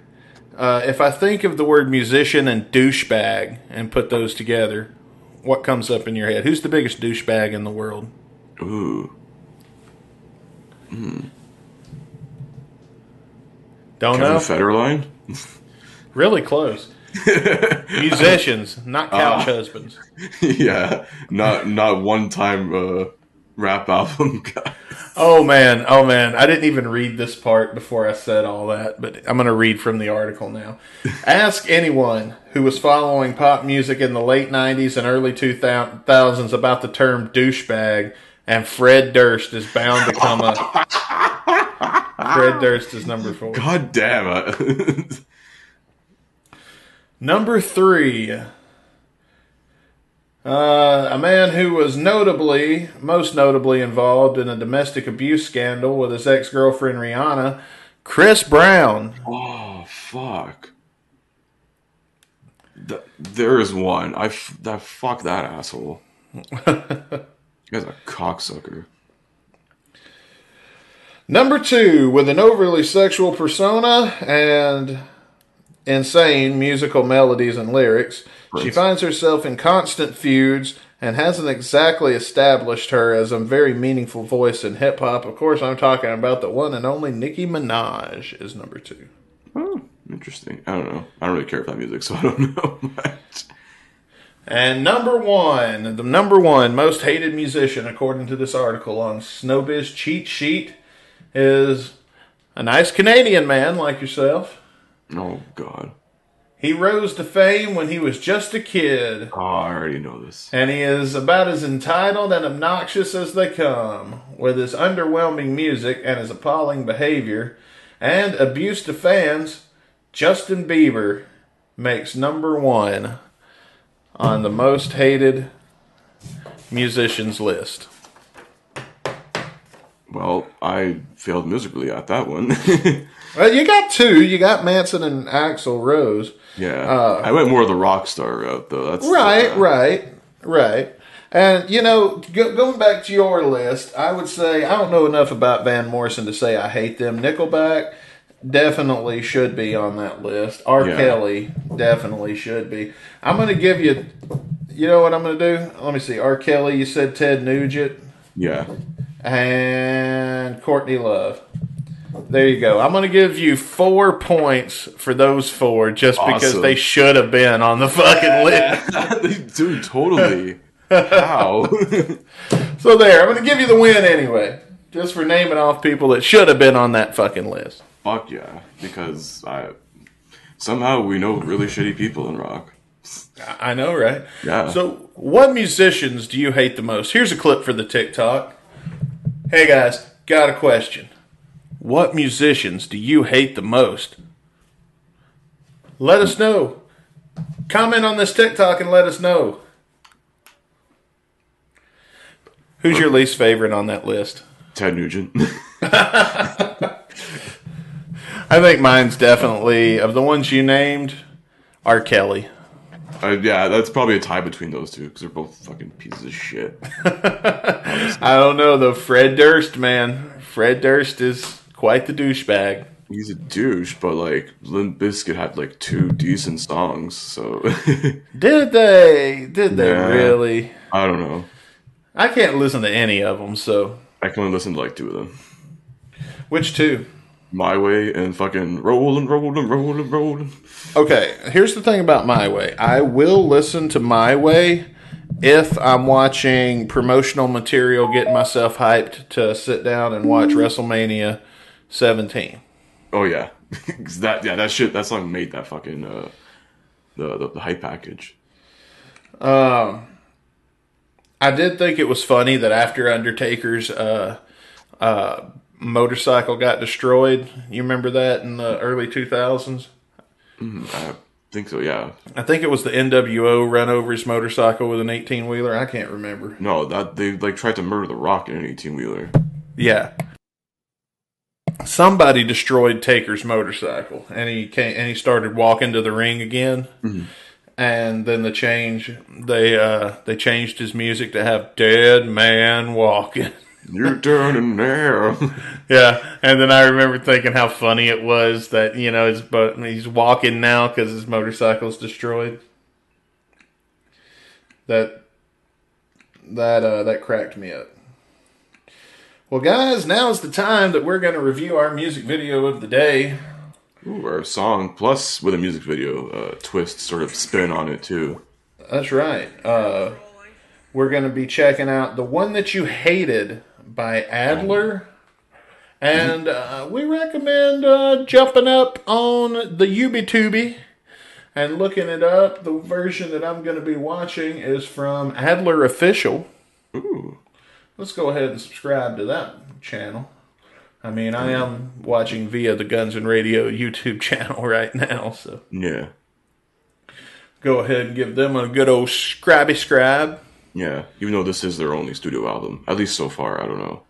uh, if I think of the word musician and douchebag and put those together, what comes up in your head? Who's the biggest douchebag in the world? Ooh, Don't Kevin know. Federline. Really close. Musicians, not couch husbands. yeah, not not one time uh, rap album guy. Oh man, oh man. I didn't even read this part before I said all that, but I'm going to read from the article now. Ask anyone who was following pop music in the late 90s and early 2000s about the term douchebag, and Fred Durst is bound to come up. Fred Durst is number four. God damn it. Number three. Uh, a man who was notably, most notably involved in a domestic abuse scandal with his ex girlfriend Rihanna, Chris Brown. oh fuck. Th- there is one. I f- that fuck that asshole. Guy's a cocksucker. Number two, with an overly sexual persona and insane musical melodies and lyrics, she finds herself in constant feuds and hasn't exactly established her as a very meaningful voice in hip hop. Of course, I'm talking about the one and only Nicki Minaj is number two. Oh, interesting. I don't know. I don't really care for that music, so I don't know much. And number one, the number one most hated musician, according to this article on Showbiz Cheat Sheet, is a nice Canadian man like yourself. Oh God. He rose to fame when he was just a kid, Oh, I already know this. and he is about as entitled and obnoxious as they come. With his underwhelming music and his appalling behavior and abuse to fans, Justin Bieber makes number one on the most hated musicians list. Well, I failed miserably at that one. Well, you got two. You got Manson and Axl Rose. yeah, I went more the rock star route though. That's Uh, Right, uh, right, right. And you know, go, going back to your list, I would say I don't know enough about Van Morrison to say I hate them. Nickelback definitely should be on that list. R. Yeah. Kelly definitely should be. I'm going to give you. You know what I'm going to do? Let me see. R. Kelly. You said Ted Nugent Yeah, and Courtney Love. There you go. I'm going to give you four points for those four just because they should have been on the fucking list. dude, totally. How? So there, I'm going to give you the win anyway, just for naming off people that should have been on that fucking list. Fuck yeah, because I somehow we know really shitty people in rock. I know, right? Yeah. So, what musicians do you hate the most? Here's a clip for the TikTok. Hey guys, got a question. What musicians do you hate the most? Let us know. Comment on this TikTok and let us know. Who's your least favorite on that list? Ted Nugent. I think mine's definitely of the ones you named, R. Kelly. uh, yeah, that's probably a tie between those two because they're both fucking pieces of shit. I don't know though. Fred Durst, man. Fred Durst is quite the douchebag. He's a douche, but like Limp Bizkit had like two decent songs, so Did they? Did they Nah. really? I don't know. I can't listen to any of them. So I can only listen to like two of them. which two? My Way and fucking Rollin', Rollin', Rollin', Rollin'. Okay, here's the thing about My Way. I will listen to My Way if I'm watching promotional material, getting myself hyped to sit down and watch WrestleMania 17. Oh yeah, that yeah that shit that song made that fucking uh the the, the hype package. Um, I did think it was funny that after Undertaker's uh, uh, motorcycle got destroyed, you remember that in the early 2000s? I think so. Yeah. I think it was the NWO run over his motorcycle with an 18 wheeler. I can't remember. No, that they like tried to murder the Rock in an eighteen wheeler. Yeah. Somebody destroyed Taker's motorcycle, and he came and he started walking to the ring again. And then the change they uh, they changed his music to have "Dead Man Walking." You're turning now. Yeah, and then I remember thinking how funny it was that you know his but he's walking now because his motorcycle's destroyed. That that uh, that cracked me up. Well, guys, now is the time that we're going to review our music video of the day. Ooh, our song plus with a music video uh, twist sort of spin on it too. That's right. Uh, we're going to be checking out the one that you hated by Adler. And uh, we recommend uh, jumping up on the UbiTubi and looking it up. The version that I'm going to be watching is from Adler Official. Ooh, Let's go ahead and subscribe to that channel. I mean, I am watching via the Guns N' Radio YouTube channel right now, so yeah, go ahead and give them a good old scribey scribe. Yeah. Even though this is their only studio album, at least so far, I don't know.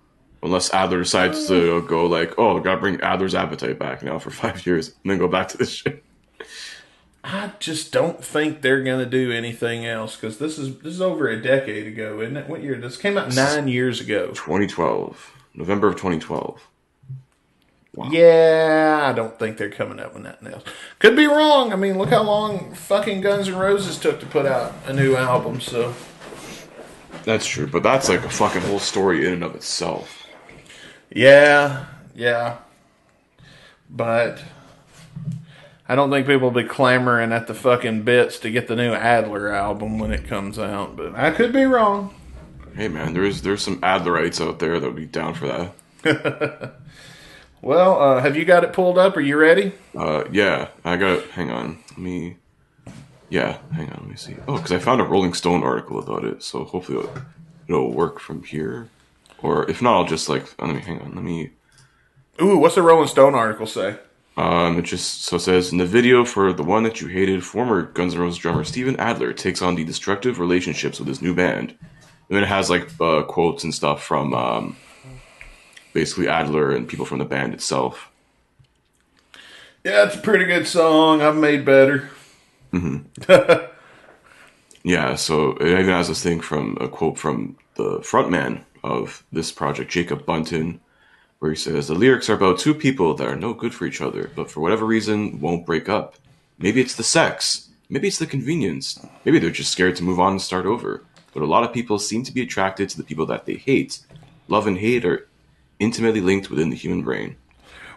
Unless Adler decides to mm. go like, oh, gotta bring Adler's Appetite back now for five years, and then go back to this shit. I just don't think they're gonna do anything else because this is this is over a decade ago, isn't it? What year? This came out nine years ago. 2012, November of 2012. Yeah, I don't think they're coming up with nothing else. Could be wrong. I mean, look how long fucking Guns N' Roses took to put out a new album. So That's true, but that's like a fucking whole story in and of itself. yeah, yeah, but I don't think people will be clamoring at the fucking bits to get the new Adler album when it comes out. But I could be wrong. Hey man, there's there's some Adlerites out there that would be down for that. Well, uh, have you got it pulled up? Are you ready? Uh, yeah, I got it. Hang on, let me. Yeah, hang on, let me see. Oh, because I found a Rolling Stone article about it, so hopefully it'll, it'll work from here. Or if not, I'll just like let me hang on. Let me. Ooh, what's the Rolling Stone article say? Um, it just so it says in the video for the one that you hated, former Guns N' Roses drummer Steven Adler takes on the destructive relationships with his new band. And then it has like uh, quotes and stuff from um, basically Adler and people from the band itself. Yeah, it's a pretty good song. I've made better. Mm-hmm. Yeah, so it even has this thing from a quote from the frontman of this project, Jacob Bunton, where he says the lyrics are about two people that are no good for each other, but for whatever reason won't break up. Maybe it's the sex, maybe it's the convenience, maybe they're just scared to move on and start over. But a lot of people seem to be attracted to the people that they hate. Love and hate are intimately linked within the human brain.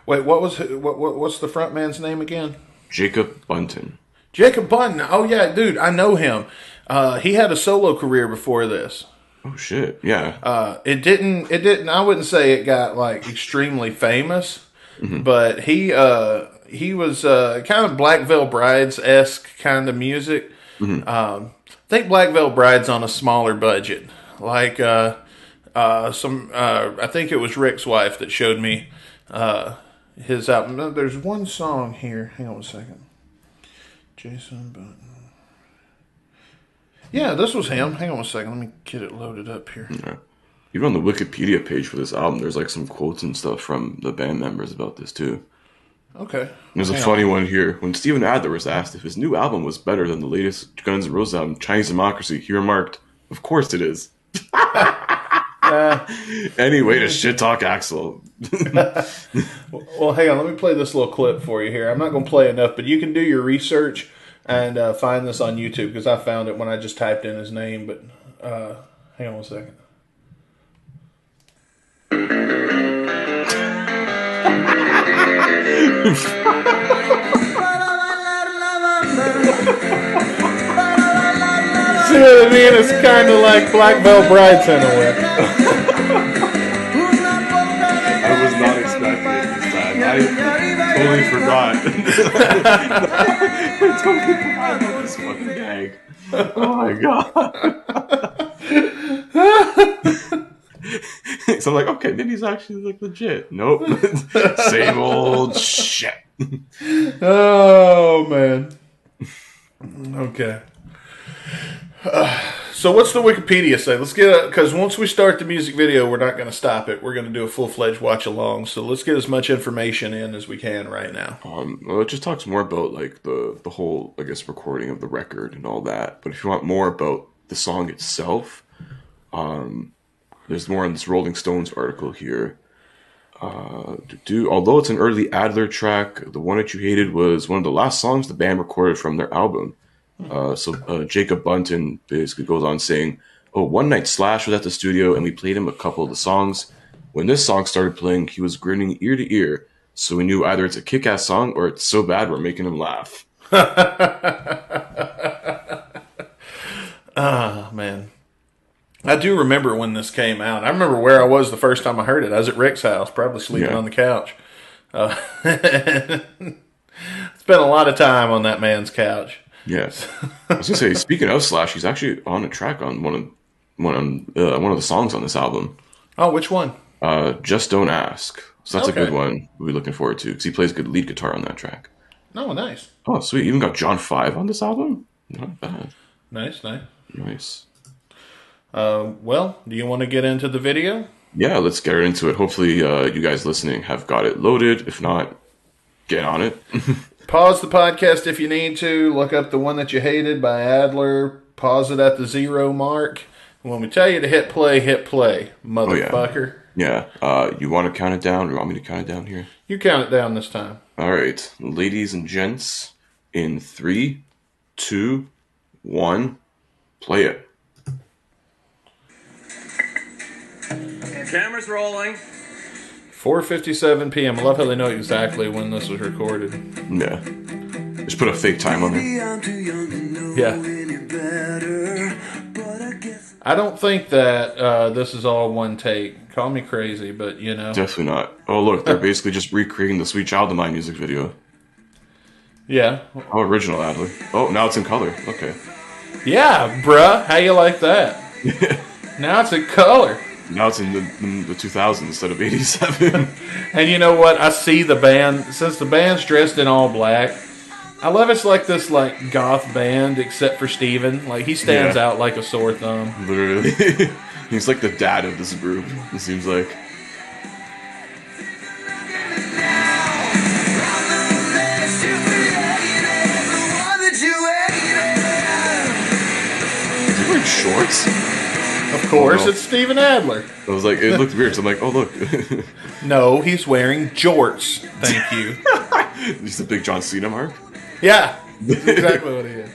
Wait, what was what, what what's the front man's name again? Jacob Bunton. Jacob Bunton. Oh yeah, dude, I know him. Uh, he had a solo career before this. Oh shit! Yeah, Uh, it didn't. It didn't. I wouldn't say it got like extremely famous, but he uh, he was uh, kind of Black Veil Brides esque kind of music. Um, I think Black Veil Brides on a smaller budget, like uh, uh, some. Uh, I think it was Rick's wife that showed me uh, his album. There's one song here. Hang on a second. Jason Bunton. Yeah, this was him. Hang on a second. Let me get it loaded up here. Yeah. Even on the Wikipedia page for this album, there's like some quotes and stuff from the band members about this too. Okay. There's a Hang funny one here. When Steven Adler was asked if his new album was better than the latest Guns N' Roses album, Chinese Democracy, he remarked, "Of course it is." Any way to shit talk Axl? Well, hang on. Let me play this little clip for you here. I'm not going to play enough, but you can do your research and uh, find this on YouTube because I found it when I just typed in his name. But uh, hang on one second. See what I mean? It's kind of like Black Veil Brides in a way. I was not expecting it this time. I totally forgot. I totally forgot about this fucking gag. Oh my god. so I'm like, okay, maybe he's actually like legit. Nope. Same old shit. Oh man. Okay. Uh, so what's the Wikipedia say? Let's get because once we start the music video, we're not going to stop it. We're going to do a full fledged watch along. So let's get as much information in as we can right now. Um, well, it just talks more about like the the whole, I guess, recording of the record and all that. But if you want more about the song itself, um, there's more in this Rolling Stones article here. Uh, do although it's an early Adler track, the one that you hated was one of the last songs the band recorded from their album. Uh, so uh, Jacob Bunton basically goes on saying, "Oh, one night Slash was at the studio and we played him a couple of the songs. When this song started playing, he was grinning ear to ear. So we knew either it's a kick-ass song or it's so bad we're making him laugh." Oh man. I do remember when this came out. I remember where I was the first time I heard it. I was at Rick's house, probably sleeping Yeah. on the couch. Uh, spent a lot of time on that man's couch. Yes, I was gonna say. Speaking of Slash, he's actually on a track on one of one on uh, one of the songs on this album. Oh, which one? Uh, Just don't ask. So that's Okay. a good one. We'll be looking forward to because he plays good lead guitar on that track. Oh, nice, Oh, sweet! You even got John Five on this album. Not bad. nice, nice. Nice. Uh, well, do you want to get into the video? Yeah, let's get into it. Hopefully, uh, you guys listening have got it loaded. If not, get on it. Pause the podcast if you need to. Look up the one that you hated by Adler. Pause it at the zero mark. When we tell you to hit play, hit play, motherfucker. Yeah. Uh, you want to count it down, or you want me to count it down here? You count it down this time. All right, ladies and gents, in three, two, one, play it. Cameras rolling. 4:57 p.m. I love how they know exactly when this was recorded. Yeah. Just put a fake time on it. Yeah. I don't think that uh, this is all one take. Call me crazy, but you know. Definitely not. Oh, look, they're basically just recreating the Sweet Child O' Mine music video. Yeah. How original, Adler. Oh, now it's in color. Okay. Yeah, bruh. How you like that? now it's in color. Now it's in the, in the 2000s instead of 87. And you know what? I see the band since the band's dressed in all black. I love it's like this like goth band except for Steven. Like he stands Yeah. out like a sore thumb. Literally. He's like the dad of this group, it seems like. Is he wearing shorts? Of course, it's Steven Adler. I was like, it looked weird, so I'm like, oh, look. No, he's wearing jorts. Thank you. He's the big John Cena mark. yeah, that's exactly what he is.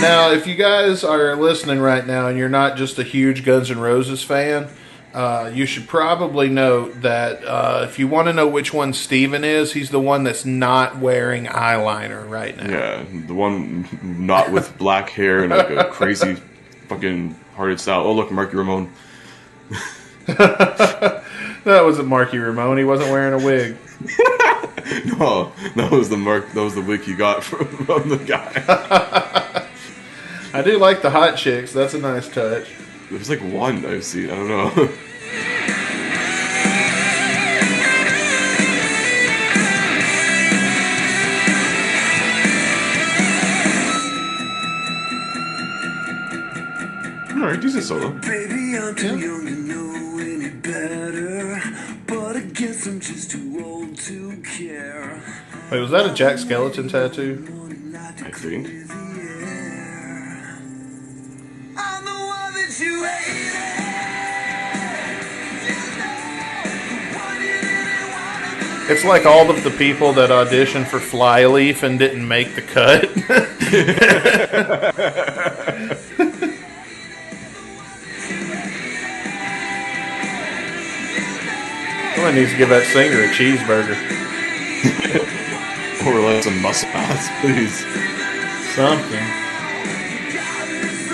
Now, if you guys are listening right now and you're not just a huge Guns N' Roses fan, uh, you should probably note that uh, if you want to know which one Steven is, he's the one that's not wearing eyeliner right now. Yeah, the one not with black hair and like a crazy fucking hearted style. Oh, look, Marky Ramone. That wasn't Marky Ramone. He wasn't wearing a wig. No, that was the mark. That was the wig he got from, from the guy. I do like the hot chicks. That's a nice touch. There's like one I've seen. I don't know. All right, decent solo. Baby, I'm too young to know any better. But I guess I'm just too old to care. Wait, was that a Jack Skeleton tattoo? I think. It's like all of the people that auditioned for Flyleaf and didn't make the cut. Someone needs to give that singer a cheeseburger. Or like some muscle ass, please. Something.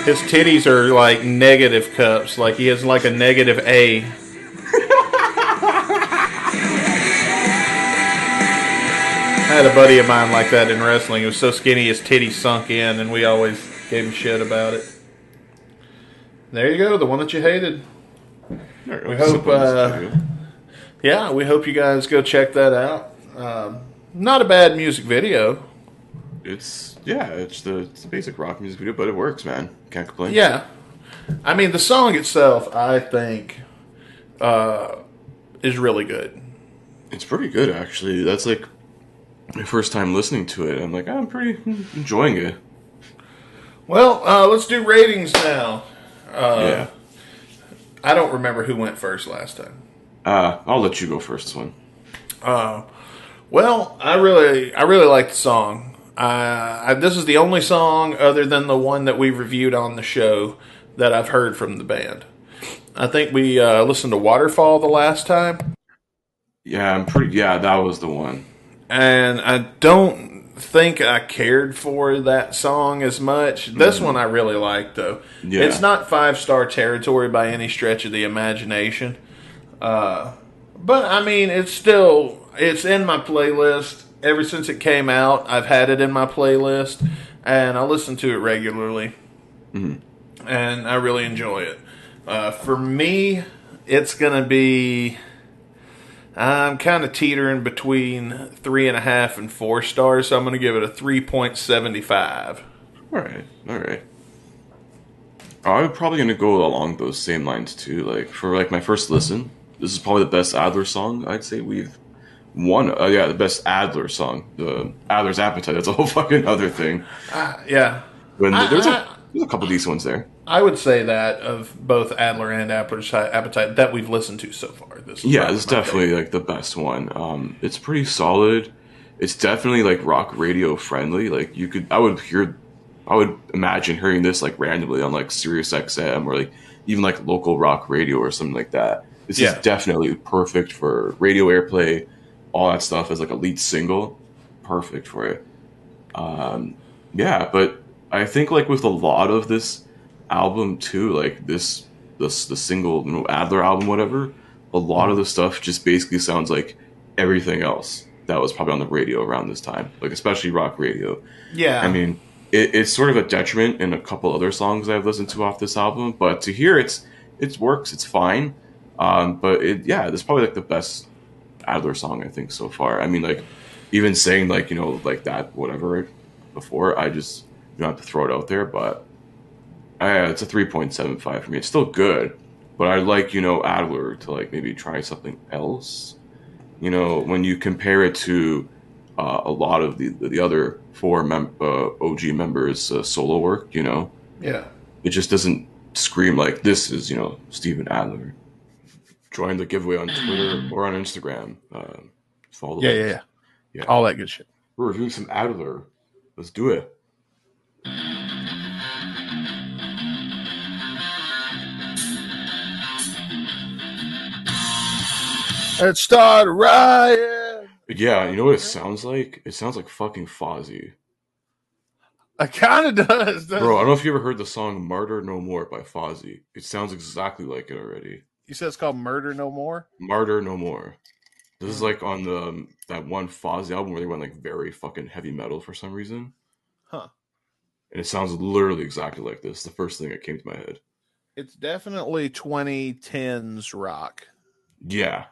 His titties are like negative cups. Like he has like a negative A. I had a buddy of mine like that in wrestling. He was so skinny his titties sunk in, and we always gave him shit about it. There you go, the one that you hated. We hope, uh, Yeah, we hope you guys go check that out. Um, not a bad music video. It's yeah, it's the it's the basic rock music video, but it works, man. Can't complain. Yeah. I mean, the song itself, I think, uh, is really good. It's pretty good actually. That's like my first time listening to it. I'm like, I'm pretty enjoying it. Well, uh, let's do ratings now. Uh, yeah. I don't remember who went first last time. Uh, I'll let you go first this one. Uh, well, I really, I really like the song. Uh, I, this is the only song other than the one that we reviewed on the show that I've heard from the band. I think we uh, listened to Waterfall the last time, Yeah, I'm pretty yeah, that was the one. and I don't think I cared for that song as much. This one I really like, though. Yeah. It's not five star territory by any stretch of the imagination. Uh, but I mean, it's still it's in my playlist ever since it came out. I've had it in my playlist, and I listen to it regularly, and I really enjoy it. Uh, for me, it's gonna be. I'm kind of teetering between three and a half and four stars, so I'm going to give it a 3.75. All right, all right. I'm probably gonna go along those same lines too. Like for like my first listen, this is probably the best Adler song I'd say we've one, uh, yeah, the best Adler song, the Adler's Appetite. That's a whole fucking other thing. Yeah, When I- there's I- a there's a couple decent ones there. I would say that of both Adler and Appetite, Appetite that we've listened to so far. This is Yeah, it's my definitely like the best one. Um, it's pretty solid. It's definitely like rock radio friendly. Like you could, I would hear, I would imagine hearing this like randomly on like Sirius XM or like even like local rock radio or something like that. This Yeah. is definitely perfect for radio airplay, all that stuff as like a lead single. Perfect for it. Um, yeah, but I think like with a lot of this album too, like this this the single you know, Adler album, whatever, a lot of the stuff just basically sounds like everything else that was probably on the radio around this time, like especially rock radio. Yeah, I mean, it, it's sort of a detriment in a couple other songs I've listened to off this album, but to hear it's it works, it's fine. Um, but it yeah, it's probably like the best Adler song I think so far. I mean, like even saying like you know like that whatever before, I just you don't have to throw it out there, but uh, it's a three point seven five for me. It's still good, but I'd like you know Adler to like maybe try something else. You know, when you compare it to uh, a lot of the the other four mem- uh, OG members' uh, solo work, you know, yeah. it just doesn't scream like this is you know Steven Adler. Join the giveaway on Twitter or on Instagram. Uh, follow. Yeah, yeah, yeah. Yeah. All that good shit. We're reviewing some Adler. Let's do it. Let's start a riot. Yeah, you know what it sounds like? It sounds like fucking Fozzy. It kind of does. Bro, I don't know if you ever heard the song Martyr No More by Fozzy. It sounds exactly like it already. You said it's called Murder No More. Martyr No More. This is like on the um, that one Fozzy album where they went like very fucking heavy metal for some reason. Huh. And it sounds literally exactly like this. The first thing that came to my head. It's definitely 2010s rock. Yeah.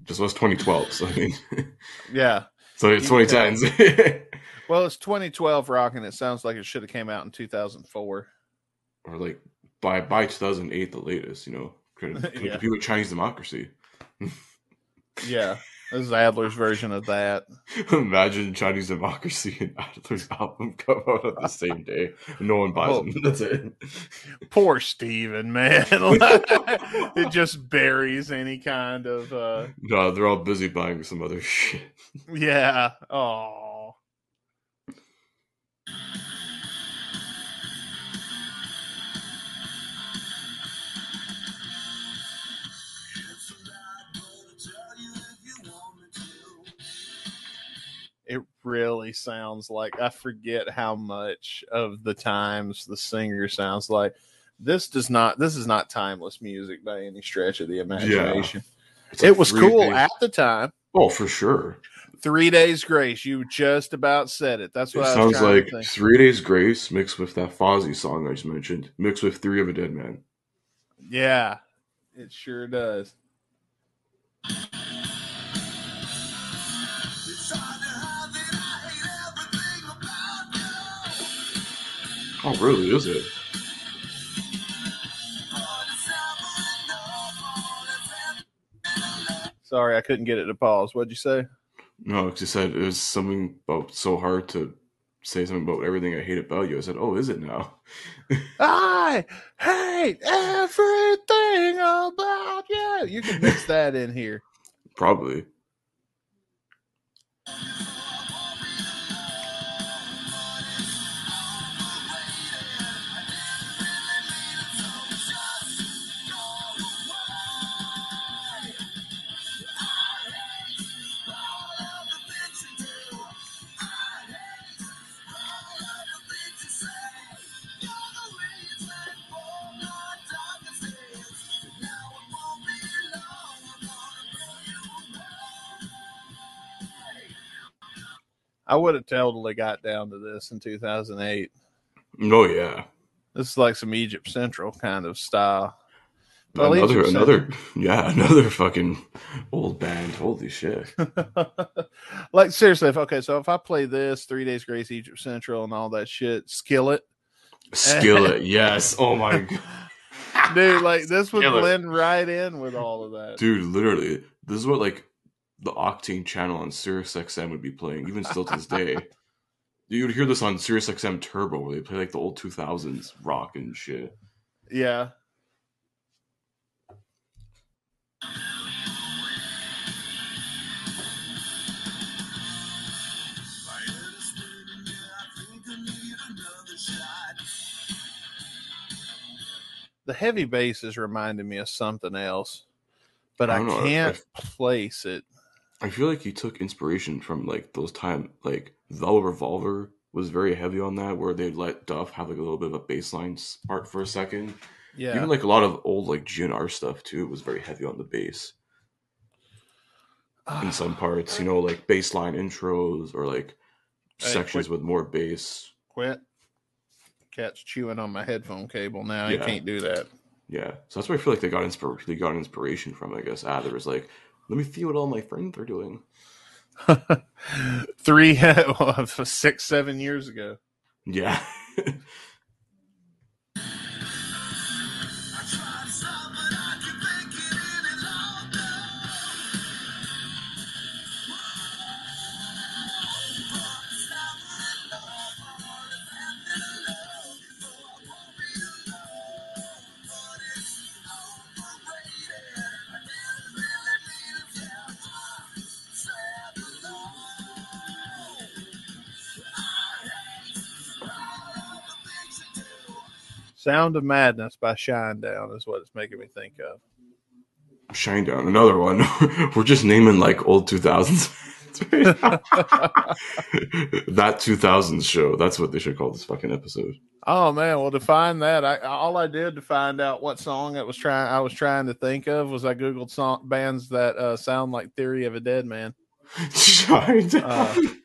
This was 2012, so I mean, Yeah. so it's 2010s. Well, it's 2012 rock, and it sounds like it should have came out in 2004. or like by by 2008, the latest. You know, could, could Yeah. with Chinese democracy. Yeah, this is Adler's version of that. Imagine Chinese democracy and Adler's album come out on the same day. No one buys Oh. them. That's it. Poor Steven, man. it just buries any kind of uh No, they're all busy buying some other shit. yeah. Oh. Really sounds like I forget how much of the times the singer sounds like. This does not. This is not timeless music by any stretch of the imagination. It's it was cool days- at the time. Oh, for sure. Three Days Grace. You just about said it. That's It what I sounds like. Three Days Grace mixed with that Fozzy song I just mentioned, mixed with Theory of a Deadman. Yeah, it sure does. Oh, really? Is it? Sorry, I couldn't get it to pause. What'd you say? No, because you said it was something about so hard to say something about everything I hate about you. I said, oh, is it now? I hate everything about you. You can mix that in here. Probably. I would have totally got down to this in 2008. Oh, yeah. This is like some Egypt Central kind of style. Well, another, Egypt another, yeah, another fucking old band. Holy shit. like seriously, if okay, so if I play this Three Days Grace, Egypt Central, and all that shit, Skillet, Skillet, yes. Oh my god. dude, like this would Skillet. blend right in with all of that. Dude, literally, this is what like the Octane channel on Sirius XM would be playing, even still to this day. You would hear this on Sirius XM Turbo, where they play like the old 2000s rock and shit. Yeah. The heavy bass is reminding me of something else, but I I, can't I- place it. I feel like he took inspiration from like those time, like Velvet Revolver was very heavy on that, where they let Duff have like a little bit of a bass line part for a second. Yeah. Even like a lot of old like GNR stuff too was very heavy on the bass in some parts. You know, like baseline intros or like Hey, sections quick- with more bass. Quit. Cat's chewing on my headphone cable now. You can't do that. Yeah, so that's where I feel like they got inspir- they got inspiration from. I guess ah, there was like, let me see what all my friends are doing. Three, six, seven years ago. Yeah, Sound of Madness by Shinedown is what it's making me think of. Shinedown, another one. We're just naming like old two thousands. that two thousands show. That's what they should call this fucking episode. Oh man, well to find that, I all I did to find out what song it was trying I was trying to think of was I googled song bands that uh, sound like Theory of a Deadman, Shinedown.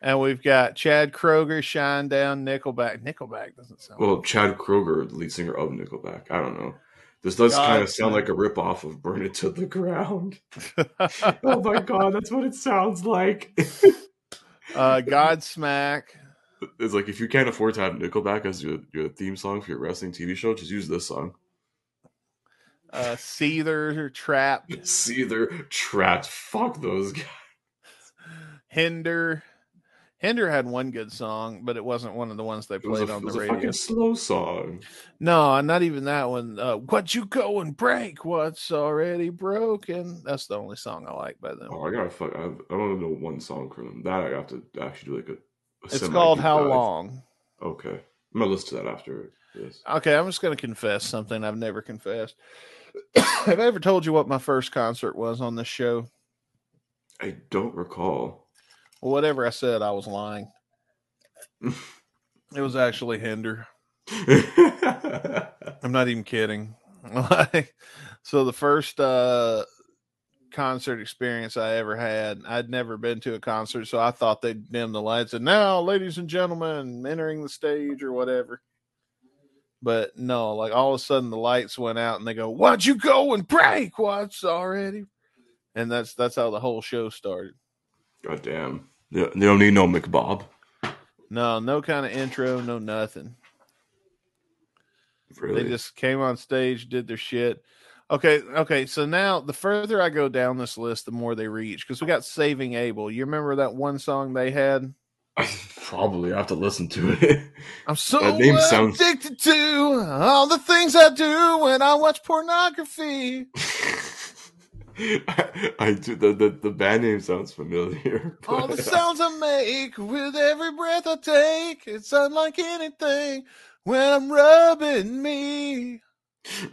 And we've got Chad Kroeger, Shine Down, Nickelback. Nickelback doesn't sound. well, Chad Kroeger, the lead singer of Nickelback. I don't know. This does God, kind of sound like a ripoff of "Burn It to the Ground." oh my god, that's what it sounds like. uh, Godsmack. It's like if you can't afford to have Nickelback as your, your theme song for your wrestling TV show, just use this song. uh, Seether, Trapt, Seether, Trapt. Fuck those guys. Hinder. Hinder had one good song, but it wasn't one of the ones they played a, on it was the a radio. fucking slow song. No, not even that one. Uh, what you go and break? What's already broken? That's the only song I like by them. Oh, I gotta fuck. I, I don't know one song from them. That I have to actually do like a. a it's called How dive. Long. Okay, I'm gonna listen to that after this. Okay, I'm just going to confess something I've never confessed. Have I ever told you what my first concert was on this show? I don't recall. Whatever I said, I was lying. It was actually Hinder. I'm not even kidding. So the first uh concert experience I ever had, I'd never been to a concert, so I thought they'd dim the lights and now, ladies and gentlemen, entering the stage or whatever. But no, like all of a sudden the lights went out and they go, Why'd you go and break? What's already? And that's that's how the whole show started. God damn. They, don't need no McBob. No, no kind of intro, no nothing. Really? They just came on stage, did their shit. Okay, okay. So now the further I go down this list, the more they reach. Because we got Saving Abel. You remember that one song they had? Probably I have to listen to it. I'm so That name sounds- addicted to all the things I do when I watch pornography. I, I do the, the the band name sounds familiar. All the but- uh, sounds I make with every breath I take. It's unlike anything when I'm rubbing me.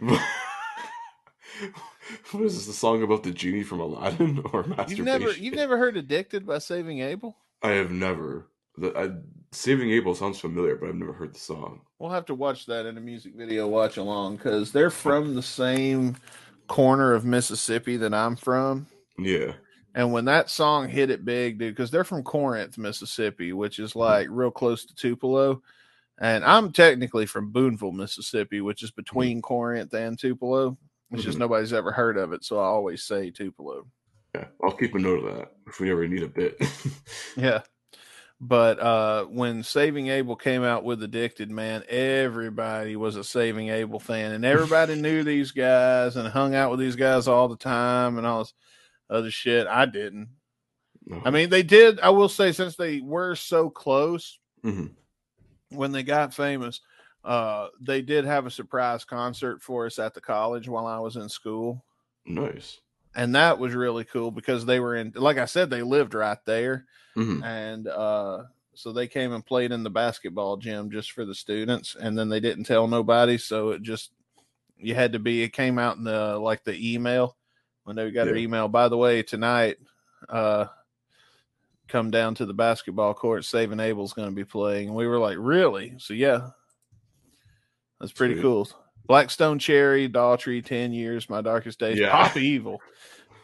what is this? The song about the genie from Aladdin or masturbation? You've never, you've never heard "Addicted" by Saving Abel? I have never. The, I, Saving Abel sounds familiar, but I've never heard the song. We'll have to watch that in a music video watch along because they're from the same corner of Mississippi that I'm from. Yeah. And when that song hit it big, dude, because they're from Corinth, Mississippi, which is like real close to Tupelo. And I'm technically from Boonville, Mississippi, which is between Corinth and Tupelo. It's just Mhm. nobody's ever heard of it. So I always say Tupelo. Yeah. I'll keep a note of that if we ever need a bit. Yeah. But uh when Saving Abel came out with Addicted, man, everybody was a Saving Abel fan and everybody knew these guys and hung out with these guys all the time and all this. other shit. I didn't. No. I mean, they did. I will say, since they were so close Mhm. when they got famous, uh, they did have a surprise concert for us at the college while I was in school. nice. And that was really cool because they were in, like I said, they lived right there. Mhm. And uh, so they came and played in the basketball gym just for the students. And then they didn't tell nobody. So it just, you had to be, it came out in the, like the email when they got their Yeah. email. By the way, tonight, uh, come down to the basketball court. Saving Abel's going to be playing. And we were like, really? So yeah, that's pretty Sweet. cool. Black Stone Cherry, Daughtry, 10 years, my darkest days. Yeah. Pop Evil.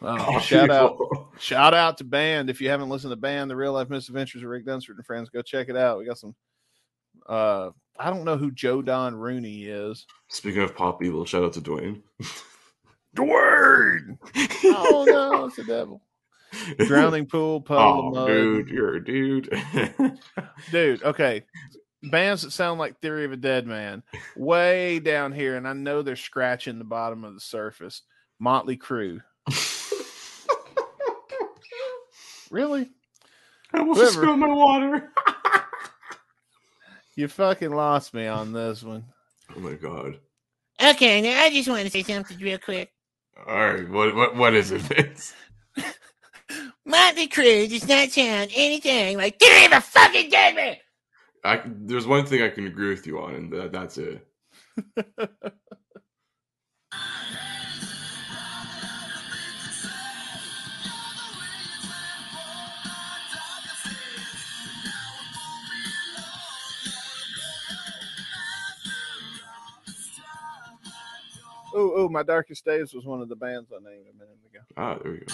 Uh, shout out, shout out to band. If you haven't listened to band, the real life misadventures of Rick Dunsford and friends, go check it out. We got some, uh, I don't know who Joe Don Rooney is. Speaking of pop evil, shout out to Dwayne. Dwayne. Oh no, it's the devil. Drowning Pool, Puddle Oh, dude, you're a dude. dude okay bands that sound like theory of a dead man way down here and i know they're scratching the bottom of the surface motley Crue. really I almost Whoever. spilled my water. you fucking lost me on this one Oh my god. Okay, now I just want to say something real quick. All right, what what what is it, Vince? Motley Crue does not sound anything like Theory of a fucking Dead Man. I, there's one thing I can agree with you on, and that, that's it. oh oh my darkest days was one of the bands i named a minute ago Ah, there we go.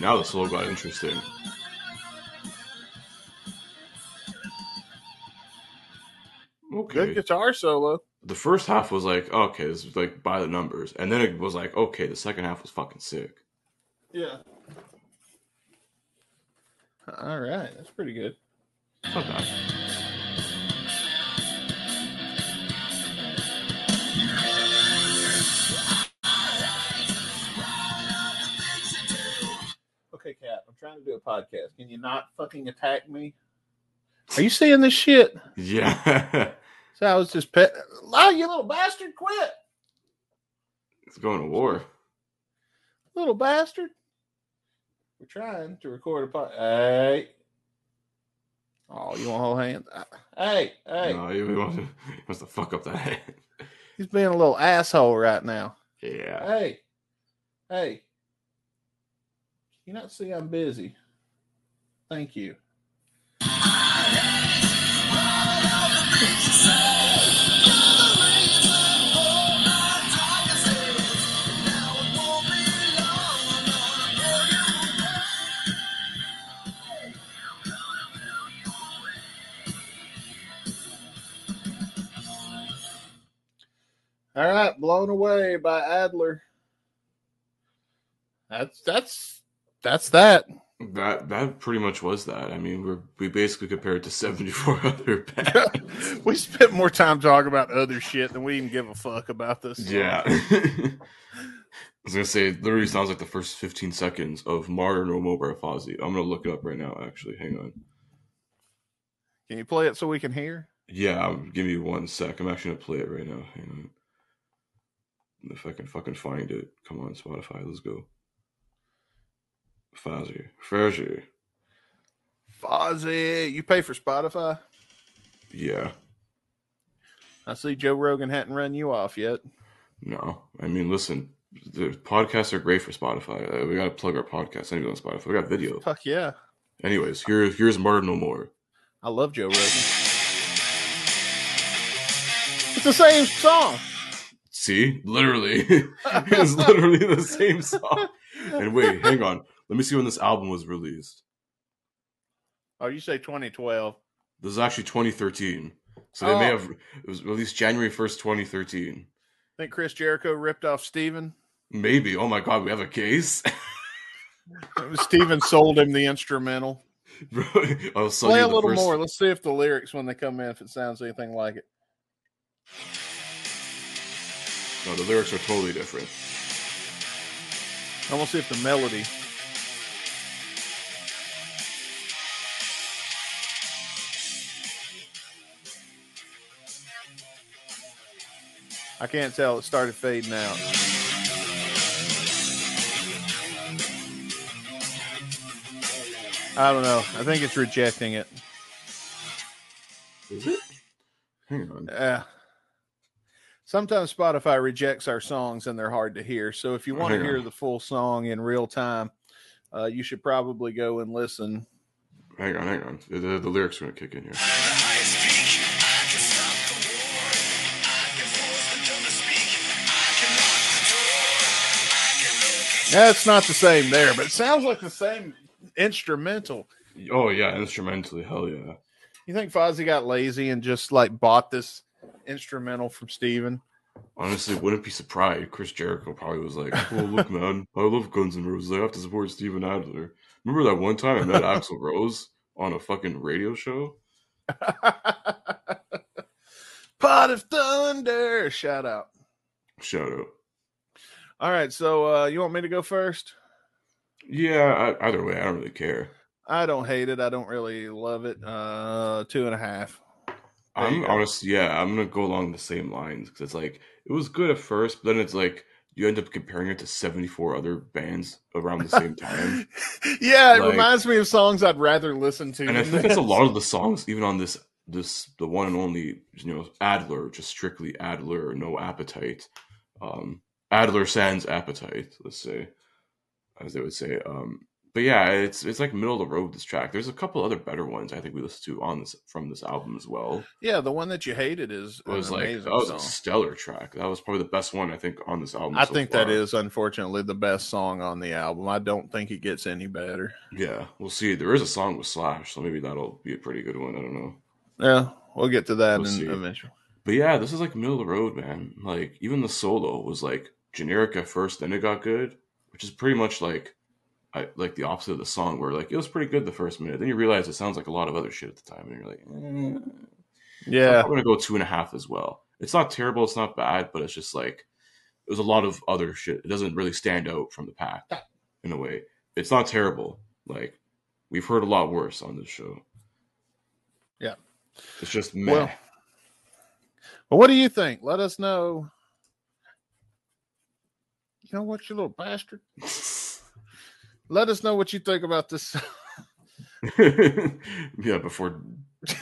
Now the solo got interesting. Okay. good guitar solo the first half was like, okay, this is like by the numbers, and then it was like, okay, the second half was fucking sick. yeah all right that's pretty good It's not bad. Trying to do a podcast can you not fucking attack me are you seeing this shit Yeah, So I was just pet. Oh, you little bastard! Quit, it's going to war. little bastard. We're trying to record a pod. Hey. Oh, you want to hold hands? Hey, hey. No, he wants to, he wants to fuck up that hand. He's being a little asshole right now. Yeah. Hey, hey. You not see I'm busy. Thank you. All right, blown away by Adler. That's that's that's that. That that pretty much was that. I mean, we're we basically compared to seventy four other bands. we spent more time talking about other shit than we even give a fuck about this. yeah. I was gonna say, it literally sounds like the first fifteen seconds of No More by Fozzy. I'm gonna look it up right now. Actually, hang on. Can you play it so we can hear? Yeah, um, give me one sec. I'm actually gonna play it right now. Hang on. If I can fucking find it. Come on, Spotify, let's go. Fozzy. Fozzy. Fozzy, you pay for Spotify? Yeah. I see Joe Rogan hadn't run you off yet. No. I mean, listen, the podcasts are great for Spotify. Uh, we gotta plug our podcast anyway on Spotify. We got video. Fuck yeah. Anyways, here, here's Martyr No More. I love Joe Rogan. It's the same song. See? Literally. it's literally the same song. And wait, hang on. Let me see when this album was released. Oh, you say 2012. This is actually 2013. So they oh. may Oh. have it was released January first, twenty thirteen. Think Chris Jericho ripped off Steven? Maybe. Oh my god, we have a case. Steven sold him the instrumental. I'll oh, sell Play a the little first- more. Let's see if the lyrics when they come in, if it sounds anything like it. No, the lyrics are totally different. I want to see if the melody. I can't tell. It started fading out. I don't know. I think it's rejecting it. Is it? Hang on. Yeah. Sometimes Spotify rejects our songs and they're hard to hear. So if you want to hear on. the full song in real time, uh, you should probably go and listen. Hang on, hang on. The, the, the lyrics are gonna kick in here. That's not the same there, but it sounds like the same instrumental. Oh yeah, instrumentally, hell yeah. You think Fozzy got lazy and just like bought this instrumental from Steven? Honestly, wouldn't be surprised. Chris Jericho probably was like, "Oh look, man, I love Guns N' Roses. I have to support Steven Adler." Remember that one time I met Axl Rose on a fucking radio show? Pot of Thunder. Shout out. Shout out. All right, so uh, you want me to go first? Yeah, I, either way, I don't really care. I don't hate it. I don't really love it. Uh, two and a half. There I'm honest, yeah, I'm gonna go along the same lines because it's like it was good at first, but then it's like you end up comparing it to 74 other bands around the same time. Yeah, it Like- reminds me of songs I'd rather listen to. and I think it's a lot of the songs, even on this this the one and only you know Adler, just strictly Adler, no appetite. Um, Adler sans appetite, let's say, as they would say. Um, but yeah, it's it's like middle of the road. This track. There's a couple other better ones I think we listened to on this from this album as well. Yeah, the one that you hated is was like amazing that was song. a stellar track. That was probably the best one I think on this album. I so think that far. is unfortunately the best song on the album. I don't think it gets any better. Yeah, we'll see. There is a song with Slash, so maybe that'll be a pretty good one. I don't know. Yeah, we'll get to that We'll in, eventually. But yeah, this is like middle of the road, man. Like even the solo was like generic at first, then it got good, which is pretty much like I like the opposite of the song, where like it was pretty good the first minute, then you realize it sounds like a lot of other shit at the time, and you're like, eh. Yeah, I'm gonna go two and a half as well. It's not terrible, it's not bad, but it's just like it was a lot of other shit. It doesn't really stand out from the pack in a way. It's not terrible. Like we've heard a lot worse on this show. Yeah. It's just meh. Well, well, what do you think? Let us know. You know what, you little bastard? Let us know what you think about this. yeah, before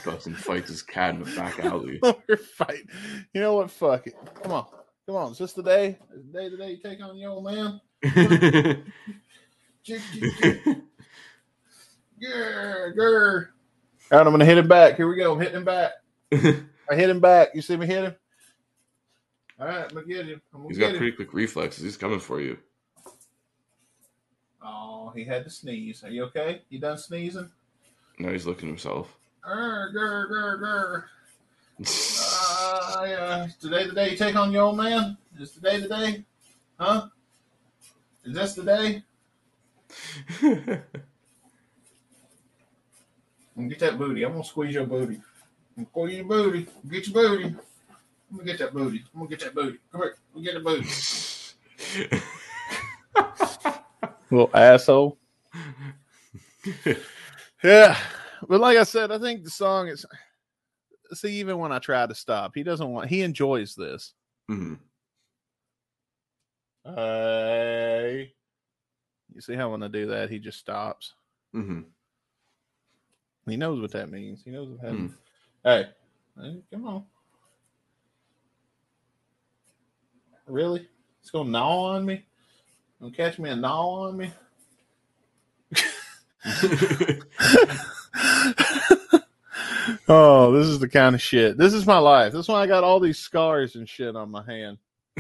Dustin fights his cat in the back alley. We're fighting. You know what? Fuck it. Come on. Come on. Is this the day? Is the day today you take on your old man? Grr, grr. All right, I'm gonna hit him back. Here we go. I'm hitting him back. I hit him back. You see me hit him? All right, I'm gonna get him. He's got him. pretty quick reflexes. He's coming for you. Oh, he had to sneeze. Are you okay? You done sneezing? No, he's looking himself. Grr, grr, grr, grr. Uh, yeah. Is today the day you take on your old man? Is today the day? Huh? Is this the day? Get that booty. I'm gonna squeeze your booty. I'm gonna squeeze your booty. Get your booty. I'm gonna get that booty. I'm gonna get that booty. Come here. I'm gonna get the booty. Little asshole. yeah. But like I said, I think the song is see, even when I try to stop, he doesn't want he enjoys this. Mhm. Hey. You see how when I do that, he just stops. Mhm. He knows what that means. He knows what that means. Hey, hey, come on. Really? It's gonna gnaw on me? Gonna catch me a gnaw on me? oh, this is the kind of shit. This is my life. This is why I got all these scars and shit on my hand.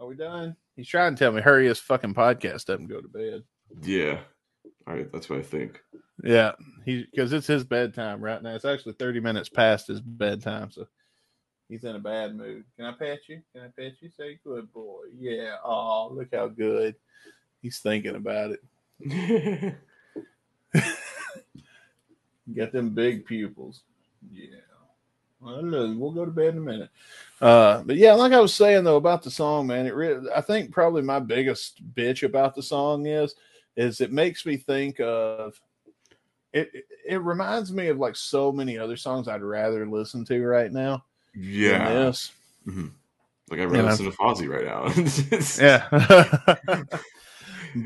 Are we done? He's trying to tell me hurry his fucking podcast up and go to bed. yeah. All right, that's what I think. Yeah, he because it's his bedtime right now. It's actually thirty minutes past his bedtime, so he's in a bad mood. Can I pet you? Can I pet you? Say good boy. Yeah. Oh, look how good. He's thinking about it. Got them big pupils. Yeah. Well, look, we'll go to bed in a minute. Uh, but yeah, like I was saying though about the song, man, it really, I think probably my biggest bitch about the song is, is it makes me think of it. It, it reminds me of like so many other songs I'd rather listen to right now. Than Yeah. this. Mhm. Like I You really know. listen to Fozzy right now. Yeah.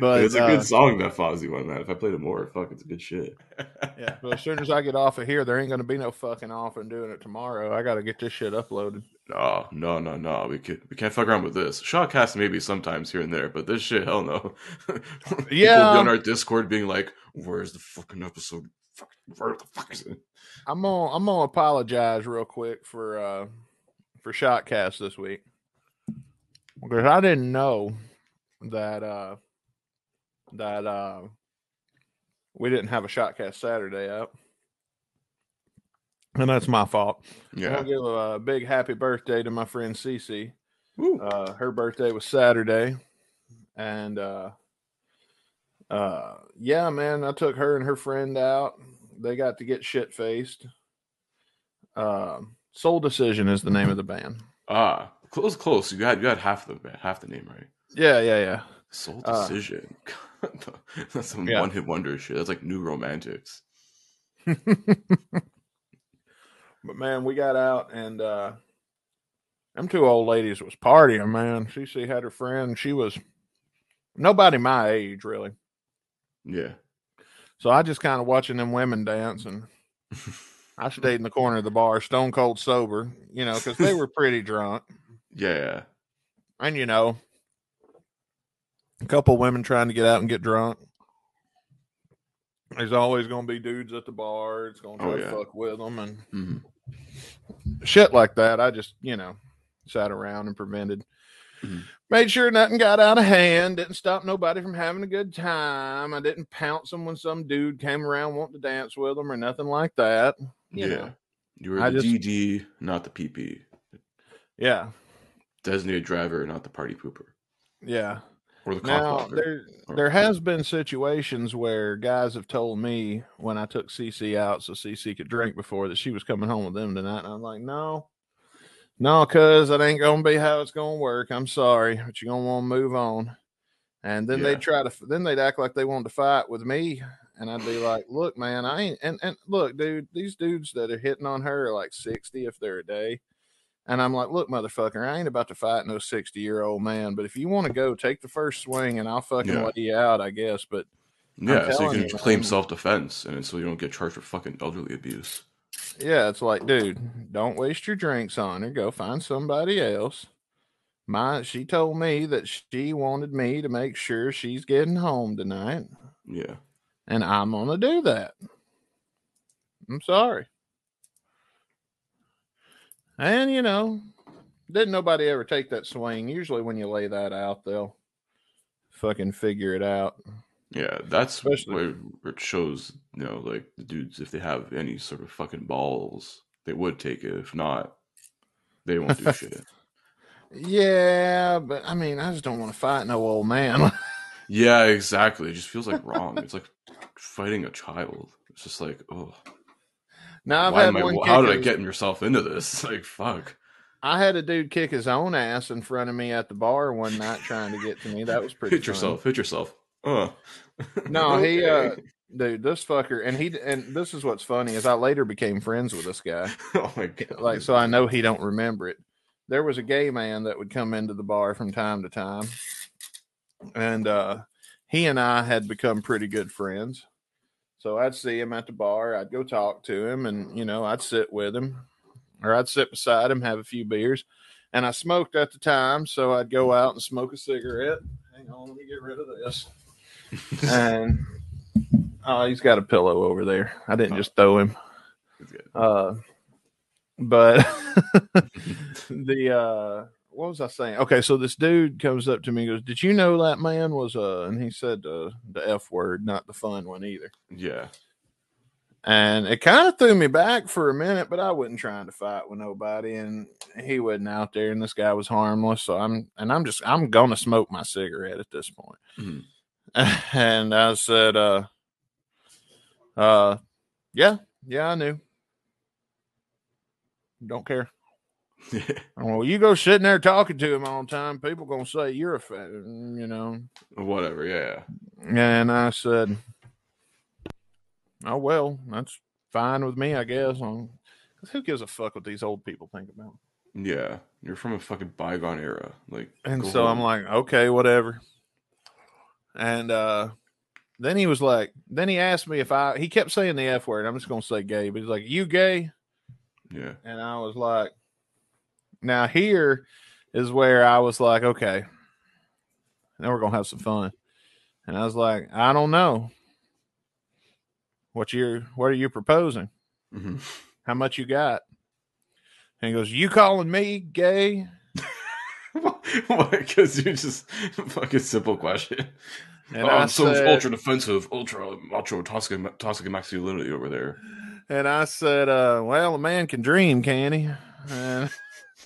but it's a uh, good song that Fozzy one, man. If I played it more, fuck, it's a good shit. Yeah, but as soon as I get off of here, there ain't gonna be no fucking off and doing it tomorrow. I gotta get this shit uploaded. No, no, no, no. We can we can't fuck around with this. Shotcast maybe sometimes here and there, but this shit, hell no. People Yeah. be on our Discord being like, "Where's the fucking episode? Fuck, Where the fuck is it?" I'm gonna I'm gonna apologize real quick for uh for Shotcast this week because I didn't know that uh that uh we didn't have a Shotcast Saturday out, and that's my fault. Yeah. to give a big happy birthday to my friend Cece. Uh, her birthday was Saturday, and uh, uh, yeah, man, I took her and her friend out. They got to get shit faced. Uh, Soul Decision is the name of the band. Ah, close, close. You had you had half the half the name right. Yeah, yeah, yeah. Soul Uh, Decision. That's some Yeah. one hit wonder shit. That's like New Romantics. But man, we got out and uh them two old ladies was partying, man. Cece had her friend. She was nobody my age, really. Yeah. So I just kind of watching them women dance, and I stayed in the corner of the bar, stone cold sober, you know, because they were pretty drunk, Yeah. yeah. and you know, a couple women trying to get out and get drunk. There's always going to be dudes at the bar. It's going to try Oh, to fuck with them and Mhm. shit like that. I just, you know, sat around and prevented. Mhm. Made sure nothing got out of hand. Didn't stop nobody from having a good time. I didn't pounce them when some dude came around wanting to dance with them or nothing like that. You yeah. know. You were I the just- DD, not the PP. Yeah. Designated driver, not the party pooper. Yeah. Or the Now blocker. there Or- there has been situations where guys have told me when I took CC out so CC could drink before that she was coming home with them tonight, and I'm like, no, no, cuz that ain't gonna be how it's gonna work. I'm sorry, but you're gonna want to move on. And then Yeah. they'd try to then they'd act like they wanted to fight with me, and I'd be like, look, man, I ain't and and look, dude, these dudes that are hitting on her are like 60 if they're a day. And I'm like, look, motherfucker, I ain't about to fight no 60 year old man. But if you want to go, take the first swing and I'll fucking Yeah. lay you out, I guess. But yeah, so you can you, claim self defense, and so you don't get charged for fucking elderly abuse. Yeah, it's like, dude, don't waste your drinks on her. Go find somebody else. My, she told me that she wanted me to make sure she's getting home tonight, Yeah. and I'm gonna do that. I'm sorry. And you know, didn't nobody ever take that swing? Usually, when you lay that out, they'll fucking figure it out. Yeah, that's Especially- where, it shows, you know, like the dudes, if they have any sort of fucking balls, they would take it. If not, they won't do shit. Yeah, but I mean, I just don't want to fight no old man. Yeah, exactly. It just feels like wrong. it's like fighting a child. It's just like, oh, now I've why had am I, one. how did I get yourself into this? Like, fuck. I had a dude kick his own ass in front of me at the bar one night trying to get to me. That was pretty. Hit fun. yourself. Hit yourself. Uh. No, he, uh, dude, this fucker, and he, and this is what's funny is I later became friends with this guy. oh my god. Like, so I know he don't remember it. There was a gay man that would come into the bar from time to time, and uh, he and I had become pretty good friends. So I'd see him at the bar. I'd go talk to him, and you know, I'd sit with him, or I'd sit beside him, have a few beers. And I smoked at the time, so I'd go out and smoke a cigarette. Hang on, let me get rid of this. And oh, he's got a pillow over there. I didn't just throw him. Uh, but the uh, what was I saying? Okay, so this dude comes up to me and goes, "Did you know that man was uh?" And he said uh, the f word, not the fun one either. Yeah. And it kind of threw me back for a minute, but I wasn't trying to fight with nobody, and he wasn't out there, and this guy was harmless. So I'm, and I'm just, I'm gonna smoke my cigarette at this point. Mhm. And I said, uh, uh, yeah, yeah, I knew. Don't care. Well, you go sitting there talking to him all the time. People gonna say you're a fan, you know. Whatever. Yeah. And I said, "Oh well, that's fine with me, I guess." Um, 'cause who gives a fuck what these old people think about? Yeah. You're from a fucking bygone era. Like. And so I'm like, okay, whatever. And uh then he was like, then he asked me if I. He kept saying the f word. I'm just gonna say gay, but he's like, "You gay?" Yeah. And I was like, now here is where I was like, okay, now we're gonna have some fun. And I was like, I don't know. What you what are you proposing? hmm How much you got? And he goes, You calling me gay? Because you're just fucking simple question. And oh, I I'm so said- ultra defensive, ultra macho, toxic, toxic masculinity over there. And I said, uh, well, a man can dream, can he? And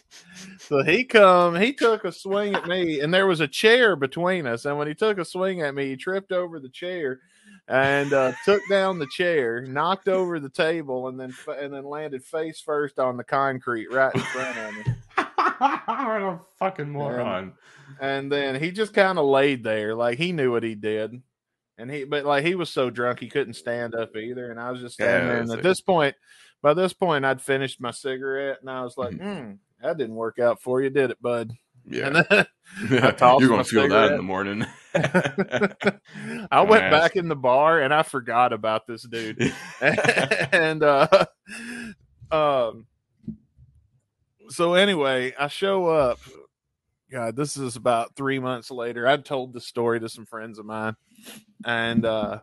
so he come, he took a swing at me, and there was a chair between us. And when he took a swing at me, he tripped over the chair and uh, took down the chair, knocked over the table, and then and then landed face first on the concrete right in front of me. What a fucking moron. And then he just kind of laid there, like he knew what he did. And he, but like he was so drunk he couldn't stand up either. And I was just standing Yeah, there. And at this point, by this point, I'd finished my cigarette, and I was like, "Hmm, that didn't work out for you, did it, bud?" Yeah. And I You're gonna feel that in the morning. I went back in the bar and I forgot about this dude. and uh um so anyway, I show up. God, this is about three months later. I'd told the story to some friends of mine. And uh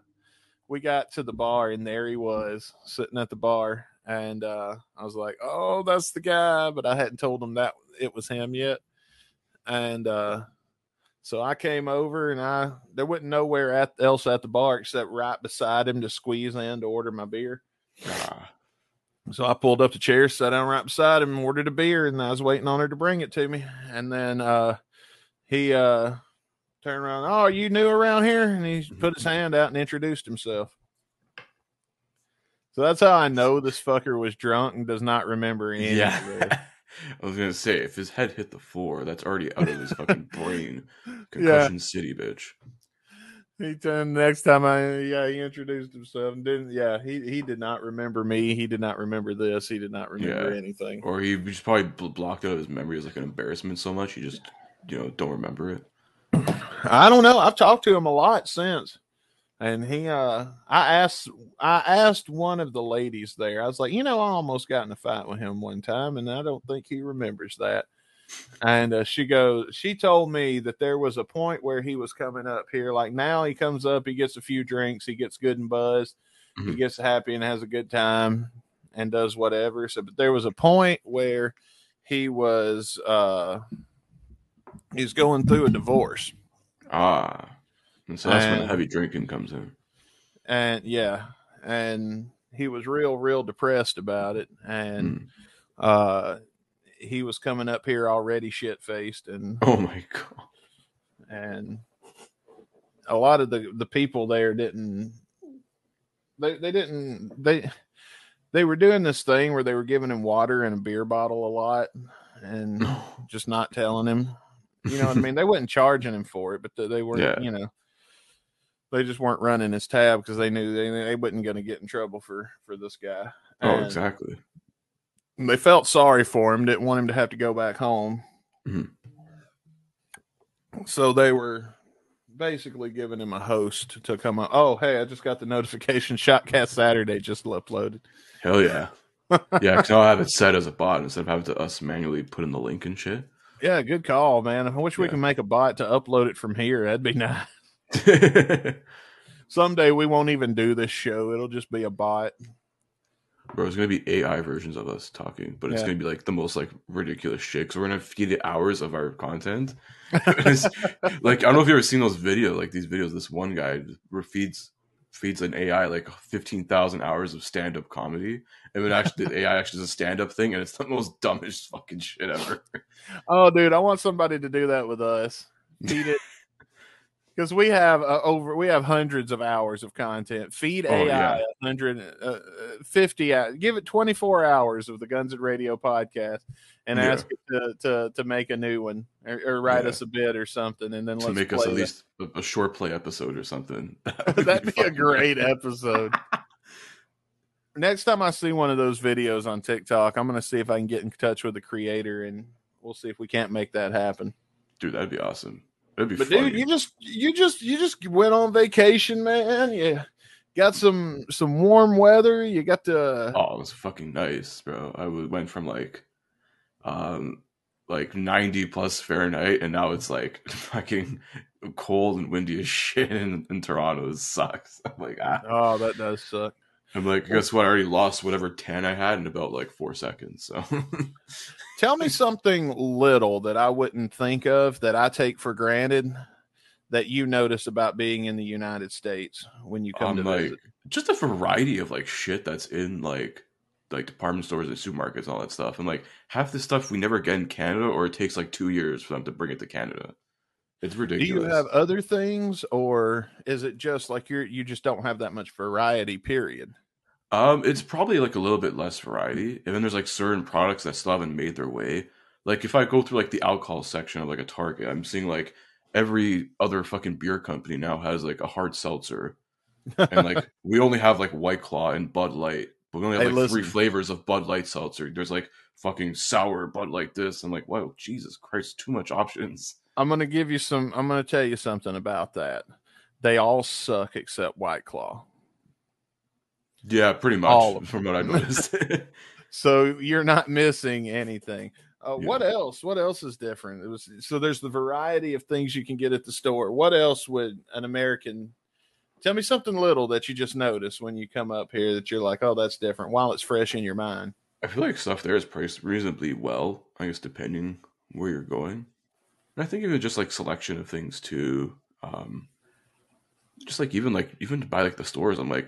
we got to the bar and there he was sitting at the bar. And uh I was like, Oh, that's the guy, but I hadn't told him that it was him yet. And uh so I came over and I there wasn't nowhere at, else at the bar except right beside him to squeeze in to order my beer. So I pulled up the chair, sat down right beside him, ordered a beer, and I was waiting on her to bring it to me. And then uh he uh turned around, Oh, you new around here? And he put his hand out and introduced himself. So that's how I know this fucker was drunk and does not remember any of this. yeah. I was gonna say if his head hit the floor, that's already out of his fucking brain. Concussion City, bitch. He turned next time I yeah he introduced himself and didn't yeah he he did not remember me. He did not remember this. He did not remember Yeah. anything. Or he just probably blocked out his memory as like an embarrassment so much he just you know don't remember it. I don't know. I've talked to him a lot since. And he uh I asked I asked one of the ladies there. I was like you know I almost got in a fight with him one time and I don't think he remembers that and uh, she goes she told me that there was a point where he was coming up here like now he comes up he gets a few drinks he gets good and buzzed he Mhm. gets happy and has a good time and does whatever so but there was a point where he was uh he's going through a divorce Ah. And so that's when the heavy drinking comes in. and yeah and he was real real depressed about it and uh he was coming up here already shit faced and Oh my god. and a lot of the the people there didn't they they didn't they they were doing this thing where they were giving him water and a beer bottle a lot and just not telling him you know what i mean they wasn't charging him for it but they, they weren't Yeah. you know they just weren't running his tab because they knew they, they wasn't going to get in trouble for for this guy Oh, exactly. They felt sorry for him didn't want him to have to go back home Mhm. so they were basically giving him a host to come up oh hey i just got the notification shotcast saturday just uploaded Hell yeah. Yeah, because I'll have it set as a bot instead of having to us manually put in the link and shit. yeah good call man i wish we Yeah. can make a bot to upload it from here that'd be nice someday we won't even do this show it'll just be a bot Bro, it's gonna be AI versions of us talking, but it's Yeah. gonna be like the most like ridiculous shit. Because we're gonna feed the hours of our content. Like I don't know if you ever seen those videos, like these videos. This one guy feeds feeds an AI like fifteen thousand hours of stand up comedy, and then actually the AI actually does a stand up thing, and it's the most dumbest fucking shit ever. Oh, dude, I want somebody to do that with us. Feed it because we have uh, over we have hundreds of hours of content. Feed Oh, AI yeah. a hundred uh, Give it twenty four hours of the Guns N' Radio podcast, and Yeah. ask it to, to to make a new one or, or write Yeah. us a bit or something, and then to let's make us at that. least a, a short play episode or something. That'd be a great episode. Next time I see one of those videos on TikTok, I'm going to see if I can get in touch with the creator and we'll see if we can't make that happen. Dude, that'd be awesome. That'd be But funny. dude, you just you just you just went on vacation, man. You got some some warm weather. You got the Oh, it was fucking nice, bro. I went from like, um, like ninety plus Fahrenheit, and now it's like fucking cold and windy as shit in, in Toronto. It sucks. I'm like, ah. Oh, that does suck. I'm like, guess what? I already lost whatever tan I had in about like four seconds. So Tell me something little that I wouldn't think of that I take for granted that you notice about being in the United States when you come I'm to like, visit. just a variety of like shit that's in like like department stores and supermarkets and all that stuff. And like half the stuff we never get in Canada, or it takes like two years for them to bring it to Canada. It's ridiculous. Do you have other things, or is it just like you're you just don't have that much variety? Period. Um, it's probably like a little bit less variety, and then there's like certain products that still haven't made their way. Like if I go through like the alcohol section of like a Target, I'm seeing like every other fucking beer company now has like a hard seltzer, and like we only have like White Claw and Bud Light, but we only have Hey, like three flavors of Bud Light seltzer. There's like fucking sour Bud Light this. I'm like, wow, Jesus Christ, too much options. I'm gonna give you some. I'm gonna tell you something about that. They all suck except White Claw. Yeah, pretty much All of from what I noticed. So you're not missing anything. Uh, Yeah. What else? What else is different? It was so there's the variety of things you can get at the store. What else would an American tell me something little that you just notice when you come up here that you're like, oh, that's different while it's fresh in your mind. I feel like stuff there is priced reasonably well, I guess, depending where you're going. And I think even just like selection of things too. Um, just like even like even to buy like the stores, I'm like,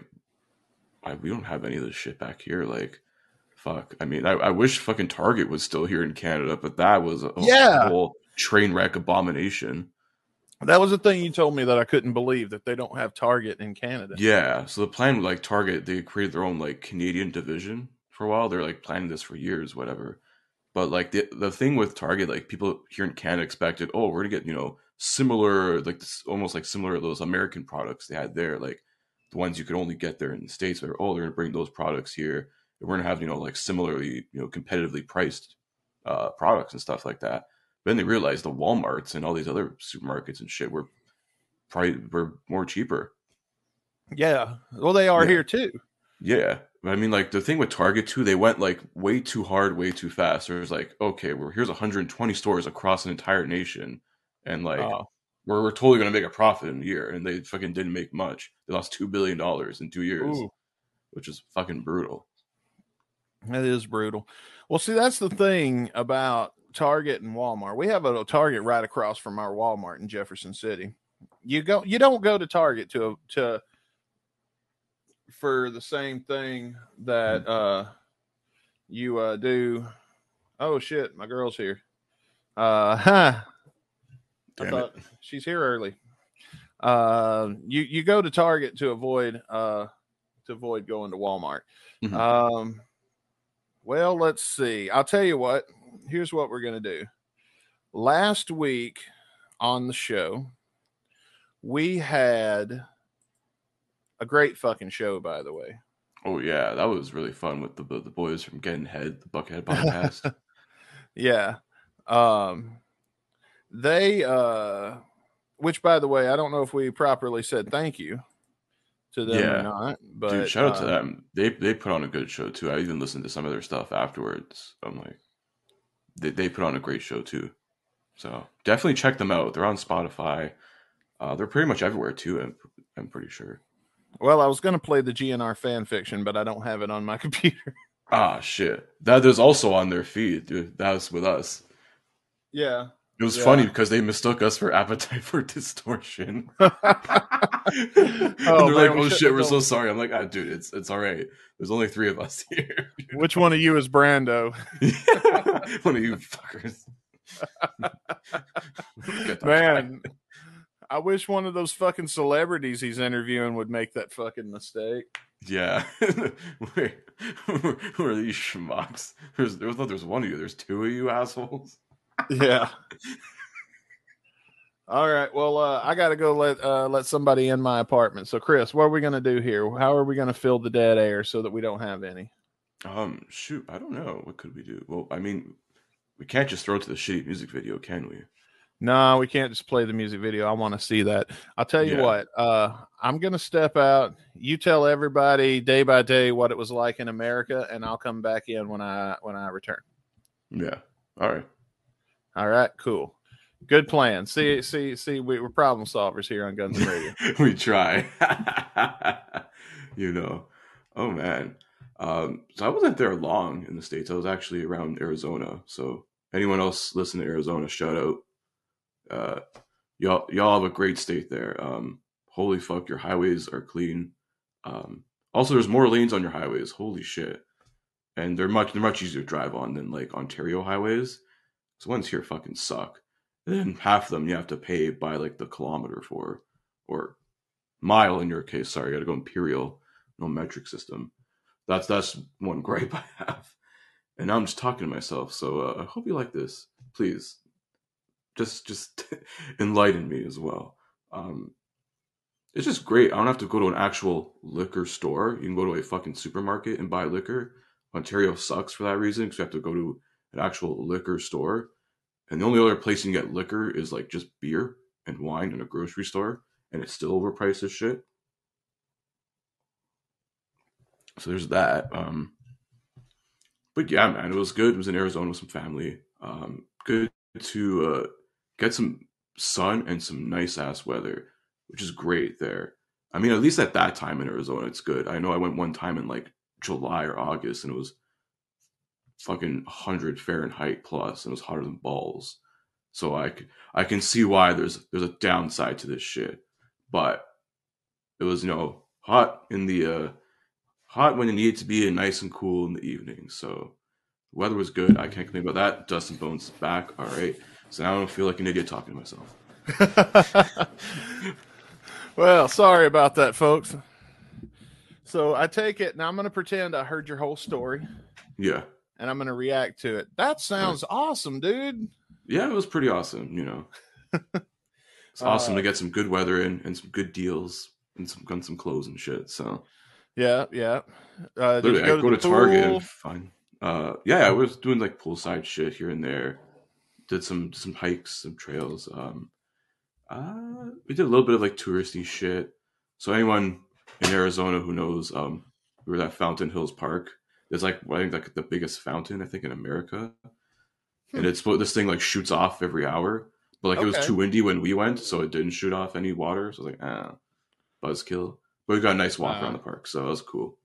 I, we don't have any of this shit back here. Like, fuck. I mean, I, I wish fucking Target was still here in Canada, but that was a, a Yeah. whole train wreck abomination. That was the thing you told me that I couldn't believe that they don't have Target in Canada. Yeah. So the plan with like Target, they created their own like Canadian division for a while. They're like planning this for years, whatever. But like the the thing with Target, like people here in Canada expected, oh, we're gonna get you know similar, like this, almost like similar to those American products they had there, like the ones you could only get there in the states. Where oh, they're gonna bring those products here. And we're gonna have you know like similarly you know competitively priced uh, products and stuff like that. But then they realized the WalMarts and all these other supermarkets and shit were probably were more cheaper. Yeah. Well, they are Yeah. here too. Yeah. I mean, like the thing with Target too, they went like way too hard, way too fast. There's like, okay, well, here's 120 stores across an entire nation, and like Oh. We're, we're totally gonna make a profit in a year, and they fucking didn't make much. They lost two billion dollars in two years, Ooh. which is fucking brutal. That is brutal. Well, see, that's the thing about Target and Walmart. We have a Target right across from our Walmart in Jefferson City. You go, you don't go to Target to to for the same thing that uh you uh do. Oh shit, my girl's here. Uh, huh. I thought it. she's here early. Uh, you you go to Target to avoid uh to avoid going to Walmart. Mhm. Um, well, let's see. I'll tell you what. Here's what we're gonna do. Last week on the show, we had a great fucking show. By the way, Oh yeah, that was really fun with the the boys from Getting Head, the Buckethead podcast. yeah. Um, they uh, which by the way, I don't know if we properly said thank you to them Yeah. or not. But Dude, shout out uh, to them. They they put on a good show too. I even listened to some of their stuff afterwards. I'm like, they they put on a great show too. So definitely check them out. They're on Spotify. Uh, they're pretty much everywhere too. I'm I'm pretty sure. Well, I was going to play the GNR fan fiction, but I don't have it on my computer. Ah, shit. That is also on their feed, dude. That was with us. Yeah. It was Yeah. funny because they mistook us for Appetite for Distortion. Oh, they're man, like, "Oh shouldn't shit, we're so sorry." I'm like, "Ah, dude, it's it's all right. There's only three of us here. Which one of you is Brando? One of you fuckers." Man, I wish one of those fucking celebrities he's interviewing would make that fucking mistake. Yeah. Wait, who are these schmucks? There's, there was not there's one of you. There's two of you assholes. Yeah. All right. Well, uh, I got to go let uh, let somebody in my apartment. So, Chris, what are we going to do here? How are we going to fill the dead air so that we don't have any? Um, shoot, I don't know. What could we do? Well, I mean, we can't just throw it to the shitty music video, can we? No, we can't just play the music video. I want to see that. I'll tell you Yeah. what. Uh, I'm going to step out. You tell everybody day by day what it was like in America, and I'll come back in when I when I return. Yeah. All right. All right. Cool. Good plan. See, see, see. We, we're problem solvers here on Guns N' Radio. we try. you know. Oh man. Um, so I wasn't there long in the states. I was actually around Arizona. So anyone else listen to Arizona, shout out. Uh, y'all, y'all have a great state there. Um, holy fuck, your highways are clean. Um, also, there's more lanes on your highways. Holy shit, and they're much they're much easier to drive on than like Ontario highways. So ones here fucking suck. And then half of them you have to pay by like the kilometer for, or mile in your case. Sorry, I got to go imperial, no metric system. That's that's one gripe I have. And now I'm just talking to myself. So uh, I hope you like this. Please, just just enlighten me as well. Um, it's just great. I don't have to go to an actual liquor store. You can go to a fucking supermarket and buy liquor. Ontario sucks for that reason because you have to go to an actual liquor store. And the only other place you can get liquor is like just beer and wine in a grocery store, and it's still overpriced as shit. So there's that. Um, but yeah, man, it was good. It was in Arizona with some family. Um, good to uh, get some sun and some nice ass weather, which is great there. I mean, at least at that time in Arizona, it's good. I know I went one time in like July or August, and it was fucking 100 Fahrenheit plus, and it was hotter than balls. So I can see why there's there's a downside to this shit, but it was you know hot in the uh, hot when it needed to be and nice and cool in the evening. So the weather was good. I can't complain about that. Dustin Bones is back. All right. So now I don't feel like an idiot talking to myself. well, sorry about that, folks. So I take it now. I'm going to pretend I heard your whole story, Yeah. And I'm going to react to it. That sounds awesome, dude. Yeah, it was pretty awesome, you know. It's awesome to get some good weather in and some good deals and some gun some clothes and shit. So Yeah, yeah. Uh, literally, I go to, the Target pool? and find uh yeah, I was doing like poolside shit here and there. Did some some hikes, some trails. Um uh we did a little bit of like touristy shit. So anyone in Arizona who knows um where that Fountain Hills Park is like I think like the biggest fountain I think in America. And it's this thing like shoots off every hour. But like it was too windy when we went, so it didn't shoot off any water. So I was like, ah, buzzkill. But we got a nice walk Ah. around the park, so that was cool.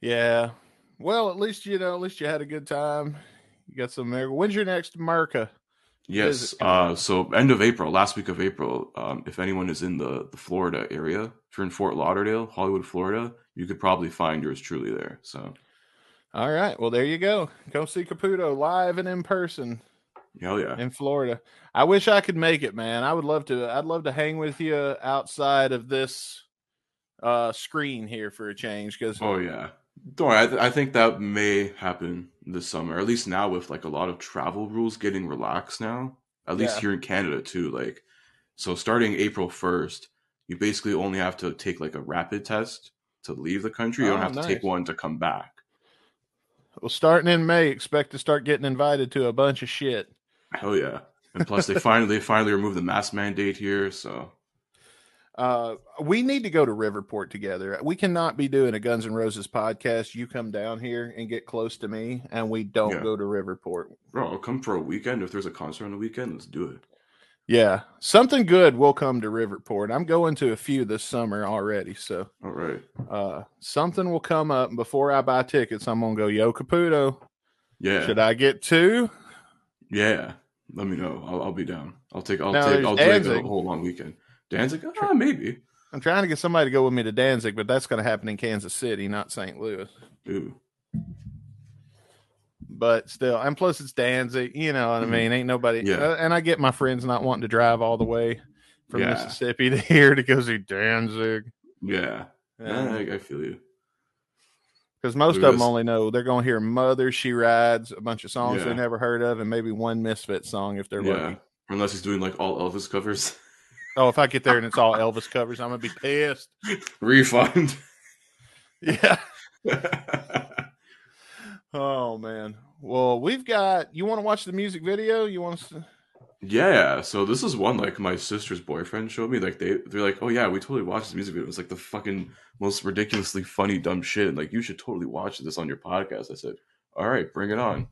Yeah. Well, at least you know. At least you had a good time. You got some America. When's your next America? Yes. Uh, so end of April, last week of April. Um, if anyone is in the the Florida area, if you're in Fort Lauderdale, Hollywood, Florida, you could probably find yours truly there. So All right. Well, there you go. Go see Caputo live and in person hell yeah. in Florida. I wish I could make it, man. I would love to. I'd love to hang with you outside of this uh screen here for a change because Oh yeah. Don't worry. I, th- I think that may happen this summer. At least now with like a lot of travel rules getting relaxed now. At least Yeah. here in Canada too. Like, so starting April first, you basically only have to take like a rapid test to leave the country. You don't Oh, have to take one to come back. well, starting in May, expect to start getting invited to a bunch of shit. Hell yeah. And plus, they finally they finally removed the mask mandate here. So Uh, we need to go to Riverport together. We cannot be doing a Guns N' Roses podcast. You come down here and get close to me, and we don't Yeah. go to Riverport. bro, I'll come for a weekend if there's a concert on the weekend. Let's do it. Yeah, something good will come to Riverport. I'm going to a few this summer already, so All right. uh, something will come up. And before I buy tickets, I'm gonna go Yo Caputo. Yeah. Should I get two? Yeah. Let me know. I'll, I'll be down. I'll take. I'll Now, take. I'll take a whole long weekend. Danzig? Ah, maybe. I'm trying to get somebody to go with me to Danzig, but that's going to happen in Kansas City, not St. Louis. Ooh. But still, and plus it's Danzig. You know what I Mhm. mean? Ain't nobody. Yeah. uh, and I get my friends not wanting to drive all the way from Yeah. Mississippi to here to go see Danzig. Yeah. Yeah, I, I feel you. Because most Who of them only know they're going to hear Mother, She Rides, a bunch of songs they never heard of, and maybe one Misfit song if they're Yeah. lucky. Unless he's doing like all Elvis covers. Oh, if I get there and it's all Elvis covers, I'm to be pissed. Refund. Yeah. Oh, man. Well, we've got. You want to watch the music video? You want us to. Yeah, so this is one like my sister's boyfriend showed me. Like they they're like, oh yeah, we totally watched this music video. It's like the fucking most ridiculously funny dumb shit. And like you should totally watch this on your podcast. I said, all right, bring it on.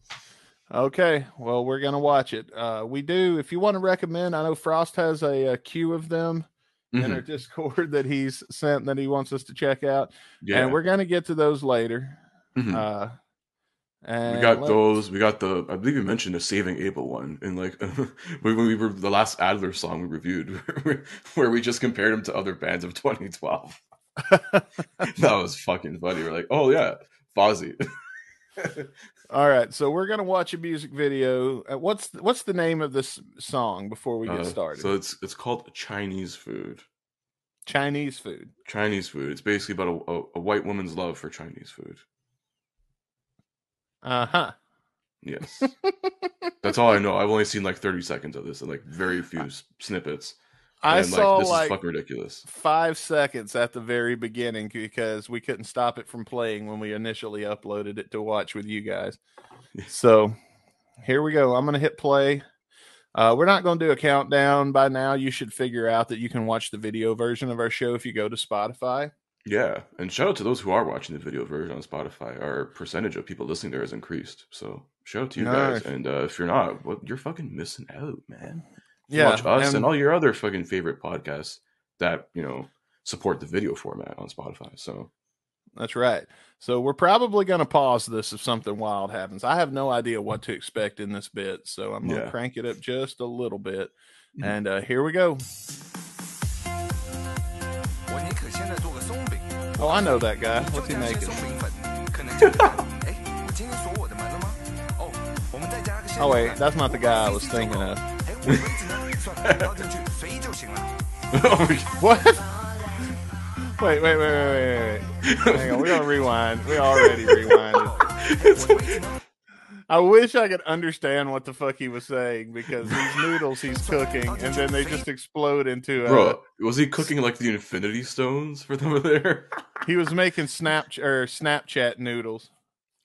Okay, well, we're gonna watch it. Uh, we do. If you want to recommend, I know Frost has a, a queue of them in Mhm. our Discord that he's sent that he wants us to check out, Yeah, and we're gonna get to those later. Mhm. Uh, and we got those. We got the. I believe you mentioned the Saving Abel one, and like when we were the last Adler song we reviewed, where we just compared him to other bands of 2012. that was fucking funny. We're like, oh yeah, Fozzy. All right, so we're gonna watch a music video. Uh, what's what's the name of this song before we get Uh, started? So it's it's called Chinese food. Chinese food. Chinese food. It's basically about a, a, a white woman's love for Chinese food. Uh huh. Yes, that's all I know. I've only seen like thirty seconds of this and like very few s- snippets. I and, saw like this like is fucking ridiculous. five seconds at the very beginning because we couldn't stop it from playing when we initially uploaded it to watch with you guys. So here we go. I'm to hit play. Uh, we're not going to do a countdown by now. You should figure out that you can watch the video version of our show if you go to Spotify. Yeah, and shout out to those who are watching the video version on Spotify. Our percentage of people listening there has increased. So shout out to you Nice. guys. And uh, if you're not, well, you're fucking missing out, man yeah, watch us and, and all your other fucking favorite podcasts that you know support the video format on Spotify. So that's right. So we're probably going to pause this if something wild happens. I have no idea what to expect in this bit, so I'm going to yeah. crank it up just a little bit. Mm-hmm. And uh, here we go. Oh, I know that guy. What's he making? oh wait, that's not the guy I was thinking of. what? Wait, wait, wait, wait, wait, wait. Hang on, we don't rewind. We already rewinded. I wish I could understand what the fuck he was saying because these noodles he's cooking and then they just explode into. a. Bro, was he cooking like the Infinity Stones for them there? he was making Snapchat or Snapchat noodles.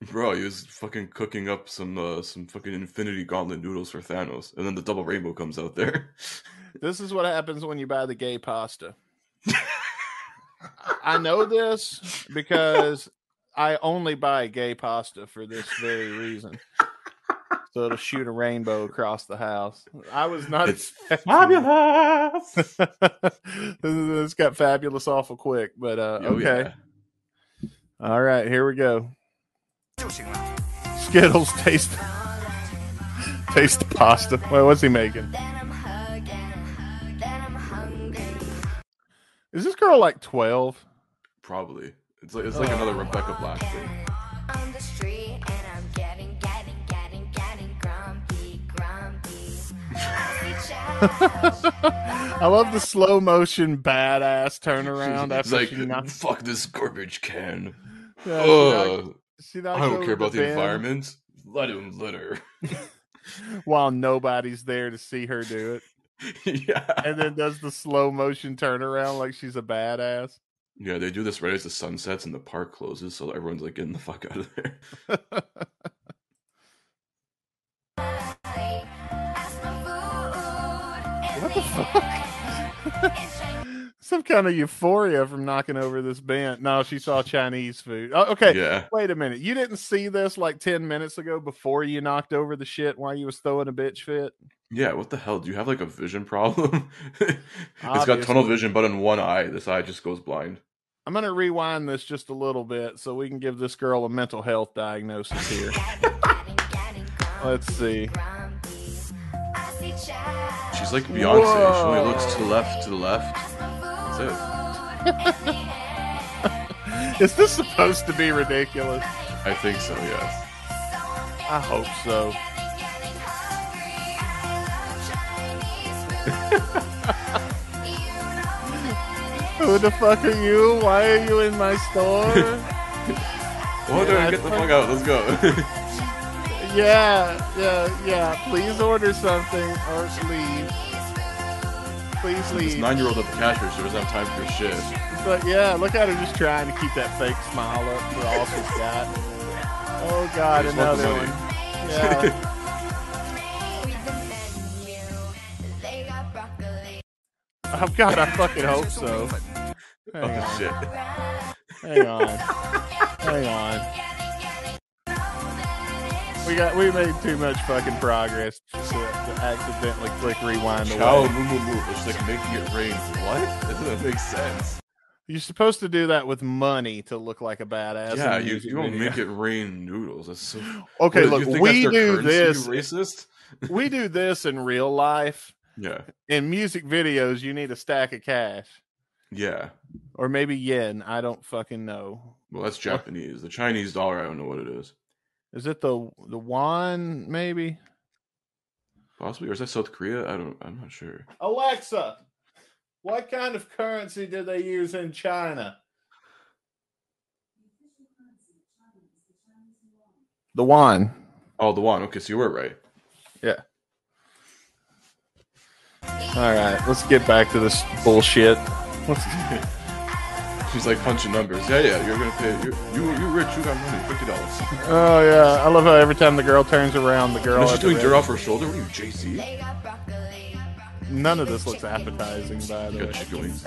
Bro, he was fucking cooking up some uh, some fucking Infinity Gauntlet noodles for Thanos, and then the double rainbow comes out there. This is what happens when you buy the gay pasta. I know this because I only buy gay pasta for this very reason. So it'll shoot a rainbow across the house. I was not It's fabulous. this got fabulous awful quick, but uh Oh, okay. yeah. All right, here we go. 就行了。 Skittles taste taste the pasta. Wait, what's he making? Is this girl like 12? Probably. It's like it's like another Rebecca Black thing. on the street and I'm getting, getting, getting, getting grumpy, grumpy. I love the slow motion badass turnaround It's after like she knocks. fuck this garbage can. Yeah, she knocked- Ugh. she I don't care about the bin environment. Let him litter. while nobody's there to see her do it, yeah. and then does the slow motion turnaround like she's a badass. Yeah, they do this right as the sun sets and the park closes, so everyone's like getting the fuck out of there. What the fuck? Some kind of euphoria from knocking over this band. No, she saw Chinese food. Oh, okay, Yeah. wait a minute. You didn't see this like ten minutes ago before you knocked over the shit while you was throwing a bitch fit. Yeah, what the hell? Do you have like a vision problem? it's got tunnel vision, but in one eye. This eye just goes blind. I'm gonna rewind this just a little bit so we can give this girl a mental health diagnosis here. Let's see. She's like Beyonce. She only looks to the left, to the left. Is this supposed to be ridiculous? I think so. Yes. I hope so. Who the fuck are you? Why are you in my store? Order, Yeah, get the fuck out. Let's go. yeah, yeah, yeah. Please order something or leave. Please this nine-year-old at the cashier register doesn't have time for your shit. But yeah, look at her just trying to keep that fake smile up for all she's got. Oh god, I just want the another one. Yeah. Oh god, I fucking hope so. Hang Oh on. shit. Hang on. Hang on. We got we made too much fucking progress to, to accidentally click rewind away. moo moo moo. It's like making it rain. What? That doesn't make sense. You're supposed to do that with money to look like a badass. yeah, you, you don't video. make it rain noodles. That's so. Okay, What, look, we do this. Racist. we do this in real life. Yeah. In music videos, you need a stack of cash Yeah. or maybe yen. I don't fucking know. Well, that's Japanese. The Chinese dollar, I don't know what it is. Is it the the yuan? Maybe. Possibly, or is that South Korea? I don't. I'm not sure. Alexa, what kind of currency do they use in China? The yuan. Oh, the one. Okay, so you were right. Yeah. All right, let's get back to this bullshit. Let's- She's like punching numbers. Yeah, yeah. You're gonna pay. You're, you you rich. You got money. Fifty dollars. oh yeah, I love how every time the girl turns around, the girl. She's doing dirt off her shoulder. What are you, Z? None of this looks appetizing, by the way. chicken wings.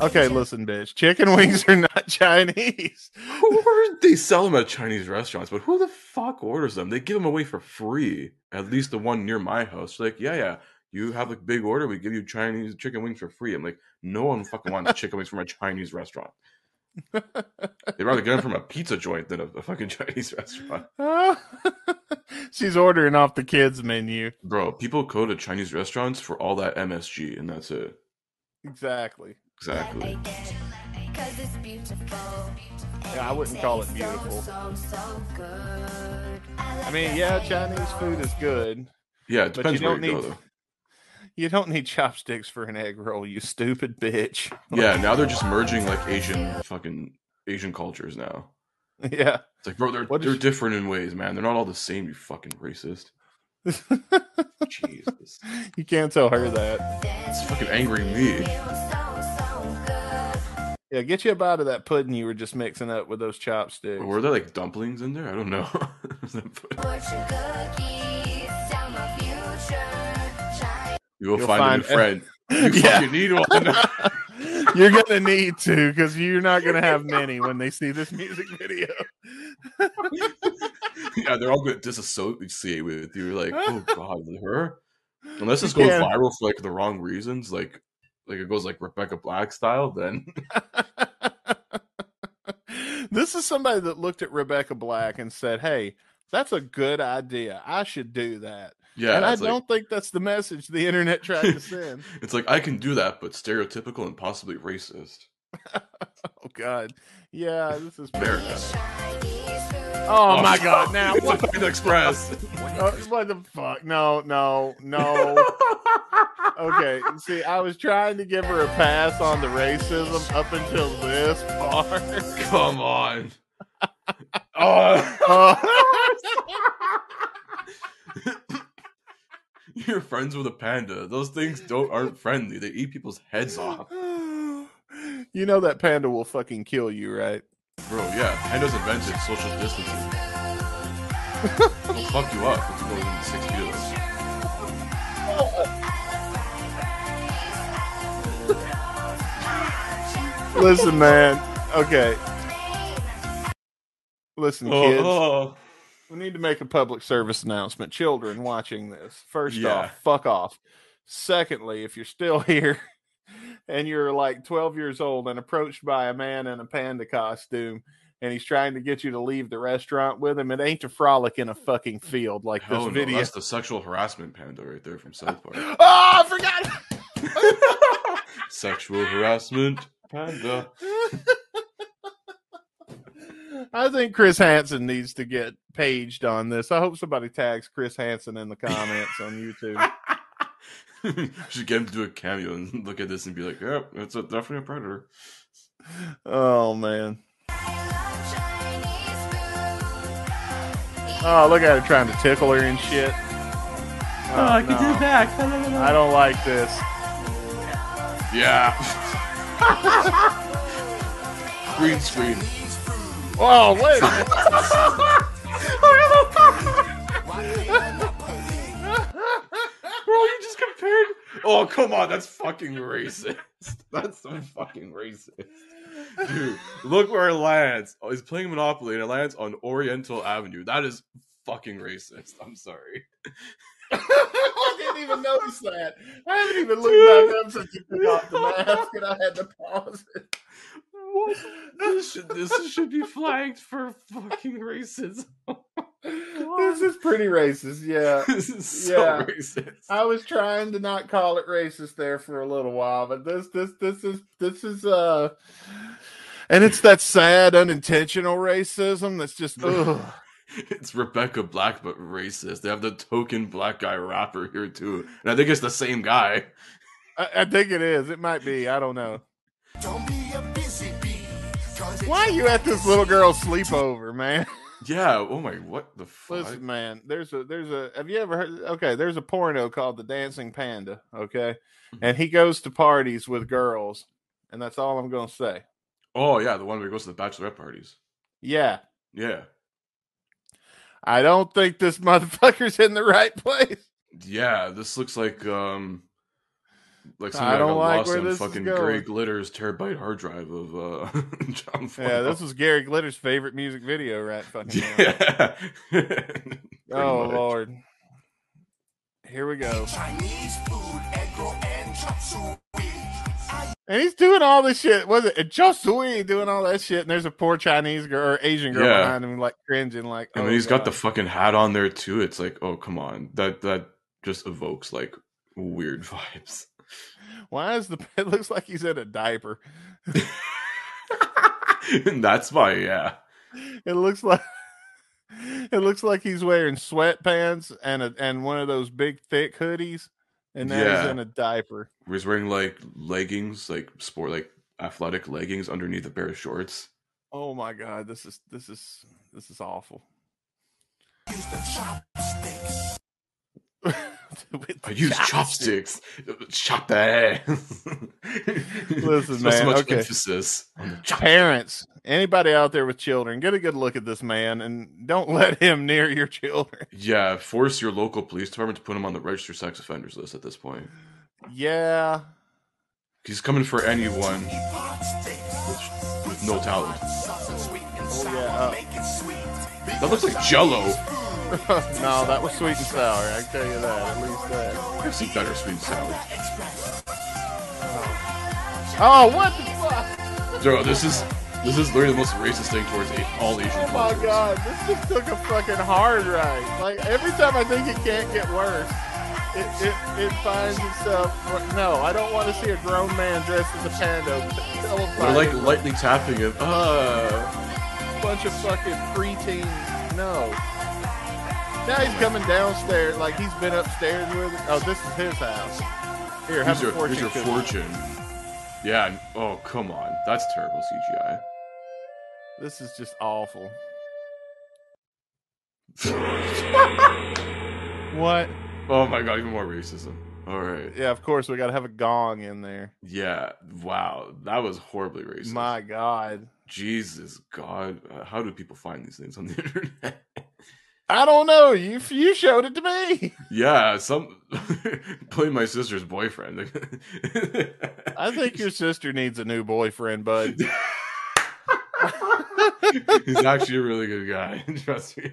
Okay, listen, bitch. Chicken wings are not Chinese. Who are they sell them at Chinese restaurants? But who the fuck orders them? They give them away for free. At least the one near my house. Like, yeah, yeah. You have a big order, we give you Chinese chicken wings for free. I'm like, no one fucking wants chicken wings from a Chinese restaurant. They'd rather get them from a pizza joint than a, a fucking Chinese restaurant. She's ordering off the kids' menu. Bro, people go to Chinese restaurants for all that MSG, and that's it. Exactly. Exactly. Yeah, I wouldn't call it beautiful. I mean, yeah, Chinese food is good. Yeah, it but depends you where don't you need go, though. You don't need chopsticks for an egg roll, you stupid bitch. Yeah, now they're just merging like Asian fucking Asian cultures now. Yeah. It's like, bro, they're What they're is- different in ways, man. They're not all the same. You fucking racist. Jesus, You can't tell her that. it's fucking angering me. Yeah, get you a bite of that pudding you were just mixing up with those chopsticks. Were there like dumplings in there? I don't know. you will You'll find, find- a new friend. You Yeah. need one. You're gonna need to because you're not gonna have many when they see this music video. yeah, they're all going to disassociate with you. Like, oh god, her. Unless this goes can't- viral for like the wrong reasons, like like it goes like Rebecca Black style, then This is somebody that looked at Rebecca Black and said, "Hey, that's a good idea. I should do that." Yeah, and I like- don't think that's the message the internet tried to send. it's like I can do that, but stereotypical and possibly racist. oh God, yeah, this is pretty- enough. Oh, my God! Now what? Panda Express. Uh, what the fuck? No, no, no. okay, see, I was trying to give her a pass on the racism up until this part. Come on. Oh, you're friends with a panda. Those things don't aren't friendly. They eat people's heads off, you know that panda will fucking kill you, right? bro. Yeah, pandas invented social distancing. They'll fuck you up if you go within six feet of them. Listen, man. Okay. Listen, Oh, kids. oh. We need to make a public service announcement. Children watching this, first Yeah. off, fuck off. Secondly, if you're still here and you're like 12 years old and approached by a man in a panda costume and he's trying to get you to leave the restaurant with him, it ain't to frolic in a fucking field like this no, video. that's the sexual harassment panda right there from South Park. Oh, I forgot. sexual harassment panda. I think Chris Hansen needs to get paged on this. I hope somebody tags Chris Hansen in the comments on YouTube. Should get him to do a cameo and look at this and be like, "Yep, it's a, definitely a predator." Oh man. Oh, look at her trying to tickle her and shit. Oh, I can do that. I don't like this. Yeah. Green screen. Oh, wait Bro, you just compared. Oh, come on, that's fucking racist. That's so fucking racist. Dude, look where it lands. Oh, he's playing Monopoly and it lands on Oriental Avenue. That is fucking racist. I'm sorry. I didn't even notice that. I haven't even looked back up since you off the mask and I had to pause it. What? This should, this should be flagged for fucking racism. This is pretty racist, yeah. This is so yeah. racist. I was trying to not call it racist there for a little while, but this this this is this is uh and it's that sad unintentional racism that's just ugh. It's Rebecca Black, but racist. They have the token black guy rapper here too, and I think it's the same guy. I, I think it is. It might be. I don't know. Why are you at this little girl's sleepover, man? Yeah. Oh my. What the fuck? Listen, man. There's a there's a. Have you ever heard? Okay, there's a porno called The Dancing Panda. Okay, Mm-hmm. and he goes to parties with girls, and that's all I'm gonna say. Oh yeah, the one where he goes to the bachelorette parties. Yeah, Yeah. I don't think this motherfucker's in the right place. Yeah. This looks like um. Like I something I don't got like lost where on this is fucking going. Gary Glitter's terabyte hard drive of uh John. Yeah, this was Gary Glitter's favorite music video, right? Fucking. Yeah. Oh much. lord. Here we go. And he's doing all this shit. Was it just we doing all that shit? And there's a poor Chinese girl or Asian girl Yeah. behind him, like cringing, like. And oh, when he's got the fucking hat on there too, it's like, oh come on, that that just evokes like weird vibes. Why is the? It looks like he's in a diaper. that's why, yeah, It looks like. It looks like he's wearing sweatpants and a and one of those big thick hoodies, and now he's in a diaper. He's wearing like leggings, like sport, like athletic leggings underneath a pair of shorts. Oh my god, this is this is this is awful. I use chopsticks. Chop that. Listen, so, man, much okay. emphasis on the. Parents, anybody out there with children, get a good look at this man and don't let him near your children. Yeah, force your local police department to put him on the registered sex offenders list at this point. Yeah. He's coming for anyone with, with no talent. Oh yeah. Uh, that looks like Jello. no, that was sweet and sour. I tell you that. At least that. I've seen better sweet and sour. Oh, what the fuck? Bro, this is this is literally the most racist thing towards a- all Asian Oh my cultures. god, this just took a fucking hard right. Like every time I think it can't get worse, it it, it finds itself. No, I don't want to see a grown man dressed as a panda. They're like lightly tapping it. Uh, bunch of fucking preteens. No. Now he's coming downstairs like he's been upstairs with. It. Oh, this is his house. Here, have here's a your, fortune. here's your fortune. Yeah. Oh, come on. That's terrible CGI. This is just awful. what? Oh my god, even more racism. All right. Yeah, of course we got to have a gong in there. Yeah. Wow. That was horribly racist. My God. Jesus God. Uh, How do people find these things on the internet? I don't know. You you showed it to me. Yeah, some play my sister's boyfriend. I think your sister needs a new boyfriend, bud. He's actually a really good guy. Trust me.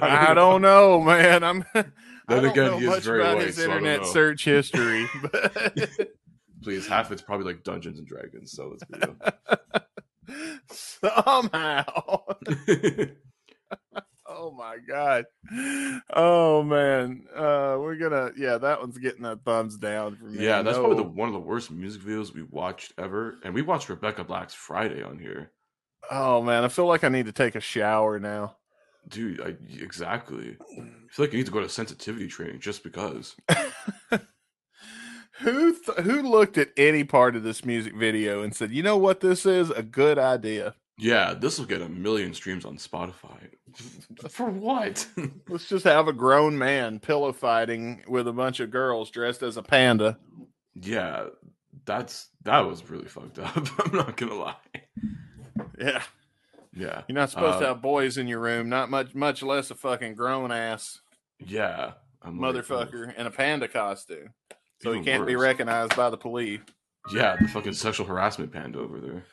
I don't know, man. I'm. I don't again, know he is much very about white, his so internet search history. But Please, half it's probably like Dungeons and Dragons. So let's be real. somehow. Oh my god. Oh man. Uh we're gonna yeah, that one's getting a thumbs down for me. yeah, that's probably the one of the worst music videos we watched ever. And we watched Rebecca Black's Friday on here. Oh man, I feel like I need to take a shower now. Dude, I, exactly. I feel like you need to go to sensitivity training just because. Who th- who looked at any part of this music video and said, "You know what this is? A good idea." Yeah, this will get a million streams on Spotify. For what? Let's just have a grown man pillow fighting with a bunch of girls dressed as a panda. yeah, that's that was really fucked up. I'm not gonna lie. Yeah. Yeah, You're not supposed to Uh, have boys in your room, not much much less a fucking grown ass Yeah, I'm like, motherfucker in a panda costume. So he can't be recognized by the police. Yeah, the fucking sexual harassment panda over there.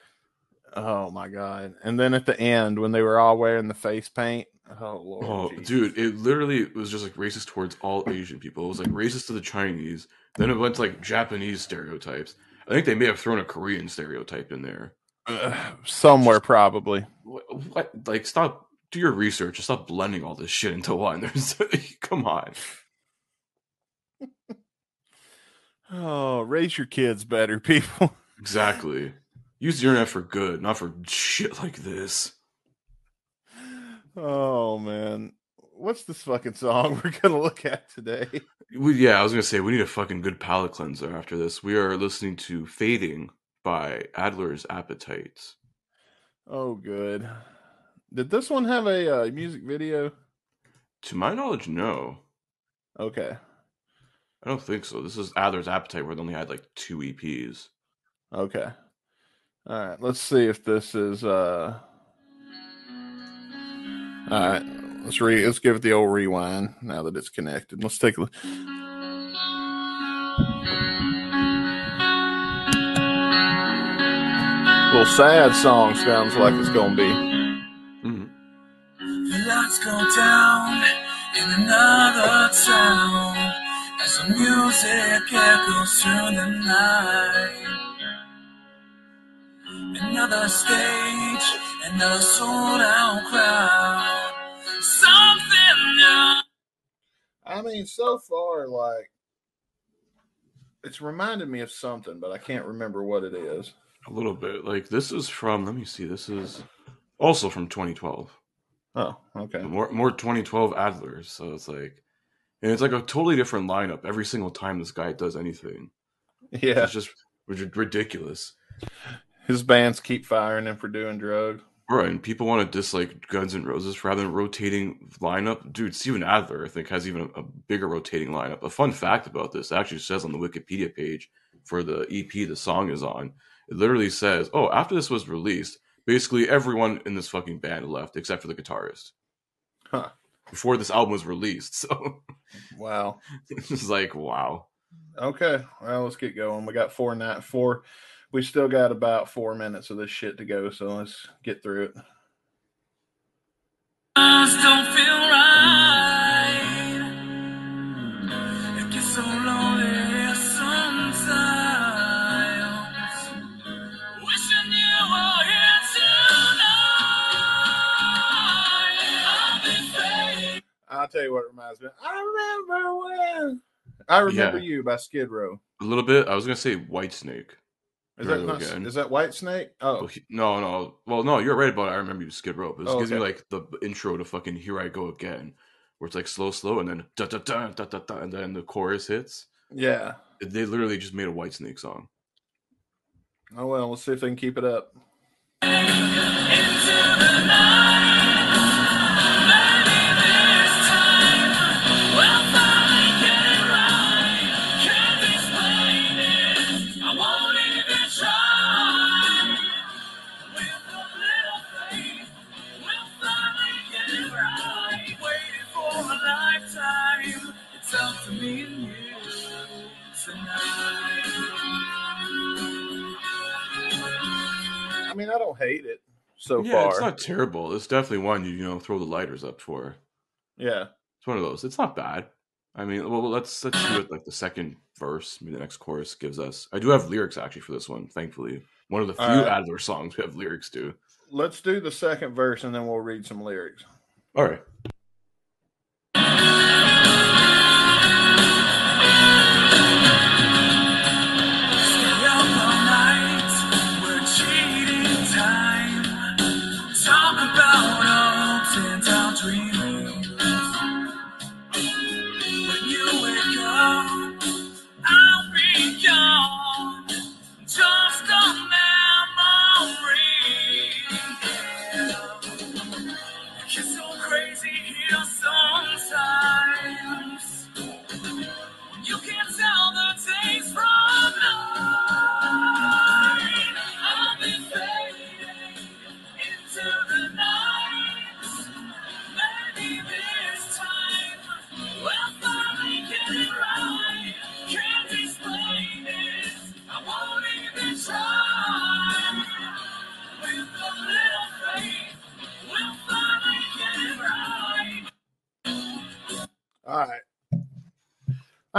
Oh my god. And then at the end when they were all wearing the face paint. Oh lord. Oh, dude, it literally was just like racist towards all Asian people. It was like racist to the Chinese. Then it went to like Japanese stereotypes. I think they may have thrown a Korean stereotype in there. Ugh, somewhere probably. What, what? Like, stop. Do your research and stop blending all this shit into one. There's, come on. Oh, raise your kids better, people. Exactly. Use the internet for good, not for shit like this. Oh man. What's this fucking song we're gonna look at today? We, yeah, I was gonna say we need a fucking good palate cleanser after this. We are listening to "Fading" by Adler's Appetites. Oh good. Did this one have a uh, music video? To my knowledge, no. Okay. I don't think so. This is Adler's Appetite, where they only had like two EPs. Okay. All right. Let's see if this is. uh All right. Let's re. Let's give it the old rewind now that it's connected. Let's take a look. Little sad song sounds like it's gonna be. Mm-hmm. The lights go down in another town as the music echoes through the night. Another stage, another sold out crowd. Something new. I mean, so far, like it's reminded me of something, but I can't remember what it is. A little bit. Like this is from. Let me see. This is also from 2012. Oh, okay. More more 2012 Adlers. So it's like, and it's like a totally different lineup every single time this guy does anything. Yeah. It's just ridiculous. His bands keep firing him for doing drugs. Right, and people want to dislike Guns N' Roses rather than rotating lineup. Dude, Steven Adler, I think, has even a, a bigger rotating lineup. A fun fact about this actually says on the Wikipedia page for the EP the song is on. It literally says, "Oh, after this was released, basically everyone in this fucking band left except for the guitarist." Huh. Before this album was released, so Wow. it's like, wow. Okay. Well, let's get going. We got four night four. We still got about four minutes of this shit to go, so let's get through it. Just don't feel right. It gets so lonely sometimes. Wishing you were here tonight. I'll be fading. I'll tell you what it reminds me. I remember when. I remember Yeah. you by Skid Row. A little bit. I was gonna say Whitesnake. Is Here that not, again. is that Whitesnake? Oh, he- no, no. Well, no, you're right about it. I remember you Skid Row. But it Oh, gives me like the intro to fucking Here I Go Again, where it's like slow, slow, and then da da da da da da, and then the chorus hits. yeah. They literally just made a Whitesnake song. Oh well, let's see if they can keep it up. Hate it so yeah, far. it's not terrible. It's definitely one you you know throw the lighters up for. yeah. It's one of those. It's not bad. I mean, well, let's let's do it like the second verse, maybe the next chorus gives us. I do have lyrics actually for this one, thankfully. One of the few right. Adler songs we have lyrics to. Let's do the second verse and then we'll read some lyrics. All right.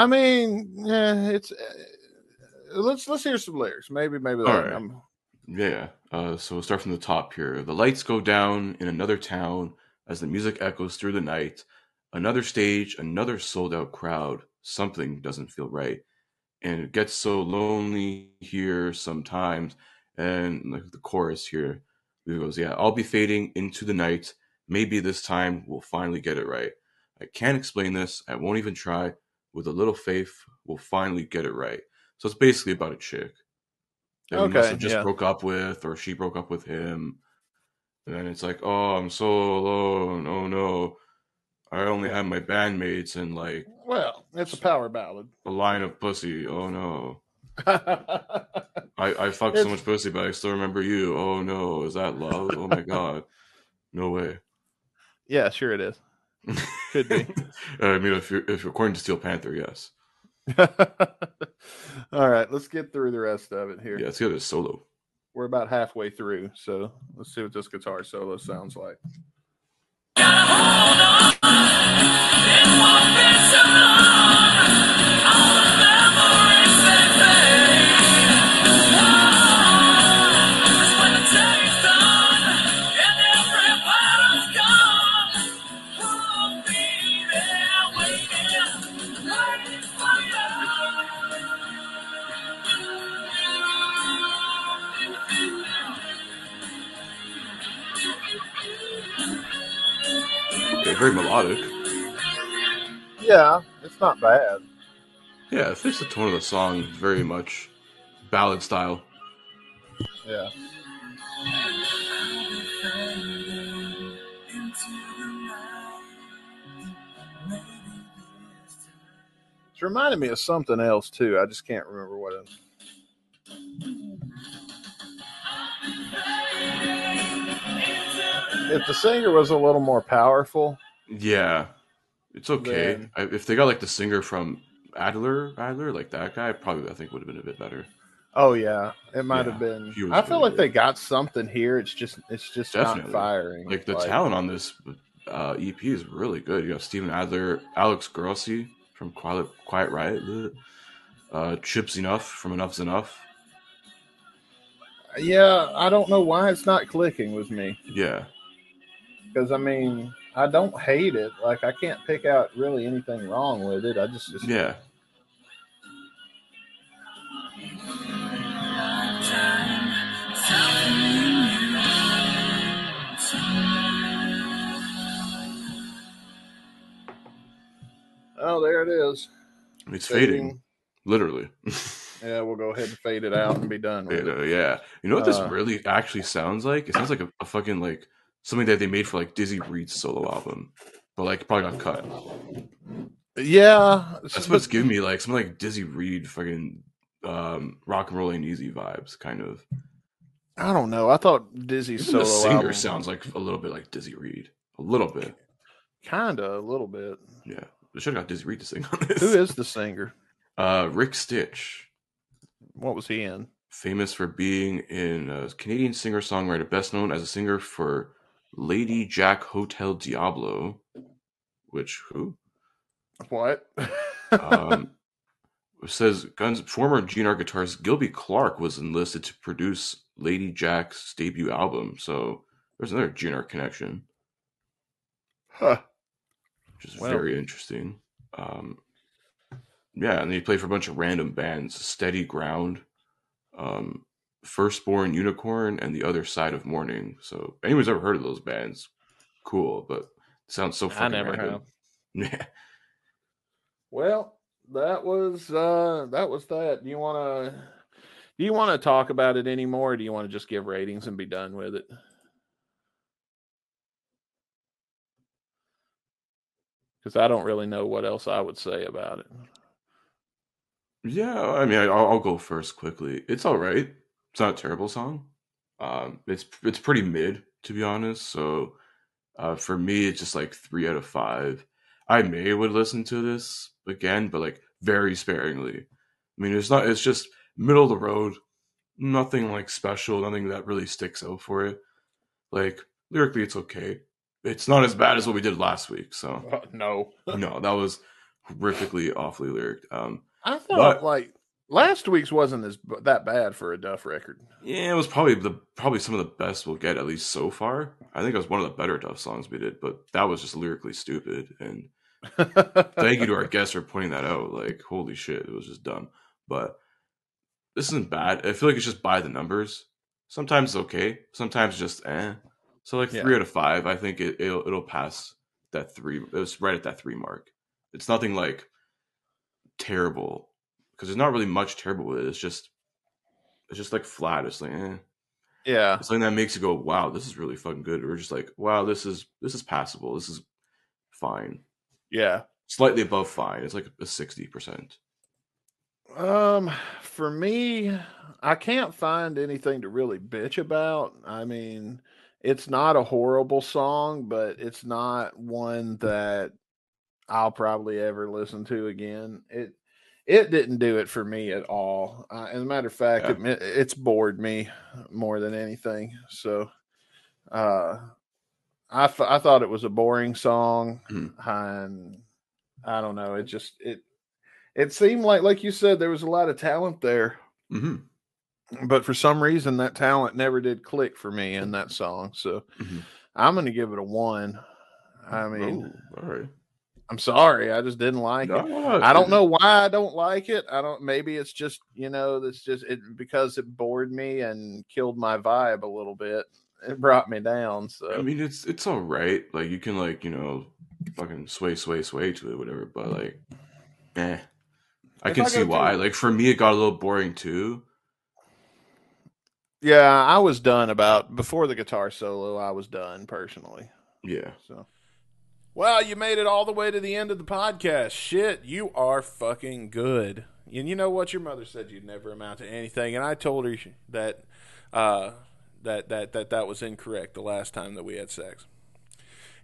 I mean, yeah, it's. Uh, let's let's hear some lyrics. Maybe maybe All right. I'm- Yeah. Uh, so we'll start from the top here. The lights go down in another town as the music echoes through the night. Another stage, another sold out crowd. Something doesn't feel right. And it gets so lonely here sometimes. And like the chorus here, it goes, Yeah, I'll be fading into the night. Maybe this time we'll finally get it right. I can't explain this. I won't even try. With a little faith, we'll finally get it right. So it's basically about a chick that he must have just yeah. broke up with, or she broke up with him. And then it's like, oh, I'm so alone. Oh no, I only have my bandmates and like well, it's a power ballad. a line of pussy. Oh no, I I fucked so much pussy, but I still remember you. Oh no, is that love? Oh my god, no way. yeah, sure it is. Could be. Uh, I mean, if you're if according to Steel Panther, yes. All right, let's get through the rest of it here. Yeah, let's get a solo. We're about halfway through, so let's see what this guitar solo sounds like. Melodic. Yeah, it's not bad. Yeah, it fits the tone of the song very much. Ballad style. Yeah. It's reminding me of something else too. I just can't remember what it. If the singer was a little more powerful, Yeah, it's okay. Then- I, if they got like the singer from Adler, Adler, like that guy, probably I think would have been a bit better. oh yeah, it might Yeah, have been. I feel like they got something here. It's just it's just Definitely. not firing. Like the talent on this uh, EP is really good. You got Steven Adler, Alex Grossi from Quiet, Quiet Riot, uh, Chip Z'Nuff from Enuff Z'Nuff. Yeah, I don't know why it's not clicking with me. Yeah, because I mean, I don't hate it. Like I can't pick out really anything wrong with it. I just, just yeah. Oh, there it is. It's fading, literally. Yeah, we'll go ahead and fade it out and be done it. yeah. You know what this Uh, really actually sounds like? It sounds like a, a fucking like something that they made for like Dizzy Reed's solo album, but like probably got cut. Yeah, That's what it's giving me like some like Dizzy Reed fucking um rock and rolling easy vibes, kind of. I don't know. I thought Dizzy Even solo the singer album sounds like a little bit like Dizzy Reed, a little bit. kind of a little bit. Yeah, they should have got Dizzy Reed to sing on this. Who is the singer? Uh, Rick Stitch, What was he in? famous for being in a Canadian singer songwriter, best known as a singer for Lady Jack Hotel Diablo. Which who? What? Um, says Guns former GNR guitarist Gilby Clarke was enlisted to produce Lady Jack's debut album. So there's another GNR connection. Huh. which is Well. very interesting. Um, yeah, and he played for a bunch of random bands: Steady Ground, um, Firstborn Unicorn, and The Other Side of Morning. So, anyone's ever heard of those bands? Cool, but sounds so funny. I never random. Yeah, Well, that was uh that was that. Do you want to do you want to talk about it anymore or do you want to just give ratings and be done with it? Cuz I don't really know what else I would say about it. yeah. I mean, I'll, I'll go first quickly. It's all right. It's not a terrible song. Um, it's it's pretty mid to be honest. So, uh, for me, it's just like three out of five. I may would listen to this again, but like very sparingly. I mean, it's not. It's just middle of the road. Nothing like special. Nothing that really sticks out for it. Like lyrically, it's okay. It's not as bad as what we did last week. So Uh, no. no, that was horrifically awfully lyric. Um, I thought But- like last week's wasn't as that bad for a Duff record. yeah, it was probably the probably some of the best we'll get at least so far. I think it was one of the better Duff songs we did, but that was just lyrically stupid. And thank you to our guests for pointing that out. Like, holy shit, it was just dumb. But this isn't bad. I feel like it's just by the numbers. Sometimes it's okay. Sometimes it's just eh. So like three out of five. I think it, it'll it'll pass that three. It was right at that three mark. It's nothing like terrible because there's not really much terrible with it. It's just it's just like flat. It's like eh. yeah. It's something that makes you go, wow, this is really fucking good. Or just like, wow, this is this is passable. This is fine. Yeah. Slightly above fine. It's like a sixty percent. Um, for me, I can't find anything to really bitch about. I mean, it's not a horrible song, but it's not one that I'll probably ever listen to again. It it didn't do it for me at all. Uh, as a matter of fact, Yeah. it, it's bored me more than anything. So, uh, I th- I thought it was a boring song, and I don't know. It just it it seemed like like you said there was a lot of talent there Mm-hmm. but for some reason that talent never did click for me in that song so Mhm. i'm gonna give it a one i mean Oh, all right. I'm sorry i just didn't like it No, i don't know why i don't like it i don't maybe it's just you know that's just it because it bored me and killed my vibe a little bit it brought me down so I mean, it's it's all right. Like you can like you know, fucking sway, sway, sway to it, whatever. But like, eh. I If can I see why. through- Like for me, it got a little boring too. yeah i was done about before the guitar solo i was done personally Yeah. So, well, you made it all the way to the end of the podcast. Shit, you are fucking good. And you know what? Your mother said you'd never amount to anything, and I told her that uh, that that that that was incorrect the last time that we had sex.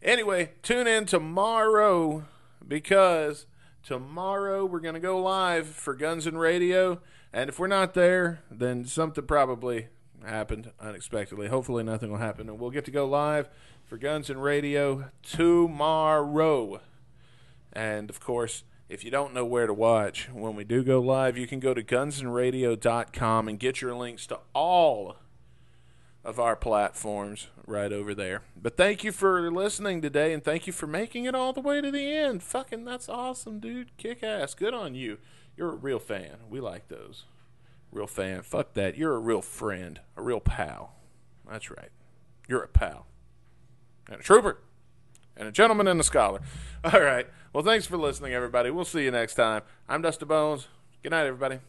Anyway, tune in tomorrow because tomorrow we're gonna go live for Guns N' Radio, and if we're not there, then something probably happened unexpectedly. Hopefully, nothing will happen, and we'll get to go live for Guns N' Radio tomorrow. And of course, if you don't know where to watch when we do go live, you can go to gunsnradio.com and get your links to all of our platforms right over there. But thank you for listening today and thank you for making it all the way to the end. Fucking that's awesome, dude. Kick ass. Good on you. You're a real fan. We like those. Real fan. Fuck that. You're a real friend, a real pal. That's right. You're a pal. And a trooper. And a gentleman and a scholar. All right. Well, thanks for listening, everybody. We'll see you next time. I'm Dusty Bones. Good night, everybody.